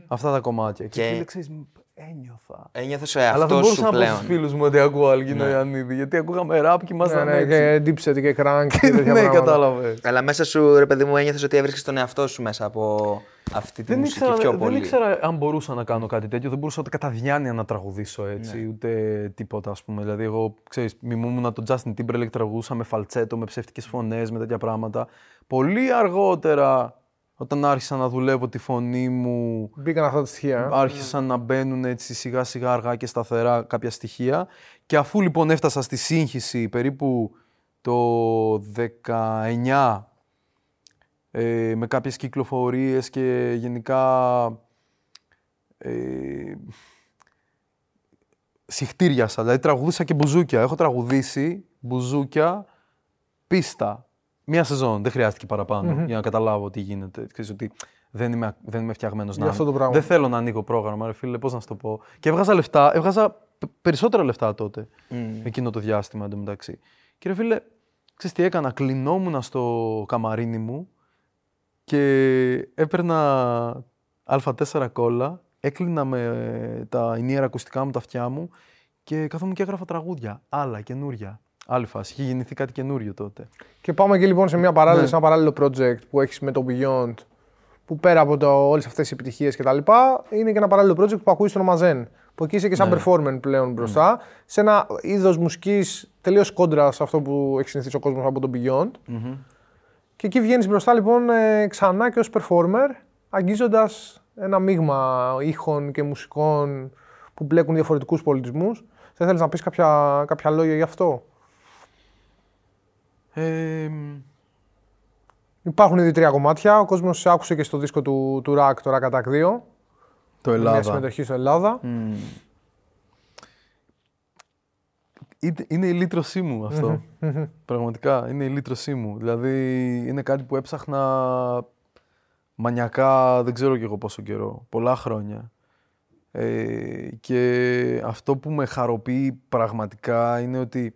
αυτά τα κομμάτια. Και, Και- φίλε, ξέρεις, μ, ένιωθα. Ένιωθες ο Αλλά δεν εαυτός μπορούσα σου να πω πλέον. στους φίλους μου ότι ακούω Αλγίνο Ιωαννίδη, γιατί ακούγαμε ράπ και Ναι, ήμασταν ναι, έτσι. και Dipset και Crank και τέτοια Ναι, πράγματα. κατάλαβες. Αλλά μέσα σου, ρε παιδί μου, ένιωθες ότι έβρισκες τον εαυτό σου μέσα από αυτή τη Δεν μουσική ήξερα, πιο δεν πολύ. ήξερα αν μπορούσα να κάνω κάτι τέτοιο. Δεν μπορούσα ούτε κατά διάνοια να τραγουδήσω έτσι, Ναι. ούτε τίποτα, ας πούμε. Δηλαδή, εγώ, ξέρεις, μιμούμουν τον Justin Timberlake, τραγουδούσα με φαλτσέτο, με ψεύτικες φωνές, με τέτοια πράγματα. Πολύ αργότερα, όταν άρχισα να δουλεύω τη φωνή μου, Μπήκαν αυτά τα στοιχεία. ε. άρχισαν να μπαίνουν έτσι σιγά σιγά αργά και σταθερά κάποια στοιχεία. Και αφού λοιπόν έφτασα στη σύγχυση περίπου το 19 ε, με κάποιες κυκλοφορίες και γενικά ε, συχτήριασα, δηλαδή τραγουδίσα και μπουζούκια. Έχω τραγουδήσει μπουζούκια πίστα. Μία σεζόν, δεν χρειάστηκε παραπάνω για να καταλάβω τι γίνεται. Ξέρεις ότι δεν είμαι, δεν είμαι φτιαγμένος Για να αυτό το πράγμα. Δεν θέλω να ανοίγω πρόγραμμα, ρε φίλε, πώς να σου το πω. Και έβγαζα λεφτά, έβγαζα π- περισσότερα λεφτά τότε, εκείνο το διάστημα εντωμεταξύ. Και ρε φίλε, ξέρεις τι έκανα, κλεινόμουν στο καμαρίνι μου και έπαιρνα α4 κόλλα, έκλεινα με τα ενιαία ακουστικά μου, τα αυτιά μου και καθόμουν και έγραφα τραγούδια, άλλα, καινούρια. Άλλη φάση, είχε γεννηθεί κάτι καινούριο τότε. Και πάμε και λοιπόν σε, μια παράλληλη, Ναι. σε ένα παράλληλο project που έχεις με το Beyond, που πέρα από το, όλες αυτές τις επιτυχίες και τα λοιπά, είναι και ένα παράλληλο project που ακούεις στον Μαζέν. Που εκεί είσαι και σαν Ναι. performer πλέον μπροστά, σε ένα είδος μουσικής τελείως κόντρα σε αυτό που έχει συνηθίσει ο κόσμος από το Beyond. Και εκεί βγαίνεις μπροστά λοιπόν ε, ξανά και ως performer, αγγίζοντας ένα μείγμα ήχων και μουσικών που μπλέκουν διαφορετικούς πολιτισμούς. Θα ήθελες να πεις κάποια, κάποια λόγια γι' αυτό; Ε, Υπάρχουν ήδη τρία κομμάτια. Ο κόσμος άκουσε και στο δίσκο του, του Ρακ, το Rack Attack 2. το Μια Ελλάδα. συμμετοχή στο Ελλάδα. Είναι- Είναι η λύτρωσή μου αυτό. Πραγματικά, είναι η λύτρωσή μου. Δηλαδή, είναι κάτι που έψαχνα μανιακά, δεν ξέρω κι εγώ πόσο καιρό, πολλά χρόνια. Ε, και αυτό που με χαροποιεί πραγματικά είναι ότι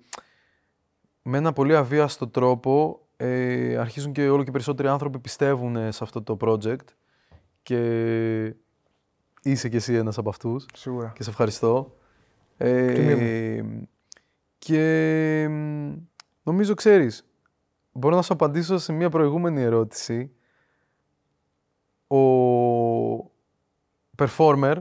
με ένα πολύ αβίαστο τρόπο ε, αρχίζουν και όλο και περισσότεροι άνθρωποι πιστεύουν σε αυτό το project και είσαι κι εσύ ένας από αυτούς Σίγουρα. και σε ευχαριστώ. Ε, Τιμή και μ, νομίζω, ξέρεις, μπορώ να σου απαντήσω σε μια προηγούμενη ερώτηση. Ο performer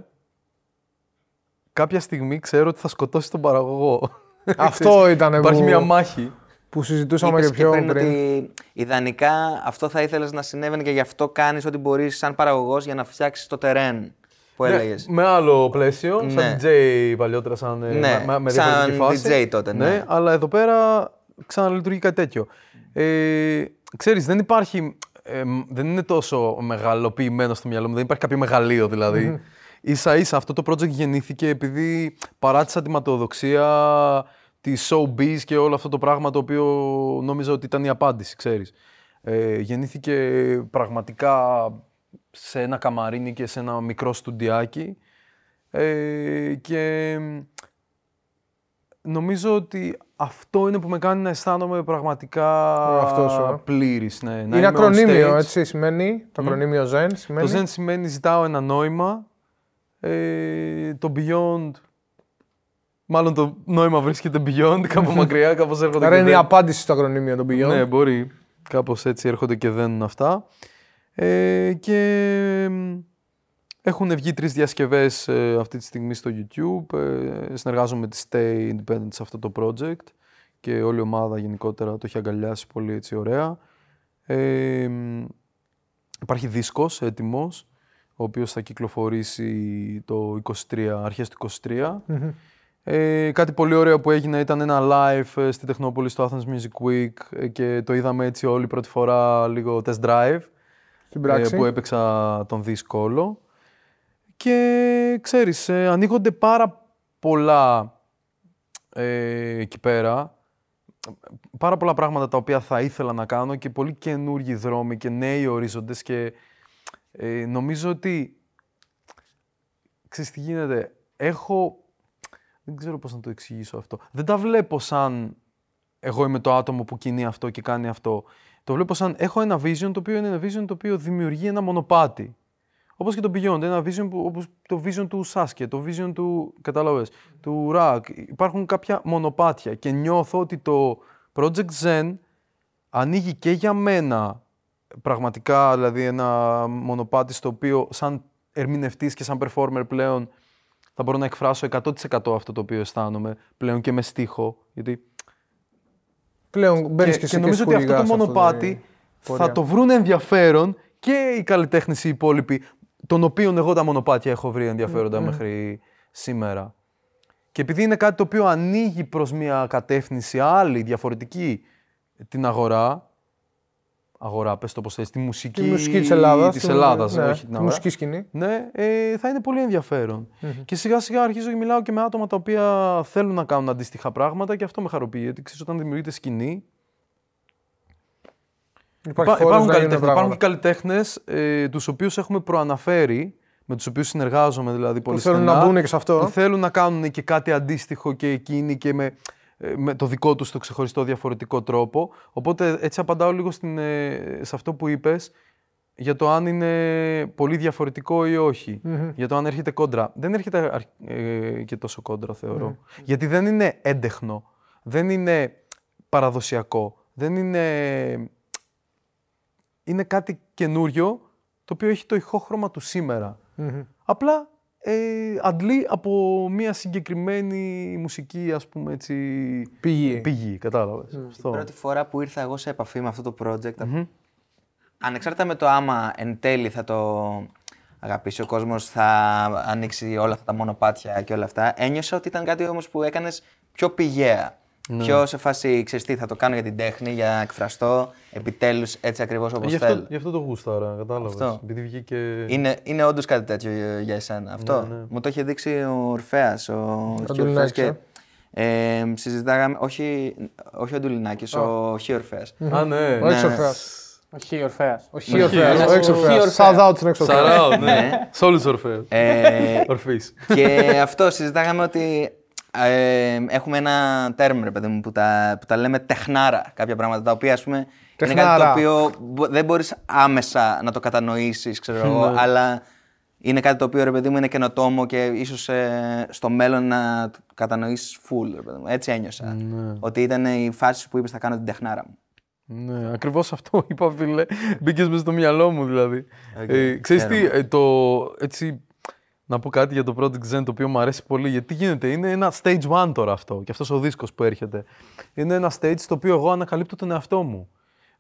κάποια στιγμή ξέρω ότι θα σκοτώσει τον παραγωγό. Αυτό ήταν Υπάρχει που, μια μάχη. που συζητούσαμε Είπες και πιο πριν. ότι ιδανικά αυτό θα ήθελες να συνέβαινε και γι' αυτό κάνεις ό,τι μπορείς σαν παραγωγός για να φτιάξεις το τερέν που Ναι, έλεγες. με άλλο πλαίσιο, Ναι. σαν DJ παλιότερα, σαν, ε, Ναι, με, με σαν διαφορετική φάση. DJ τότε, ναι. αλλά εδώ πέρα ξαναλειτουργεί κάτι τέτοιο. Ε, ξέρεις, δεν υπάρχει, ε, μ, δεν είναι τόσο μεγαλοποιημένο στο μυαλό μου, δεν υπάρχει κάποιο μεγαλείο δηλαδή. Ίσα ίσα αυτό το project γεννήθηκε επειδή παράτησα τη ματοδοξία, τη showbiz και όλο αυτό το πράγμα το οποίο νόμιζα ότι ήταν η απάντηση, ξέρεις. Ε, γεννήθηκε πραγματικά σε ένα καμαρίνι και σε ένα μικρό στουντιάκι ε, και νομίζω ότι αυτό είναι που με κάνει να αισθάνομαι πραγματικά Ο εαυτός σου, ε. πλήρης. Ναι, να Είναι είμαι on ακρονίμιο, stage. έτσι σημαίνει. Το ακρονίμιο Zen σημαίνει; Το Zen σημαίνει ζητάω ένα νόημα. Ε, το Beyond, μάλλον το νόημα βρίσκεται Beyond, κάπου μακριά, κάπως έρχονται Άρα και είναι η δεν- απάντηση στο ακρονίμιο των Beyond. ναι, μπορεί. Κάπως έτσι έρχονται και δένουν αυτά. Ε, και μ, έχουν βγει τρεις διασκευές ε, αυτή τη στιγμή στο YouTube. Ε, συνεργάζομαι με τη Stay Independent σε αυτό το project. και όλη η ομάδα γενικότερα το έχει αγκαλιάσει πολύ έτσι ωραία. Ε, υπάρχει δίσκος έτοιμος, ο οποίος θα κυκλοφορήσει το 23, αρχές του 23. Ε, κάτι πολύ ωραίο που έγινε ήταν ένα live ε, στη Τεχνόπολη στο Athens Music Week ε, και το είδαμε έτσι όλη πρώτη φορά λίγο test drive ε, που έπαιξα τον δίσκο Και ξέρεις, ανοίγονται πάρα πολλά εκεί πέρα. Πάρα πολλά πράγματα τα οποία θα ήθελα να κάνω και πολύ καινούργιοι δρόμοι και νέοι ορίζοντες και ε, νομίζω ότι ξέρεις τι γίνεται, έχω δεν ξέρω πώς να το εξηγήσω αυτό. Δεν τα βλέπω σαν εγώ είμαι το άτομο που κινεί αυτό και κάνει αυτό. Το βλέπω σαν έχω ένα vision το οποίο είναι ένα vision το οποίο δημιουργεί ένα μονοπάτι. Όπως και το Beyond, ένα vision που, όπως το vision του Sasuke, το vision του, κατάλαβες, του Rack. Υπάρχουν κάποια μονοπάτια και νιώθω ότι το Project Zen ανοίγει και για μένα πραγματικά δηλαδή ένα μονοπάτι στο οποίο σαν ερμηνευτής και σαν performer πλέον θα μπορώ να εκφράσω 100% αυτό το οποίο αισθάνομαι πλέον και με στίχο. Γιατί... Πλέον μπαίνεις και, και, και νομίζω ότι αυτό το μονοπάτι θα το βρουν ενδιαφέρον και οι καλλιτέχνες οι υπόλοιποι των οποίων εγώ τα μονοπάτια έχω βρει ενδιαφέροντα μέχρι σήμερα. Και επειδή είναι κάτι το οποίο ανοίγει προς μια κατεύθυνση άλλη, διαφορετική, την αγορά, αγορά, πες το πώς θες, τη μουσική, τη μουσική της Ελλάδας, της Ελλάδας ναι, όχι την αγορά. μουσική σκηνή. Ναι, ε, θα είναι πολύ Και σιγά σιγά αρχίζω και μιλάω και με άτομα τα οποία θέλουν να κάνουν αντίστοιχα πράγματα και αυτό με χαροποιεί, γιατί ξέρεις όταν δημιουργείται σκηνή, Υπάρχει υπάρχουν, καλλιτέχνες, υπάρχουν και καλλιτέχνες ε, τους οποίους έχουμε προαναφέρει, με τους οποίους συνεργάζομαι δηλαδή πολύ που θέλουν να μπουν και σε αυτό. Που θέλουν να κάνουν και κάτι αντίστοιχο και εκείνοι και με, ε, με το δικό του το ξεχωριστό διαφορετικό τρόπο. Οπότε έτσι απαντάω λίγο στην, ε, σε αυτό που είπες για το αν είναι πολύ διαφορετικό ή όχι. Για το αν έρχεται κόντρα. Δεν έρχεται ε, και τόσο κόντρα, θεωρώ. Γιατί δεν είναι έντεχνο. Δεν είναι παραδοσιακό. Δεν είναι είναι κάτι καινούριο το οποίο έχει το ηχόχρωμα του σημερα Απλά ε, αντλεί από μια συγκεκριμένη μουσική, ας πούμε έτσι... Πηγή. Πηγή, κατάλαβες. Την πρώτη φορά που ήρθα εγώ σε επαφή με αυτό το project, ανεξάρτητα με το άμα εν τέλει θα το αγαπήσει ο κόσμος, θα ανοίξει όλα αυτά τα μονοπάτια και όλα αυτά, ένιωσα ότι ήταν κάτι όμως που έκανες πιο πηγαία. Ναι. Πιο σε φάση, ξέρεις τι, θα το κάνω για την τέχνη, για να εκφραστώ επιτέλους έτσι ακριβώς όπως γι θέλω. Γι' αυτό το γούσταρα, κατάλαβες. Επειδή βγήκε. Είναι, είναι όντως κάτι τέτοιο για εσένα. Αυτό ναι, ναι. μου το είχε δείξει ο Ορφαία. Ο και ε, συζητάγαμε. Όχι, όχι ο Ντουλινάκη, ο Χιορφαία. Α, ναι. Ο Εξορφαία. Ο Χιορφαία. Ο Χιορφαία. Ο Εξορφαία. Shout out στον Εξορφαία. Shout out, ναι. Σε όλου του Ορφαίου. Ορφής. Και αυτό συζητάγαμε ότι ε, έχουμε ένα τέρμ, ρε παιδί μου, που τα, που τα λέμε τεχνάρα. Κάποια πράγματα τα οποία, ας πούμε, είναι κάτι το οποίο δεν μπορείς άμεσα να το κατανοήσεις, ξέρω εγώ, ναι. αλλά είναι κάτι το οποίο, ρε παιδί μου, είναι καινοτόμο και ίσως ε, στο μέλλον να το κατανοήσεις full, ρε παιδί μου. Έτσι ένιωσα. Ναι. Ότι ήταν η φάση που είπες θα κάνω την τεχνάρα μου. Ναι, ακριβώς αυτό είπα, φίλε. Μπήκες μέσα στο μυαλό μου, δηλαδή. Okay, ε, ξέρεις τι, ε, το, έτσι, να πω κάτι για το Project Zen το οποίο μου αρέσει πολύ. Γιατί τι γίνεται, είναι ένα stage one τώρα αυτό. Και αυτός ο δίσκος που έρχεται. Είναι ένα stage στο οποίο εγώ ανακαλύπτω τον εαυτό μου.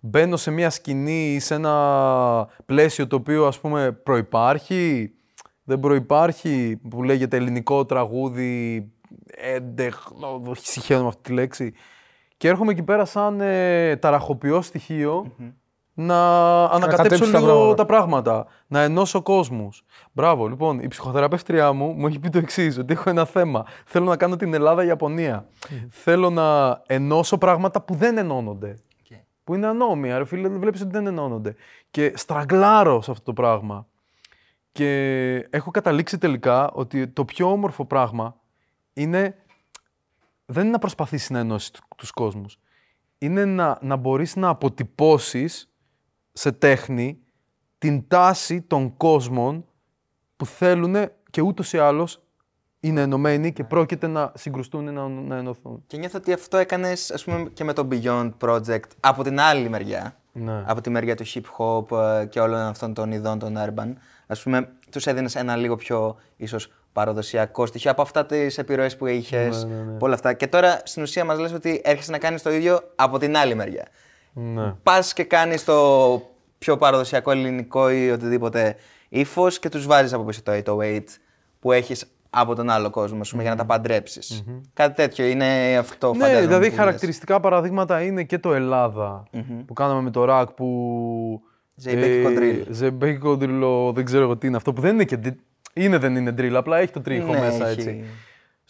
Μπαίνω σε μια σκηνή ή σε ένα πλαίσιο το οποίο ας πούμε προϋπάρχει, δεν προϋπάρχει, που λέγεται ελληνικό τραγούδι, έντεχνο, συγχαίρω με αυτή τη λέξη. Και έρχομαι εκεί πέρα σαν ε, ταραχοποιός να ανακατέψω λίγο τα πράγματα, να ενώσω κόσμους. Μπράβο, λοιπόν, η ψυχοθεραπεύτριά μου μου έχει πει το εξής: Ότι έχω ένα θέμα. Θέλω να κάνω την Ελλάδα-Ιαπωνία. Θέλω να ενώσω πράγματα που δεν ενώνονται. Που είναι ανώμια, ρε φίλε, βλέπεις ότι δεν ενώνονται. Και στραγκλάρω σε αυτό το πράγμα. Και έχω καταλήξει τελικά ότι το πιο όμορφο πράγμα είναι. Δεν είναι να προσπαθήσεις να ενώσεις τους κόσμους. Είναι να, να μπορείς να αποτυπώσεις σε τέχνη την τάση των κόσμων που θέλουν και ούτως ή άλλως είναι ενωμένοι και πρόκειται να συγκρουστούν να, να ενωθούν. Και νιώθω ότι αυτό έκανες ας πούμε και με το Beyond Project από την άλλη μεριά. Ναι. Από τη μεριά του hip hop ε, και όλων αυτών των ειδών των urban. Ας πούμε, τους έδινες ένα λίγο πιο ίσως παραδοσιακό στοιχείο από αυτά τις επιρροές που είχες. Ναι, Όλα αυτά. Και τώρα στην ουσία μας λες ότι έρχεσαι να κάνεις το ίδιο από την άλλη μεριά. Ναι. Πας και κάνεις το πιο παραδοσιακό ελληνικό ή οτιδήποτε ύφος και τους βάζεις από πίσω το 808 που έχεις από τον άλλο κόσμο, ας πούμε, για να τα παντρεψει Κάτι τέτοιο είναι αυτό Ναι, φαντάζομαι, δηλαδή που λες. χαρακτηριστικά παραδείγματα είναι και το ελλαδα που κάναμε με το ρακ που. Ζεϊμπέκικο drill. Ζεϊμπέκικο drill, δεν ξέρω εγώ τι είναι αυτό που δεν είναι και. δι- Είναι, δεν είναι drill, απλά έχει το τρίχο Ναι, μέσα έχει. έτσι.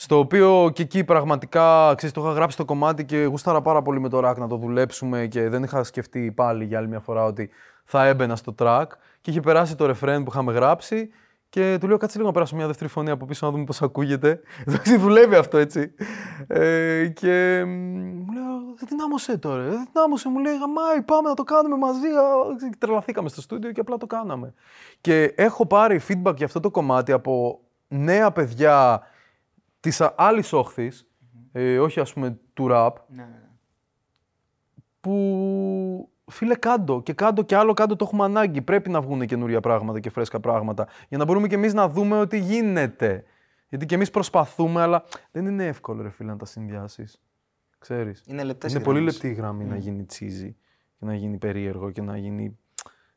Στο οποίο και εκεί πραγματικά ξέρεις, το είχα γράψει το κομμάτι και γούσταρα πάρα πολύ με το ρακ να το δουλέψουμε και δεν είχα σκεφτεί πάλι για άλλη μια φορά ότι θα έμπαινα στο track και είχε περάσει το ρεφρέν που είχαμε γράψει και του λέω κάτσε λίγο να περάσω μια δεύτερη φωνή από πίσω να δούμε πώς ακούγεται. Εντάξει δουλεύει αυτό έτσι. Ε, και μ, μου λέω δεν δυνάμωσε τώρα, δεν δυνάμωσε μου λέει γαμάει πάμε να το κάνουμε μαζί. Α, και Τρελαθήκαμε στο στούντιο και απλά το κάναμε. Και έχω πάρει feedback για αυτό το κομμάτι από νέα παιδιά της α- άλλης όχθης, ε, όχι ας πούμε του rap, Ναι, ναι. που φίλε κάτω και κάτω και άλλο κάτω το έχουμε ανάγκη. Πρέπει να βγουν καινούρια πράγματα και φρέσκα πράγματα για να μπορούμε και εμείς να δούμε ότι γίνεται. Γιατί και εμείς προσπαθούμε, αλλά δεν είναι εύκολο ρε φίλε να τα συνδυάσεις. Ξέρεις. Είναι λεπτές οι Είναι πολύ γραμμές. λεπτή η γραμμή να γίνει τσίζι και να γίνει περίεργο και να γίνει...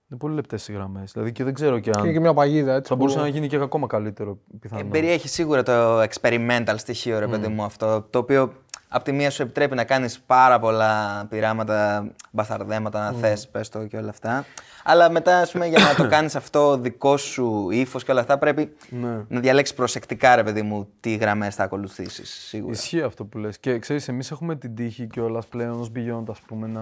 Είναι πολύ λεπτές οι γραμμές. Δηλαδή και δεν ξέρω και αν... Είναι και μια παγίδα έτσι. Θα που- μπορούσε να γίνει και ακόμα καλύτερο πιθανόν. Ε, περιέχει σίγουρα το experimental στοιχείο, ρε παιδί μου, αυτό. Το οποίο από τη μία σου επιτρέπει να κάνεις πάρα πολλά πειράματα, μπαθαρδέματα, να θες, πες το και όλα αυτά. Αλλά μετά, ας πούμε, για να το κάνεις αυτό δικό σου ύφος και όλα αυτά, πρέπει Ναι. να διαλέξεις προσεκτικά, ρε παιδί μου, τι γραμμές θα ακολουθήσεις. Σίγουρα. Ισχύει αυτό που λες. Και ξέρεις, εμείς έχουμε την τύχη κιόλας πλέον ως Beyond, ας πούμε, να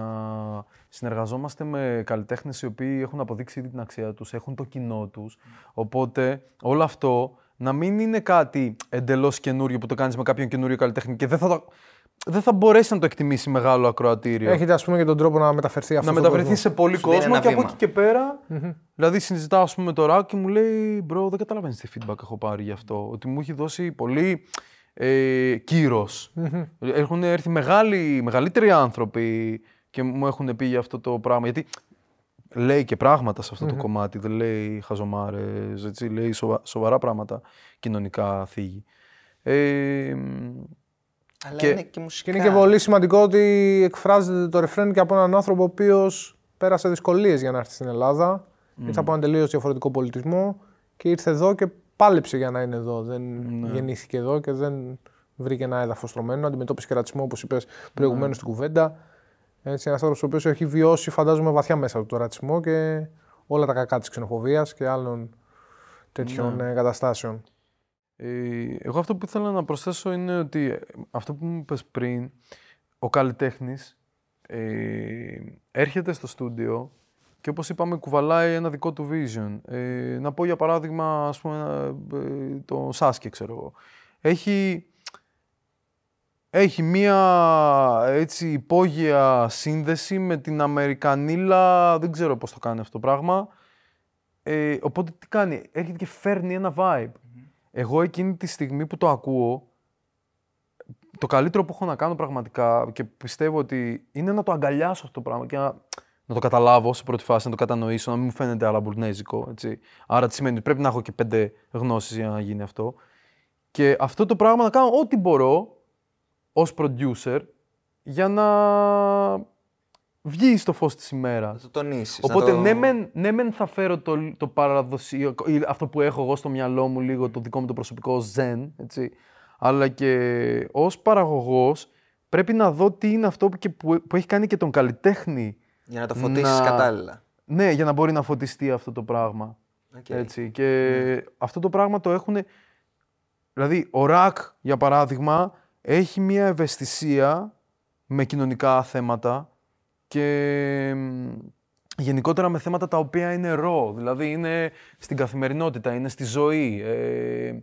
συνεργαζόμαστε με καλλιτέχνες οι οποίοι έχουν αποδείξει ήδη την αξία τους, έχουν το κοινό τους. Οπότε όλο αυτό να μην είναι κάτι εντελώς καινούριο που το κάνεις με κάποιον καινούριο καλλιτέχνη και δεν θα, το- δεν θα μπορέσει να το εκτιμήσει μεγάλο ακροατήριο. Έχετε ας πούμε και τον τρόπο να μεταφερθεί αυτός. να στον μεταφερθεί κόσμος. σε πολύ Σου δίνει κόσμο ένα και από βήμα. εκεί και πέρα. Δηλαδή, συζητάω ας πούμε, με το Ράκ και μου λέει: Μπρο, δεν καταλαβαίνεις τι feedback έχω πάρει γι' αυτό. Ότι μου έχει δώσει πολύ ε, κυρο Έχουν έρθει μεγάλοι, μεγαλύτεροι άνθρωποι και μου έχουν πει για αυτό το πράγμα. Γιατί λέει και πράγματα σε αυτό το κομμάτι. Δεν λέει χαζομάρες, έτσι, λέει σοβα- σοβαρά πράγματα κοινωνικά θίγει. Ε, Αλλά και- είναι και Και μουσικά. είναι και πολύ σημαντικό ότι εκφράζεται το ρεφρέν και από έναν άνθρωπο ο οποίος πέρασε δυσκολίες για να έρθει στην Ελλάδα. Ήρθε από έναν τελείως διαφορετικό πολιτισμό και ήρθε εδώ και πάλεψε για να είναι εδώ. Δεν γεννήθηκε εδώ και δεν βρήκε ένα έδαφος στρωμένο. Αντιμετώπισε και ρατσισμό, όπως είπες προηγουμένως στην κουβέντα. Έτσι, ένα άνθρωπο ο οποίο έχει βιώσει, φαντάζομαι, βαθιά μέσα του το ρατσισμό και όλα τα κακά της ξενοφοβίας και άλλων τέτοιων ε, καταστάσεων. Ε, εγώ αυτό που ήθελα να προσθέσω είναι ότι ε, αυτό που μου είπες πριν, ο καλλιτέχνης ε, έρχεται στο στούντιο και όπως είπαμε κουβαλάει ένα δικό του vision. Ε, να πω για παράδειγμα, ας πούμε, ε, το Σάσκε, ξέρω εγώ. Έχει, έχει μία έτσι υπόγεια σύνδεση με την Αμερικανίλα, δεν ξέρω πώς το κάνει αυτό το πράγμα. Ε, οπότε τι κάνει, έρχεται και φέρνει ένα vibe. Εγώ εκείνη τη στιγμή που το ακούω, το καλύτερο που έχω να κάνω πραγματικά και πιστεύω ότι είναι να το αγκαλιάσω αυτό το πράγμα και να, να το καταλάβω σε πρώτη φάση, να το κατανοήσω, να μην μου φαίνεται αλαμπουρνέζικο. Έτσι. Άρα τι σημαίνει, πρέπει να έχω και πέντε γνώσεις για να γίνει αυτό. Και αυτό το πράγμα να κάνω ό,τι μπορώ ως producer για να βγει στο φως της ημέρας. Να το τονίσεις. Οπότε ναι, μεν, ναι, μεν θα φέρω το, το παραδοσιακό, ή αυτό που έχω εγώ στο μυαλό μου λίγο, το δικό μου το προσωπικό zen, έτσι. Αλλά και ως παραγωγός πρέπει να δω τι είναι αυτό που, και που, που έχει κάνει και τον καλλιτέχνη. Για να το φωτίσεις να- κατάλληλα. Ναι, για να μπορεί να φωτιστεί αυτό το πράγμα. Οκ. Έτσι. Και αυτό το πράγμα το έχουν. Δηλαδή, ο Ρακ, για παράδειγμα, έχει μια ευαισθησία με κοινωνικά θέματα και μ, γενικότερα με θέματα τα οποία είναι ρο. Δηλαδή, είναι στην καθημερινότητα, είναι στη ζωή. Ε,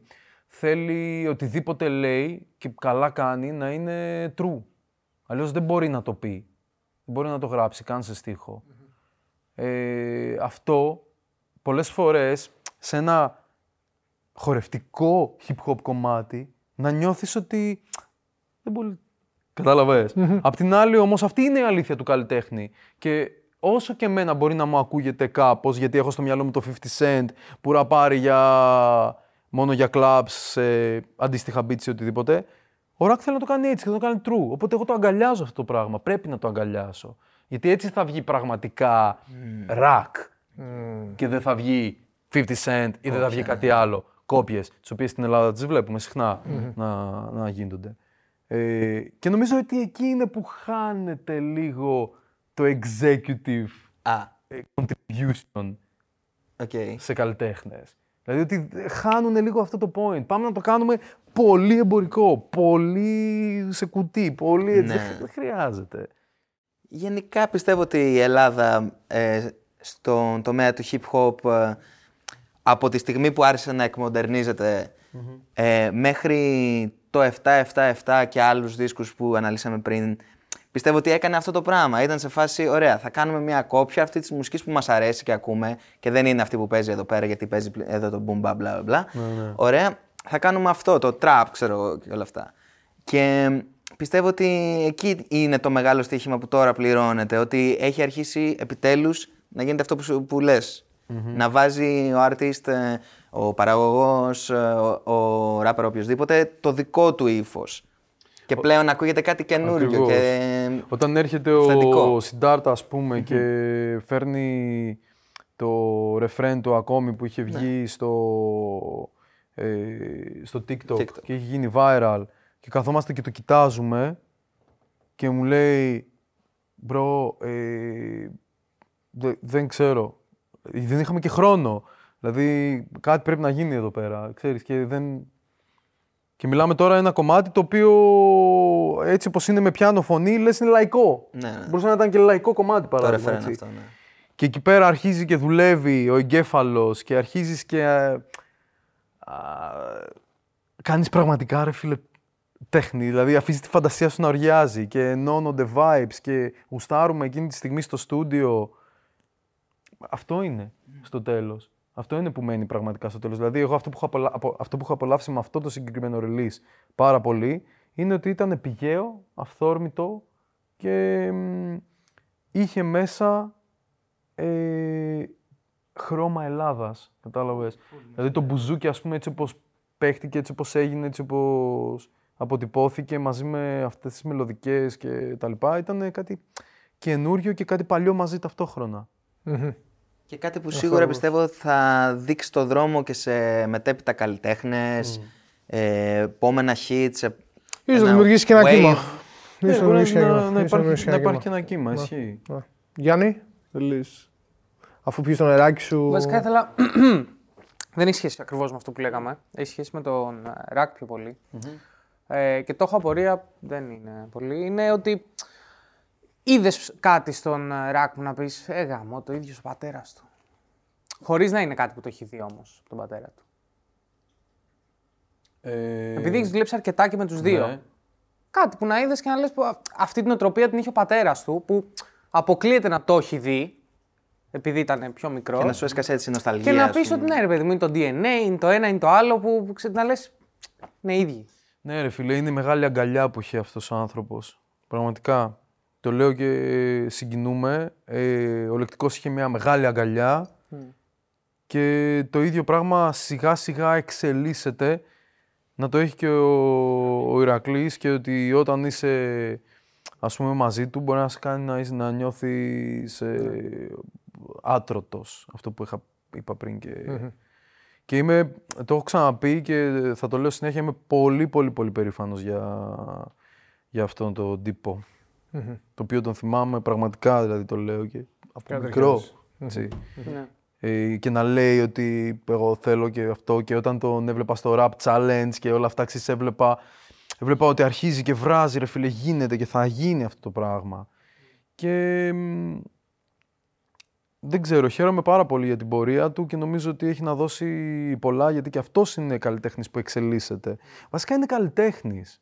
θέλει οτιδήποτε λέει και καλά κάνει να είναι true. Αλλιώς δεν μπορεί να το πει. Δεν μπορεί να το γράψει καν σε στίχο. Ε, αυτό πολλές φορές σε ένα χορευτικό hip-hop κομμάτι να νιώθεις ότι δεν μπορεί... Κατάλαβες. Απ' την άλλη όμως αυτή είναι η αλήθεια του καλλιτέχνη και όσο και εμένα μπορεί να μου ακούγεται κάπως γιατί έχω στο μυαλό μου το 50 Cent που ραπάρει για μόνο για clubs, σε αντίστοιχα beats ή οτιδήποτε. Ο Ρακ θέλει να το κάνει έτσι και να το κάνει true. Οπότε εγώ το αγκαλιάζω αυτό το πράγμα. Πρέπει να το αγκαλιάσω. Γιατί έτσι θα βγει πραγματικά ρακ και δεν θα βγει 50 Cent ή δεν θα βγει κάτι άλλο. Κόπιες, τις οποίες στην Ελλάδα τις βλέπουμε συχνά να, να γίνονται. Ε, και νομίζω ότι εκεί είναι που χάνεται λίγο το executive Α, ε, contribution οκ. σε καλλιτέχνες. Δηλαδή ότι χάνουν λίγο αυτό το point. Πάμε να το κάνουμε πολύ εμπορικό, πολύ σε κουτί, πολύ έτσι. Ναι. Δεν χρειάζεται. Γενικά πιστεύω ότι η Ελλάδα ε, στον τομέα του hip hop ε, από τη στιγμή που άρχισε να εκμοντερνίζεται ε, μέχρι το 7-7-7 και άλλους δίσκους που αναλύσαμε πριν πιστεύω ότι έκανε αυτό το πράγμα. Ήταν σε φάση, ωραία, θα κάνουμε μια κόπια αυτή της μουσικής που μας αρέσει και ακούμε και δεν είναι αυτή που παίζει εδώ πέρα γιατί παίζει πλ- εδώ το boom bap bla bla bla. Ωραία, θα κάνουμε αυτό, το trap ξέρω εγώ και όλα αυτά. Και πιστεύω ότι εκεί είναι το μεγάλο στοίχημα που τώρα πληρώνεται, ότι έχει αρχίσει επιτέλους να γίνεται αυτό που, σου- που λες. Να βάζει ο artist, ε, ο παραγωγός, ε, ο, ο rapper, οποιοδήποτε, το δικό του ύφος. Και πλέον ακούγεται κάτι καινούριο. Ακριβώς. Και... Όταν έρχεται ο Θετικό. Σιντάρτα, ας πούμε, και φέρνει το ρεφρέν του ακόμη που είχε βγει στο, ε, στο TikTok, TikTok. και έχει γίνει viral και καθόμαστε και το κοιτάζουμε και μου λέει «Μπρο, ε, δε- δεν ξέρω, δεν είχαμε και χρόνο, δηλαδή κάτι πρέπει να γίνει εδώ πέρα, ξέρεις, και δεν, και μιλάμε τώρα ένα κομμάτι το οποίο έτσι όπως είναι με πιάνο φωνή, λες είναι λαϊκό. Ναι, ναι. Μπορούσε να ήταν και λαϊκό κομμάτι Το παράδειγμα. ρεφρέν έτσι. αυτό, ναι. Και εκεί πέρα αρχίζει και δουλεύει ο εγκέφαλος και αρχίζεις και ε, α, κάνεις πραγματικά ρε φίλε τέχνη. Δηλαδή αφήσεις τη φαντασία σου να οριάζει και ενώνονται vibes και γουστάρουμε εκείνη τη στιγμή στο στούντιο. Αυτό είναι στο τέλος. Αυτό είναι που μένει πραγματικά στο τέλος. Δηλαδή εγώ αυτό που, έχω απολα... απο- αυτό που έχω απολαύσει με αυτό το συγκεκριμένο release πάρα πολύ είναι ότι ήταν πηγαίο, αυθόρμητο και μ, είχε μέσα ε, χρώμα Ελλάδας, κατάλαβες. Δηλαδή το μπουζούκι, ας πούμε, έτσι όπως παίχτηκε, έτσι όπως έγινε, έτσι όπως αποτυπώθηκε μαζί με αυτές τις μελωδικές και τα λοιπά, ήταν κάτι καινούριο και κάτι παλιό μαζί ταυτόχρονα. Και κάτι που σίγουρα πιστεύω θα δείξει το δρόμο και σε μετέπειτα καλλιτέχνες, ε, επόμενα hits. ε, Ίσως να ένα δημιουργήσει και ένα wave. κύμα. Ναι, Ίσως να μπορεί δημιουργήσει και ένα να, κύμα. να Ίσως να υπάρχει, δημιουργήσει να ένα υπάρχει και κύμα. ένα κύμα, ισχύει. Ναι. Γιάννη, θέλεις, αφού πιεις το νεράκι σου... Βασικά ήθελα. Δεν έχει σχέση ακριβώς με αυτό που λέγαμε. Έχει σχέση με τον ε, ρακ πιο πολύ. Ε, και το έχω απορία, δεν είναι πολύ. Είναι ότι είδες κάτι στον ε, ρακ που να πεις Ε, γαμώ, το ίδιο ο πατέρας του. Χωρίς να είναι κάτι που το έχει δει όμως από τον πατέρα του. Ε, Επειδή έχεις δουλέψει αρκετά και με τους δύο. ναι. Κάτι που να είδες και να λες αυτή την οτροπία την είχε ο πατέρας του, που αποκλείεται να το έχει δει, επειδή ήταν πιο μικρό. Και να σου έσκασε έτσι η νοσταλγία. Και να ας πεις πούμε. ότι ναι, ρε παιδί μου, είναι το DNA, είναι το ένα, είναι το άλλο, που που ξέρεις, να λες. Είναι ίδιοι. Ναι, ρε φίλε, είναι η μεγάλη αγκαλιά που έχει αυτός ο άνθρωπος. Πραγματικά. Το λέω και συγκινούμε. Ε, ο Λεκτικός είχε μια μεγάλη αγκαλιά και το ίδιο πράγμα σιγά σιγά εξελίσσεται. Να το έχει και ο, ο Ηρακλής και ότι όταν είσαι ας πούμε μαζί του μπορεί να σε κάνει να, είσαι, να νιώθεις ε, άτρωτος. Αυτό που είχα, είπα πριν και... Και είμαι, το έχω ξαναπεί και θα το λέω συνέχεια, είμαι πολύ πολύ πολύ περήφανος για, για αυτόν τον τυπο Το οποίο τον θυμάμαι πραγματικά, δηλαδή το λέω και από Κάτω μικρό. χέρις. έτσι. Ναι. Ε, και να λέει ότι εγώ θέλω και αυτό και όταν τον έβλεπα στο rap challenge και όλα αυτά, ξέρεις, έβλεπα, έβλεπα ότι αρχίζει και βράζει ρε φίλε, γίνεται και θα γίνει αυτό το πράγμα. Και μ, δεν ξέρω, χαίρομαι πάρα πολύ για την πορεία του και νομίζω ότι έχει να δώσει πολλά γιατί και αυτός είναι καλλιτέχνης που εξελίσσεται. Βασικά είναι καλλιτέχνης.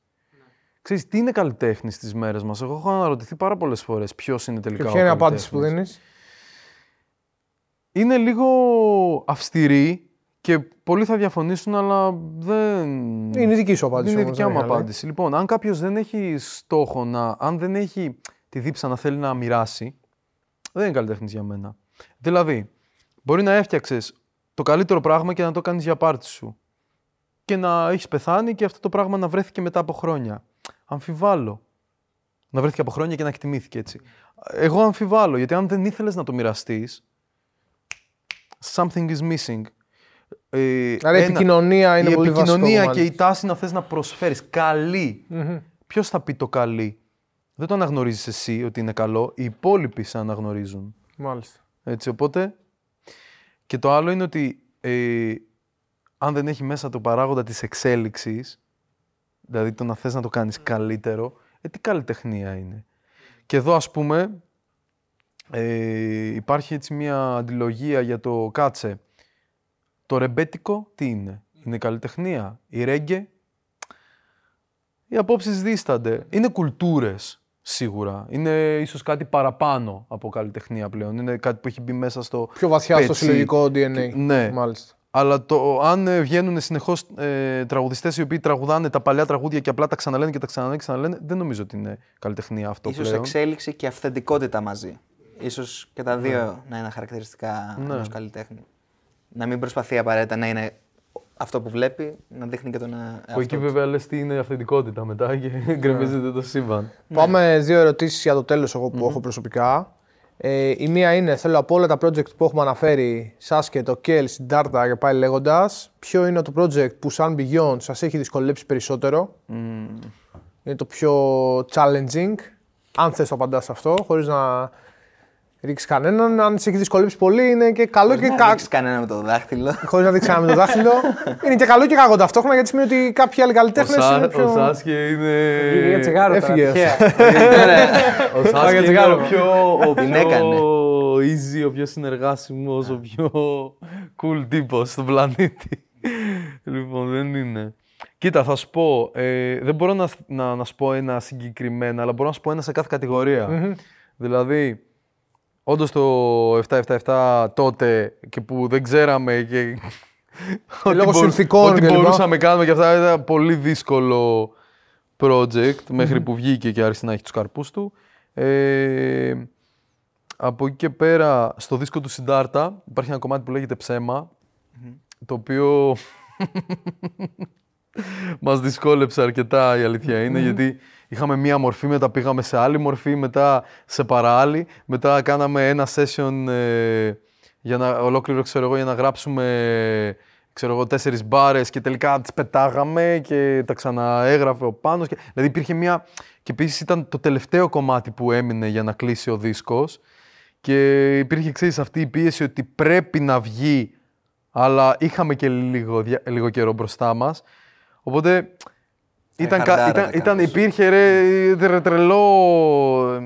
Ξέρεις, τι είναι καλλιτέχνης στις μέρες μας; Εγώ έχω αναρωτηθεί πάρα πολλές φορές ποιος είναι τελικά Και ο ποια είναι η απάντηση που καλλιτέχνης. δίνεις; Είναι λίγο αυστηρή και πολλοί θα διαφωνήσουν, αλλά δεν. Είναι η δική σου απάντηση Είναι η όμως, δικιά δεν μου είναι άλλη. απάντηση. Λοιπόν, αν κάποιος δεν έχει στόχο να. αν δεν έχει τη δίψα να θέλει να μοιράσει, δεν είναι καλλιτέχνης για μένα. Δηλαδή, μπορεί να έφτιαξες το καλύτερο πράγμα και να το κάνεις για πάρτι σου. και να έχεις πεθάνει και αυτό το πράγμα να βρέθηκε μετά από χρόνια. Αμφιβάλλω. Να βρέθηκε από χρόνια και να εκτιμήθηκε έτσι. Εγώ αμφιβάλλω, γιατί αν δεν ήθελες να το μοιραστείς, something is missing. Ε, Άρα η επικοινωνία είναι η πολύ επικοινωνία βασικό και η τάση να θες να προσφέρεις. Καλή. Ποιος θα πει το καλή; Δεν το αναγνωρίζεις εσύ ότι είναι καλό. Οι υπόλοιποι σε αναγνωρίζουν. Μάλιστα. Έτσι, οπότε... Και το άλλο είναι ότι ε, αν δεν έχει μέσα το παράγοντα της εξέλιξης, δηλαδή το να θες να το κάνεις καλύτερο, ε, τι καλλιτεχνία είναι. Και εδώ ας πούμε ε, υπάρχει έτσι μια αντιλογία για το κάτσε. Το ρεμπέτικο τι είναι; Είναι καλλιτεχνία. Η ρέγγε; Οι απόψεις δίστανται. Είναι κουλτούρες σίγουρα. Είναι ίσως κάτι παραπάνω από καλλιτεχνία πλέον. Είναι κάτι που έχει μπει μέσα στο Πιο βαθιά στο πετσί. συλλογικό DNA. Ναι. Μάλιστα. Αλλά το, αν ε, βγαίνουν συνεχώς ε, τραγουδιστές οι οποίοι τραγουδάνε τα παλιά τραγούδια και απλά τα ξαναλένε και τα ξαναλένε και ξαναλένε, δεν νομίζω ότι είναι καλλιτεχνία αυτό Ίσως πλέον. εξέλιξη και αυθεντικότητα μαζί. Ίσως και τα δύο να είναι χαρακτηριστικά Ναι. ενός καλλιτέχνη. Να μην προσπαθεί απαραίτητα να είναι αυτό που βλέπει, να δείχνει και τον ε, Που εκεί εαυτό του. βέβαια λες τι είναι αυθεντικότητα μετά και Ναι. γκρεμίζεται το σύμπαν. Πάμε δύο ερωτήσεις για το τέλος εγώ που έχω προσωπικά. Ε, η μία είναι, θέλω από όλα τα project που έχουμε αναφέρει, Sasuke, το Kel, Siddhartha και πάλι λέγοντας, ποιο είναι το project που σαν Beyond σας έχει δυσκολέψει περισσότερο. Είναι το πιο challenging. Αν θες το απαντάς σε αυτό, χωρίς να ρίξει κανέναν. Αν σε έχει δυσκολέψει πολύ, είναι και καλό και Να κακό. δείξεις κανένα με το δάχτυλο. Χωρίς να δείξει κανένα με το δάχτυλο. είναι και καλό και κακό ταυτόχνα γιατί σημαίνει ότι κάποιοι άλλοι Ο, καλλιτέχνε Σα, είναι πιο. ο Σάσκε είναι. Πήγε για τσιγάρο τώρα, έφυγε. τυχαία. Ο Σάσκε είναι τσιγάρο. ο πιο, ο Την πιο έκανε. easy, ο πιο συνεργάσιμος, ο πιο cool τύπος στον πλανήτη. λοιπόν, δεν είναι. Κοίτα, θα σου πω, ε, δεν μπορώ να, να, να σου πω ένα συγκεκριμένα, αλλά μπορώ να σου πω ένα σε κάθε κατηγορία. Δηλαδή, όντως το 777 τότε και που δεν ξέραμε και. ό,τι λόγω μπορού- συνθηκών Ό,τι και λοιπά. μπορούσαμε να κάνουμε και αυτά ήταν πολύ δύσκολο project μέχρι που βγήκε και άρχισε να έχει τους καρπούς του. Ε, από εκεί και πέρα, στο δίσκο του Συντάρτα υπάρχει ένα κομμάτι που λέγεται «Ψέμα», το οποίο μας δυσκόλεψε αρκετά η αλήθεια είναι, γιατί είχαμε μία μορφή, μετά πήγαμε σε άλλη μορφή, μετά σε παράλληλη, μετά κάναμε ένα session ε, για να, ολόκληρο, ξέρω εγώ, για να γράψουμε ξέρω εγώ, τέσσερις μπάρες και τελικά τις πετάγαμε και τα ξαναέγραφε ο Πάνος. Και, δηλαδή υπήρχε μία... Και επίσης ήταν το τελευταίο κομμάτι που έμεινε για να κλείσει ο δίσκος και υπήρχε, ξέρεις, αυτή η πίεση ότι πρέπει να βγει αλλά είχαμε και λίγο, δια- λίγο καιρό μπροστά μας. Οπότε ήταν, κα- χαρτάρατε ήταν, ήταν, κάπως. υπήρχε ρε, τρε- τρελό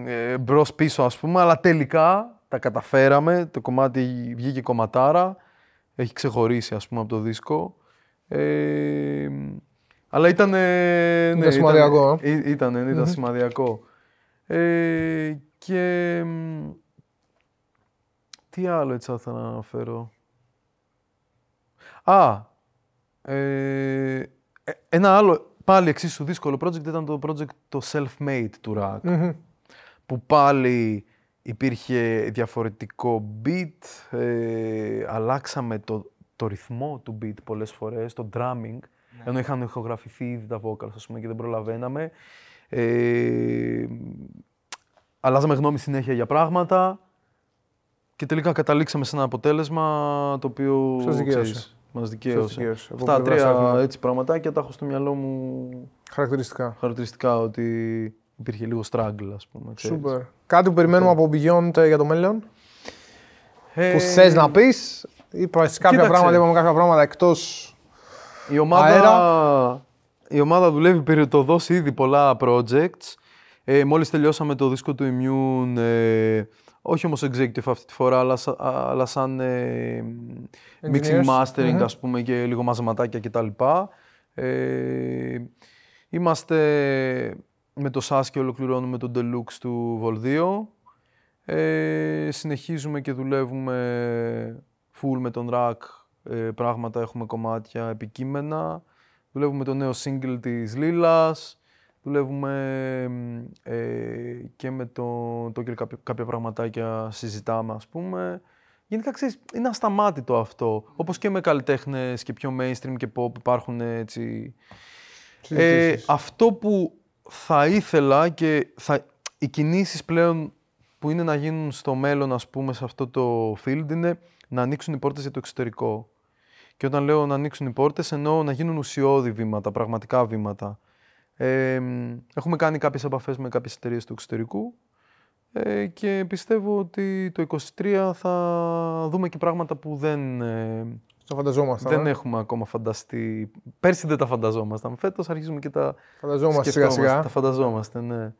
ε, μπρος πίσω ας πούμε, αλλά τελικά τα καταφέραμε, το κομμάτι βγήκε κομματάρα, έχει ξεχωρίσει ας πούμε από το δίσκο. Ε, αλλά ήταν... ναι, Ήταν σημαδιακό, Ήταν, ήταν, ήταν σημαδιακό. Ε, και... μ, Τι άλλο έτσι θα ήθελα να αναφέρω. Α, ε, ε, ένα άλλο πάλι εξίσου δύσκολο project ήταν το project το self-made του Rack. Που πάλι υπήρχε διαφορετικό beat, ε, αλλάξαμε το, το ρυθμό του beat πολλές φορές, το drumming, ενώ είχαν ηχογραφηθεί ήδη τα vocals ας πούμε, και δεν προλαβαίναμε. Ε, αλλάζαμε γνώμη συνέχεια για πράγματα και τελικά καταλήξαμε σε ένα αποτέλεσμα το οποίο Σας δικαίωσε. Ξέρεις, μας δικαίωσε. δικαίωσε. Από Αυτά πλευράς τρία Arnold. έτσι πραγματάκια τα έχω στο μυαλό μου Χαρακτηριστικά. χαρακτηριστικά ότι υπήρχε λίγο struggle ας πούμε. ξέρεις. Σούπερ. Κάτι που περιμένουμε από Beyond ε, για το μέλλον; Ε, Που θες να πεις; Είπα κάποια κοίταξε. πράγματα, είπαμε κάποια πράγματα εκτός. Η ομάδα, η ομάδα δουλεύει περιτοδός ήδη πολλά projects. Ε, μόλις τελειώσαμε το δίσκο του Immune, ε, όχι όμως executive αυτή τη φορά, αλλά, σα- αλλά σαν ε, mixing Engineers. mastering ας πούμε και λίγο μαζεματάκια κτλ. Ε, είμαστε με το SAS και ολοκληρώνουμε τον Deluxe του Vol 2. Ε, συνεχίζουμε και δουλεύουμε full με τον Rack ε, πράγματα, έχουμε κομμάτια, επικείμενα. Δουλεύουμε το νέο single της Λίλας. Δουλεύουμε μ, ε, και με το Tokyo κάποια, κάποια πραγματάκια συζητάμε ας πούμε. γενικά ξέρεις, είναι ασταμάτητο αυτό. Όπως και με καλλιτέχνες και πιο mainstream και pop υπάρχουν έτσι... Ε, Συζητήσεις. αυτό που θα ήθελα και θα, οι κινήσεις πλέον που είναι να γίνουν στο μέλλον, ας πούμε, σε αυτό το field είναι να ανοίξουν οι πόρτες για το εξωτερικό. Και όταν λέω να ανοίξουν οι πόρτες, εννοώ να γίνουν ουσιώδη βήματα, πραγματικά βήματα. Ε, μ, έχουμε κάνει κάποιες επαφές με κάποιες εταιρείες του εξωτερικού ε, και πιστεύω ότι το 2023 θα δούμε και πράγματα που δεν, ε, Το φανταζόμασταν. δεν ε. έχουμε ακόμα φανταστεί. Πέρσι δεν τα φανταζόμασταν. Φέτος αρχίζουμε και τα Φανταζόμαστε σιγά σκεφτόμαστε, σιγά. Τα φανταζόμαστε, ναι.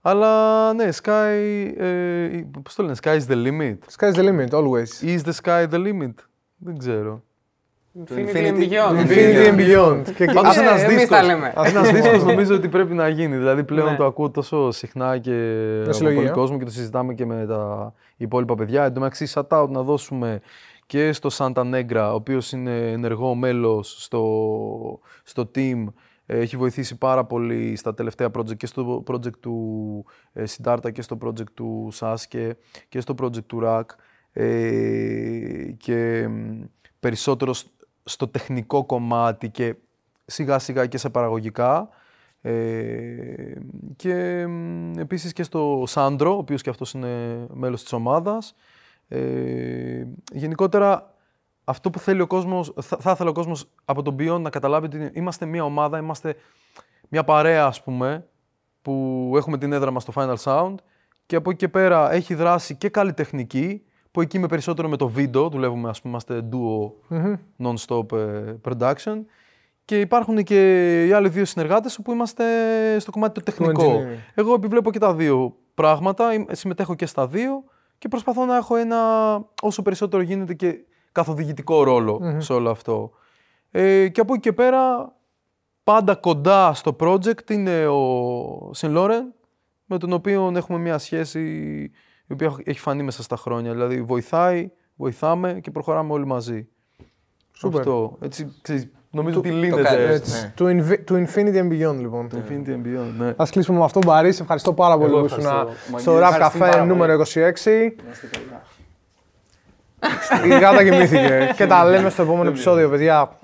Αλλά ναι, sky, ε, πώς το λένε, sky is the limit. Sky's the limit, always. Is the sky the limit? Δεν ξέρω. Infinity Infinity- and Beyond. Infinity and beyond. Και Πάντως Ε, ένας εμείς δίσκος, τα λέμε. ένας δίσκος νομίζω ότι πρέπει να γίνει. Δηλαδή πλέον Ναι. το ακούω τόσο συχνά και από συλλογή, πολύ ε. κόσμο και το συζητάμε και με τα υπόλοιπα παιδιά. Εν τω μεταξύ, shout out να δώσουμε και στο Santa Negra, ο οποίος είναι ενεργό μέλος στο, στο team. Ε, Έχει βοηθήσει πάρα πολύ στα τελευταία project και στο project του ε, Siddhartha και στο project του Sasuke και στο project του Rack ε, και μ, περισσότερο σ- στο τεχνικό κομμάτι και σιγά σιγά και σε παραγωγικά. Ε, και μ, επίσης και στο Σάντρο, ο οποίος και αυτός είναι μέλος της ομάδας. Ε, γενικότερα αυτό που θέλει ο κόσμος, θα, θα ήθελε ο κόσμος από τον Beyond να καταλάβει ότι είμαστε μια ομάδα, είμαστε μια παρέα ας πούμε, που έχουμε την έδρα μας στο Final Sound και από εκεί και πέρα έχει δράση και καλλιτεχνική, που εκεί είμαι περισσότερο με το βίντεο, δουλεύουμε ας πούμε, είμαστε duo non-stop ε, production και υπάρχουν και οι άλλοι δύο συνεργάτες όπου είμαστε στο κομμάτι το τεχνικό. engineering. Εγώ επιβλέπω και τα δύο πράγματα, είμαι- συμμετέχω και στα δύο και προσπαθώ να έχω ένα όσο περισσότερο γίνεται και καθοδηγητικό ρόλο σε όλο αυτό. Ε, και από εκεί και πέρα πάντα κοντά στο project είναι ο Σιν Λόρεν, με τον οποίο έχουμε μια σχέση η οποία έχει φανεί μέσα στα χρόνια. Δηλαδή βοηθάει, βοηθάμε και προχωράμε όλοι μαζί. Σούπερ. Αυτό. Έτσι, ξέρεις, νομίζω ότι το λύνεται κάνεις, έτσι. Έτσι, Ναι. του, invi- του Infinity and Beyond, λοιπόν. Infinity and Beyond, ναι. Α κλείσουμε με αυτό, Μπαρίς. Σε ευχαριστώ πάρα πολύ Εγώ που ήσουν ευχαριστώ. στο Μαγκή, Rap ευχαριστούμε Cafe πάρα νούμερο 26. Η γάτα κοιμήθηκε. και τα λέμε στο επόμενο επεισόδιο, παιδιά.